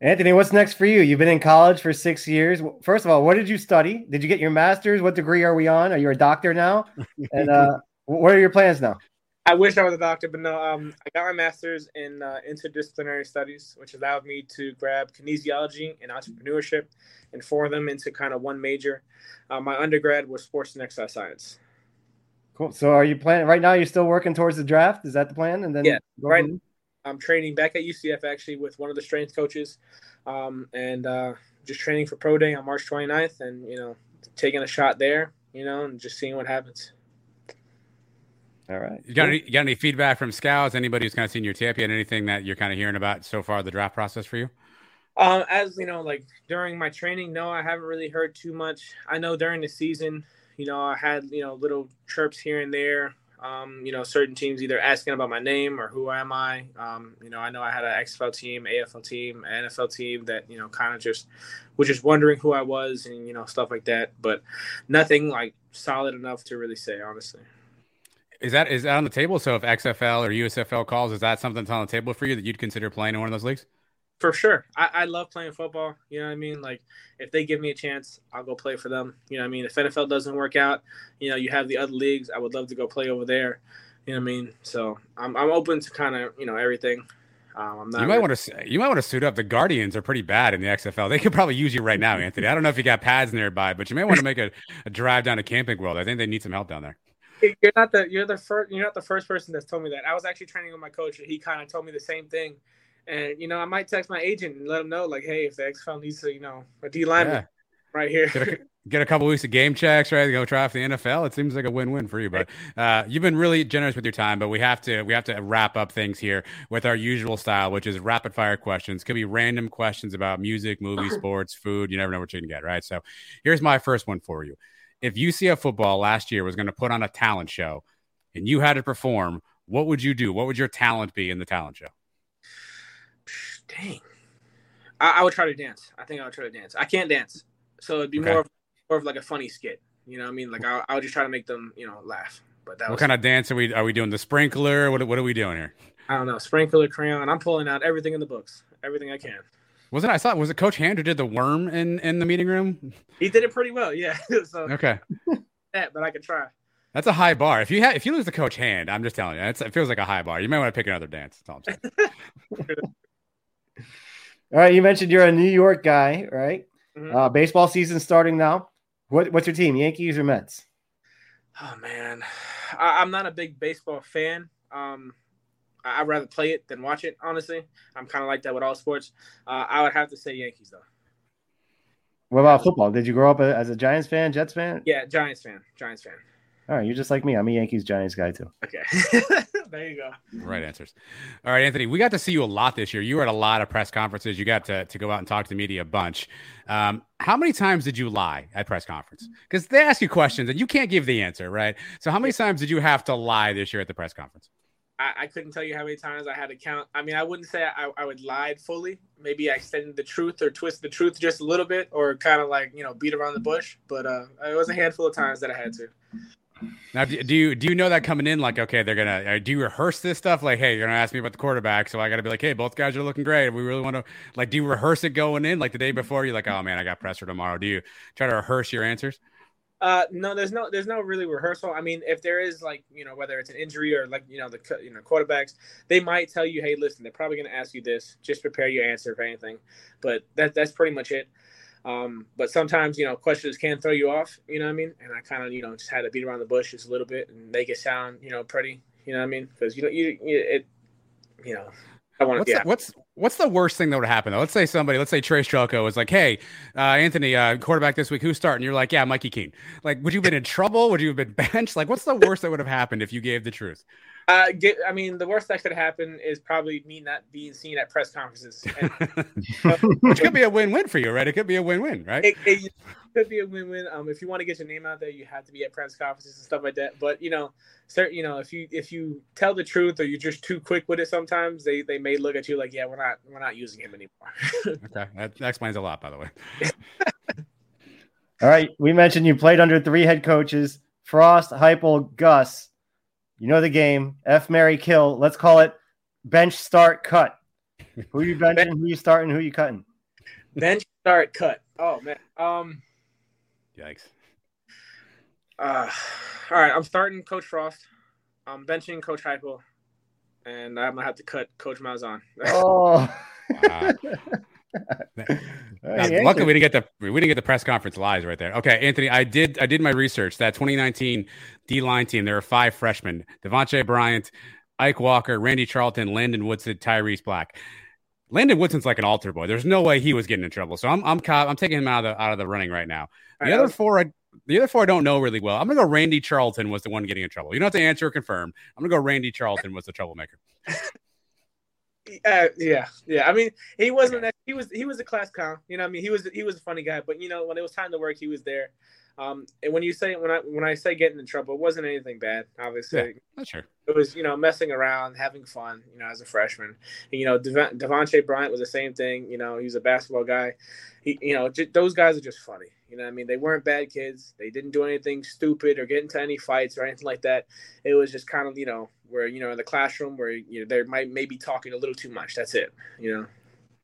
Anthony, what's next for you? You've been in college for six years. First of all, what did you study? Did you get your master's? What degree are we on? Are you a doctor now? And uh, what are your plans now?
I wish I was a doctor, but no. Um, I got my master's in uh, interdisciplinary studies, which allowed me to grab kinesiology and entrepreneurship and form them into kind of one major. Uh, my undergrad was sports and exercise science.
Cool. So, are you planning right now? You're still working towards the draft? Is that the plan? And then
yeah, right. I'm training back at UCF actually with one of the strength coaches, um, and uh, just training for pro day on March 29th, and you know, taking a shot there, you know, and just seeing what happens.
All right.
You got, any, you got any feedback from scouts? Anybody who's kind of seen your tape yet? Anything that you're kind of hearing about so far the draft process for you?
Um, as you know, like during my training, no, I haven't really heard too much. I know during the season, you know, I had you know little chirps here and there um, you know, certain teams either asking about my name or who am I. Um, you know, I know I had an XFL team, AFL team, NFL team that you know kind of just was just wondering who I was and you know stuff like that, but nothing like solid enough to really say honestly.
Is that is that on the table? So if XFL or USFL calls, is that something that's on the table for you that you'd consider playing in one of those leagues?
For sure. I, I love playing football. You know what I mean? Like if they give me a chance, I'll go play for them. You know what I mean? If NFL doesn't work out, you know, you have the other leagues. I would love to go play over there. You know what I mean? So I'm I'm open to kind of, you know, everything. Um,
you might really... want to you might want to suit up. The Guardians are pretty bad in the XFL. They could probably use you right now, Anthony. I don't know if you got pads nearby, but you may want to make a, a drive down to Camping World. I think they need some help down there.
You're not the you're the first you're not the first person that's told me that. I was actually training with my coach, and he kind of told me the same thing and you know, I might text my agent and let him know, like, hey, if the XFL needs to, you know, a D lineman yeah. right here.
Get a, get a, couple weeks of game checks, right? Go try for the NFL. It seems like a win-win for you. But uh, you've been really generous with your time. But we have to we have to wrap up things here with our usual style, which is rapid fire questions. Could be random questions about music, movies, sports, food. You never know what you can get, right? So here's my first one for you. If UCF football last year was going to put on a talent show and you had to perform, what would you do? What would your talent be in the talent show?
Dang. I, I, would try to dance. I think I would try to dance. I can't dance, so it'd be okay. more of, more of like a funny skit. You know what I mean? Like I, I would just try to make them, you know, laugh. But that
what kind of dance are we? Are we doing the sprinkler? What What are we doing here?
I don't know. Sprinkler, crayon. I'm pulling out everything in the books, everything I can.
Was it? I thought was it Coach Hand who did the worm in in the meeting room?
He did it pretty well. Yeah. so
okay.
That, but I could try.
That's a high bar. If you have, if you lose the coach hand, I'm just telling you, it feels like a high bar. You might want to pick another dance. That's all I'm saying.
All right, you mentioned you're a New York guy, right?
Mhm.
Uh, baseball season starting now. What, what's your team, Yankees or Mets?
Oh man, I, I'm not a big baseball fan. Um, I, I'd rather play it than watch it. Honestly, I'm kind of like that with all sports. Uh, I would have to say Yankees though.
What about football? Did you grow up as a Giants fan, Jets fan?
Yeah, Giants fan. Giants fan.
All right, you're just like me. I'm a Yankees Giants guy too.
Okay, there you go.
Right answers. All right, Anthony, we got to see you a lot this year. You were at a lot of press conferences. You got to, to go out and talk to the media a bunch. Um, how many times did you lie at press conference? Because they ask you questions and you can't give the answer, right? So how many times did you have to lie this year at the press conference?
I, I couldn't tell you how many times I had to count. I mean, I wouldn't say I, I would lied fully. Maybe I extended the truth or twisted the truth just a little bit, or kind of like you know beat around the bush. But uh, it was a handful of times that I had to.
Now, do, you do you know that coming in? Like, okay, they're gonna uh, do you rehearse this stuff? Like, hey, you're gonna ask me about the quarterback, so I got to be like, hey, both guys are looking great. We really want to like, do you rehearse it going in like the day before? You're like, oh man, I got press for tomorrow. Do you try to rehearse your answers?
Uh, no, there's no, there's no really rehearsal. I mean, if there is like, you know, whether it's an injury or like, you know, the, you know, quarterbacks, they might tell you, hey, listen, they're probably going to ask you this. Just prepare your answer for anything. But that, that's pretty much it. Um, but sometimes, you know, questions can throw you off. You know what I mean? And I kind of, you know, just had to beat around the bush just a little bit and make it sound, you know, pretty. You know what I mean? Because you know, you, you it, you know, I want
What's
to.
the, what's what's the worst thing that would happen though? Let's say somebody, let's say Trace Strelko was like, "Hey, uh, Anthony, uh, quarterback this week, who's starting?" You're like, "Yeah, Mikey Keene." Like, would you have been in trouble? Would you have been benched? Like, what's the worst that would have happened if you gave the truth?
Uh, get, I mean, the worst that could happen is probably me not being seen at press conferences. And
Which could be a win-win for you, right? It could be a win-win, right?
it, it could be a win-win. Um, if you want to get your name out there, you have to be at press conferences and stuff like that. But you know, certain, you know, if you if you tell the truth or you're just too quick with it, sometimes they they may look at you like, yeah, we're not we're not using him anymore.
okay, that, that explains a lot, by the way.
All right, we mentioned you played under three head coaches: Frost, Heupel, Gus. You know the game. F, Mary, kill. Let's call it bench, start, cut. Who you benching? Who you starting? Who you cutting?
Bench start cut. Oh man. Um.
Yikes.
Uh, all right, I'm starting Coach Frost. I'm benching Coach Heupel, and I'm gonna have to cut Coach Malzahn.
Oh.
Wow.
All
Now, luckily, we didn't get the we didn't get the press conference lies right there. Okay, Anthony, I did I did my research. That 2019 D line team, there were five freshmen: Devontae Bryant, Ike Walker, Randy Charlton, Landon Woodson, Tyrese Black. Landon Woodson's like an altar boy. There's no way he was getting in trouble. So I'm I'm I'm taking him out of the out of the running right now. The
right,
other
let's-
four, I, the other four, I don't know really well. I'm gonna go. Randy Charlton was the one getting in trouble. You don't have to answer or confirm. I'm gonna go. Randy Charlton was the troublemaker.
Uh, yeah, yeah. I mean, he wasn't. That, he was. He was a class clown. You know, what I mean, he was. He was a funny guy. But you know, when it was time to work, he was there. Um, and when you say when I when I say getting in trouble, it wasn't anything bad. Obviously,
Yeah. Not sure.
it was you know messing around, having fun. You know, as a freshman, and, you know, Dev- Devontae Bryant was the same thing. You know, he was a basketball guy. He, you know, j- those guys are just funny. You know, what I mean, they weren't bad kids. They didn't do anything stupid or get into any fights or anything like that. It was just kind of you know where you know in the classroom where you know they might maybe talking a little too much. That's it. You know.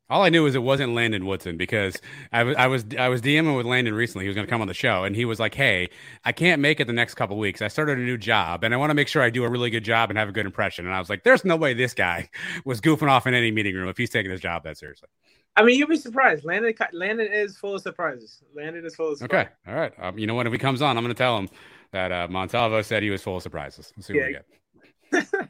All I knew was it wasn't Landon Woodson because I was I was I was DMing with Landon recently. He was going to come on the show, and he was like, "Hey, I can't make it the next couple weeks. I started a new job, and I want to make sure I do a really good job and have a good impression." And I was like, "There's no way this guy was goofing off in any meeting room if he's taking his job that seriously."
I mean, you'd be surprised. Landon, Landon is full of surprises. Landon is full of surprises.
Okay, all right. Um, you know what? If he comes on, I'm going to tell him that uh, Montalvo said he was full of surprises. Let's see what we get.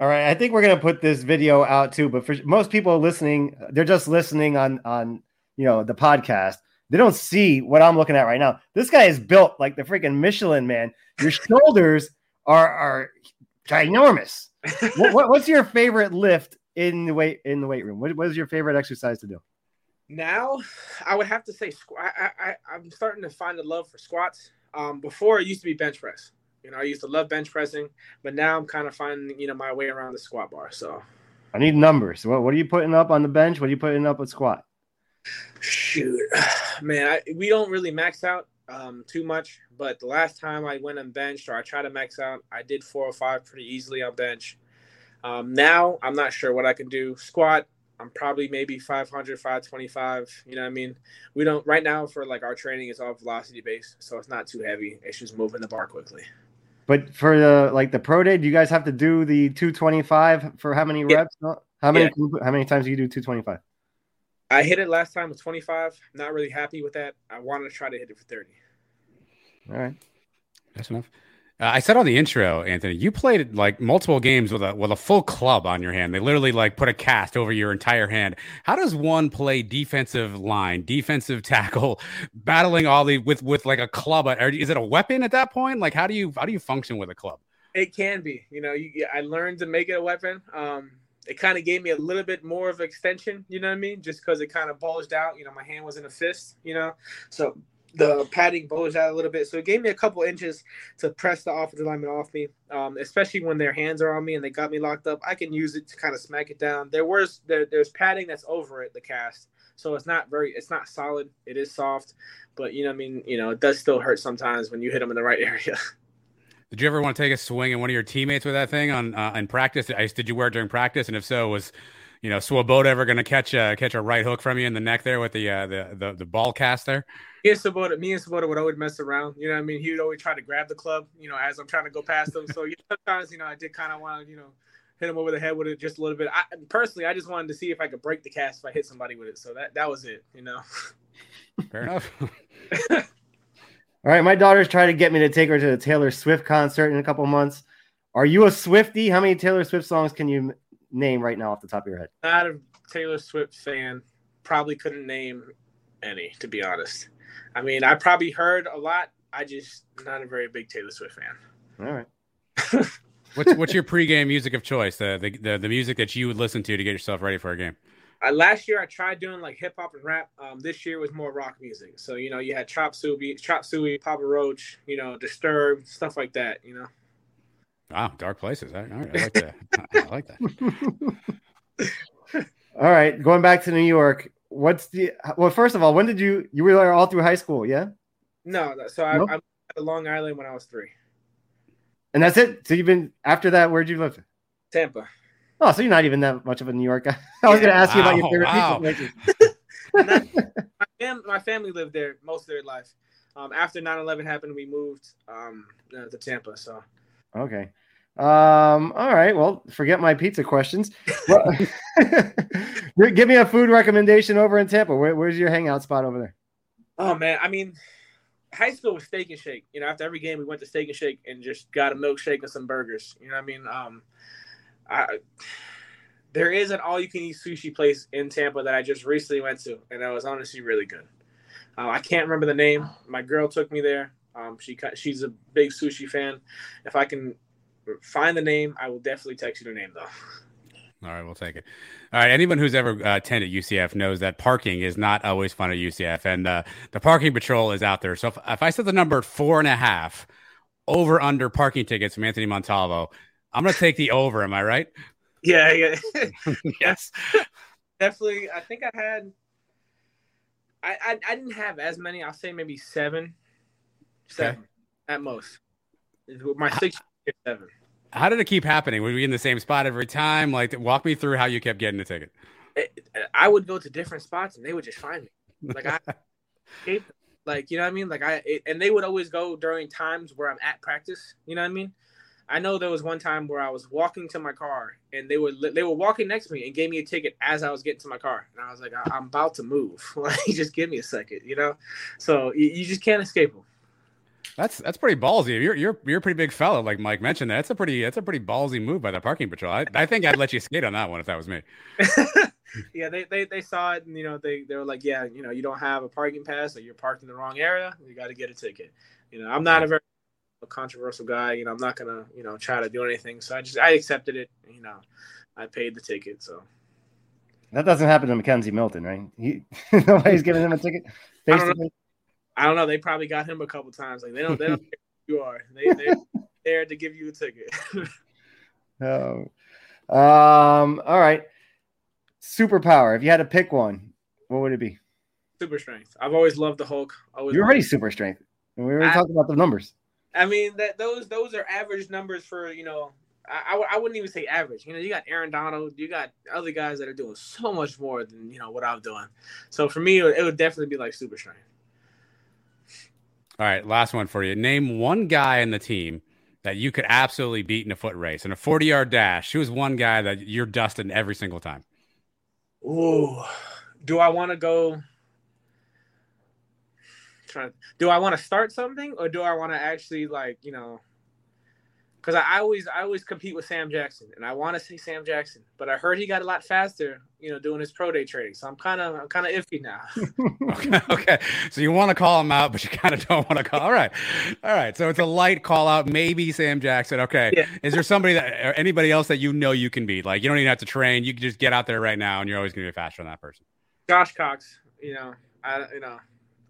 All right, I think we're gonna put this video out too. But for most people listening, they're just listening on on you know the podcast. They don't see what I'm looking at right now. This guy is built like the freaking Michelin man. Your shoulders are are ginormous. what, what- what's your favorite lift in the weight in the weight room? What, what is your favorite exercise to do?
Now, I would have to say I, I, I'm starting to find a love for squats. Um, before it used to be bench press. You know, I used to love bench pressing, but now I'm kind of finding you know my way around the squat bar. So
I need numbers. What what are you putting up on the bench? What are you putting up with squat?
shoot, man, I, we don't really max out um, too much. But the last time I went and benched or I tried to max out, I did four or five pretty easily on bench. Um, now I'm not sure what I can do. Squat, I'm probably maybe 500, 525. You know what I mean? We don't right now for like our training is all velocity based, so it's not too heavy. It's just moving the bar quickly.
But for the like the pro day, do you guys have to do the 225 for how many
Yeah.
reps? No? How many
Yeah.
how many times do you do 225?
I hit it last time with 25. Not really happy with that. I wanted to try to hit it for 30.
All right.
That's enough. Uh, I said on the intro, Anthony, you played like multiple games with a with a full club on your hand. They literally like put a cast over your entire hand. How does one play defensive line, defensive tackle, battling all the with with like a club? Is it a weapon at that point? Like how do you how do you function with a club?
It can be. You know, you, I learned to make it a weapon. Um, it kind of gave me a little bit more of extension. You know what I mean? Just because it kind of bulged out. You know, my hand was in a fist. You know, so the padding bulged out a little bit. So it gave me a couple inches to press the offensive lineman off me, um, especially when their hands are on me and they got me locked up. I can use it to kind of smack it down. There was there, there's padding that's over it, the cast. So it's not very, it's not solid. It is soft, but you know, I mean, you know, it does still hurt sometimes when you hit them in the right area.
Did you ever want to take a swing at one of your teammates with that thing on uh, in practice? Did you wear it during practice? And if so, was you know Swoboda ever going to catch a catch a right hook from you in the neck there with the uh, the, the the ball cast there?
Me and Swoboda, me and Swoboda would always mess around. You know, what I mean, he would always try to grab the club. You know, as I'm trying to go past him. So sometimes, you know, I did kind of want to, you know, hit him over the head with it just a little bit. I personally, I just wanted to see if I could break the cast if I hit somebody with it. So that that was it. You know.
Fair enough.
All right, my daughter's trying to get me to take her to the Taylor Swift concert in a couple months. Are you a Swifty? How many Taylor Swift songs can you name right now off the top of your head?
Not a Taylor Swift fan. Probably couldn't name any, to be honest. I mean, I probably heard a lot. I just not a very big Taylor Swift fan.
All right.
what's what's your pregame music of choice? The, the the the music that you would listen to to get yourself ready for a game?
Uh, last year I tried doing like hip hop and rap. Um, this year was more rock music. So you know you had Chop Suey, Chop Suey, Papa Roach, you know Disturbed, stuff like that. You know.
Wow, dark places. I, I like that. I like that.
all right, going back to New York. What's the well? First of all, when did you you were there all through high school? Yeah.
No, so I, nope. I moved to Long Island when I was three.
And that's it. So you've been after that. Where'd you live?
Tampa.
Oh, so you're not even that much of a New York guy. I was yeah. going to ask wow, you about your favorite wow.
pizza places. my, fam- my, family lived there most of their life. Um, after 9-11 happened, we moved um, uh, to Tampa. So
okay. Um, all right. Well, forget my pizza questions. Give me a food recommendation over in Tampa. Where, where's your hangout spot over there?
Oh man, I mean, high school was Steak and Shake. You know, after every game, we went to Steak and Shake and just got a milkshake and some burgers. You know what I mean? Um, I, there is an all-you-can-eat sushi place in Tampa that I just recently went to, and that was honestly really good. Uh, I can't remember the name. My girl took me there. Um, she she's a big sushi fan. If I can find the name, I will definitely text you the name though.
All right, we'll take it. All right, anyone who's ever uh, attended UCF knows that parking is not always fun at UCF, and uh, the parking patrol is out there. So if, if I set the number four and a half over under parking tickets from Anthony Montalvo, I'm going to take the over. Am I right?
Yeah, yeah.
yes.
Definitely. I think I had. I, I, I didn't have as many. I'll say maybe seven, seven okay. at most. My six seven.
How did it keep happening? Were we in the same spot every time? Like, walk me through how you kept getting the ticket.
I would go to different spots and they would just find me. Like I, like you know what I mean. Like I, it, and they would always go during times where I'm at practice. You know what I mean. I know there was one time where I was walking to my car and they were they were walking next to me and gave me a ticket as I was getting to my car and I was like I, am about to move like just give me a second you know so you, you, just can't escape them.
That's that's pretty ballsy. You're you're you're a pretty big fellow, like Mike mentioned. That's a pretty that's a pretty ballsy move by the parking patrol. I, I think I'd let you skate on that one if that was me.
yeah, they, they they saw it and you know they they were like, yeah, you know, you don't have a parking pass or you're parked in the wrong area. You got to get a ticket. You know, I'm not a very a controversial guy. You know, I'm not gonna, you know, try to do anything. So I just I accepted it. You know, I paid the ticket. So
that doesn't happen to McKenzie Milton, right? He, nobody's giving him a ticket.
I don't, know, I don't know. They probably got him a couple times. Like they don't, they don't care who you are. They they're there to give you a ticket.
oh, um, all right. Superpower. If you had to pick one, what would it be?
Super strength. I've always loved the Hulk.
Always You're already super strength. And we already I, talked about the numbers.
I mean that those those are average numbers for you know. I, I, I wouldn't even say average. You know, you got Aaron Donald, you got other guys that are doing so much more than you know what I'm doing. So for me, it would, it would definitely be like super strength.
All right, last one for you. Name one guy in the team that you could absolutely beat in a foot race in a 40 yard dash. Who's one guy that you're dusting every single time?
Oh, do I want to go? Trying, do I want to start something or do I want to actually like you know? Because I always I always compete with Sam Jackson and I want to see Sam Jackson, but I heard he got a lot faster, you know, doing his pro day trading. So I'm kind of I'm kind of iffy now.
okay, okay, so you want to call him out, but you kind of don't want to call. All right, all right. So it's a light call out, maybe Sam Jackson. Okay,
Yeah.
is there somebody that or anybody else that you know you can beat? Like you don't even have to train; you can just get out there right now, and you're always going to be faster than that person.
Josh Cox, you know, I you know,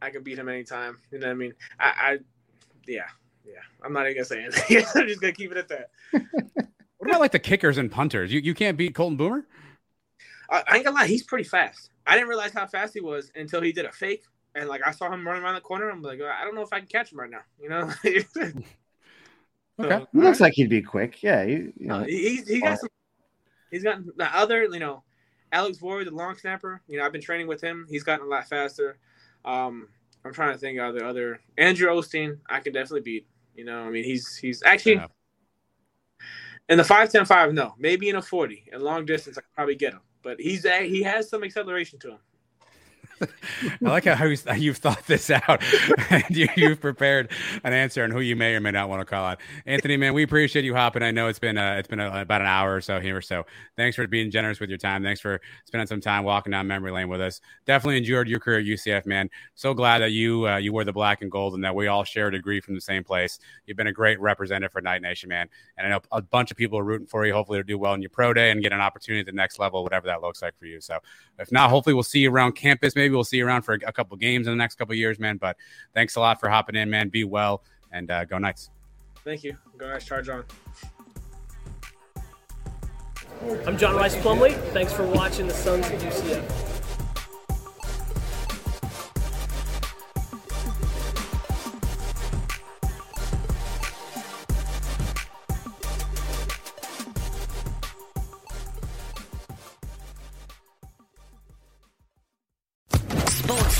I can beat him anytime. You know what I mean? I, I yeah, yeah. I'm not even gonna say anything. I'm just gonna keep it at that.
What about like the kickers and punters? You you can't beat Colton Boomer.
I, I ain't gonna lie, he's pretty fast. I didn't realize how fast he was until he did a fake, and like I saw him running around the corner. I'm like, I don't know if I can catch him right now. You know?
Okay,
He looks like he'd be quick. Yeah, he, you know,
Uh, he, he's he got some. He's got the other, you know, Alex Ward, the long snapper. You know, I've been training with him. He's gotten a lot faster. Um, I'm trying to think of the other Andrew Osteen. I can definitely beat. You know, I mean, he's he's actually
Yeah.
in the five ten five. No, maybe in a forty. In long distance, I could probably get him. But he's he has some acceleration to him.
I like how you- you've thought this out and you, you've prepared an answer on who you may or may not want to call out. Anthony, man, we appreciate you hopping. I know it's been uh, it's been uh about an hour or so here, so thanks for being generous with your time. Thanks for spending some time walking down memory lane with us. Definitely enjoyed your career at UCF, man. So glad that you uh, you wore the black and gold and that we all share a degree from the same place. You've been a great representative for Knight Nation, man. And I know a bunch of people are rooting for you. Hopefully, to do well in your pro day and get an opportunity at the next level, whatever that looks like for you. So, if not, hopefully, we'll see you around campus. Maybe we'll see you around for a, a couple games in the next couple years, man. But thanks a lot for hopping in, man. Be well and uh, go Knights.
Thank you. Go guys, charge on.
I'm John Rhys Plumlee. Thanks for watching the Sons of UCF.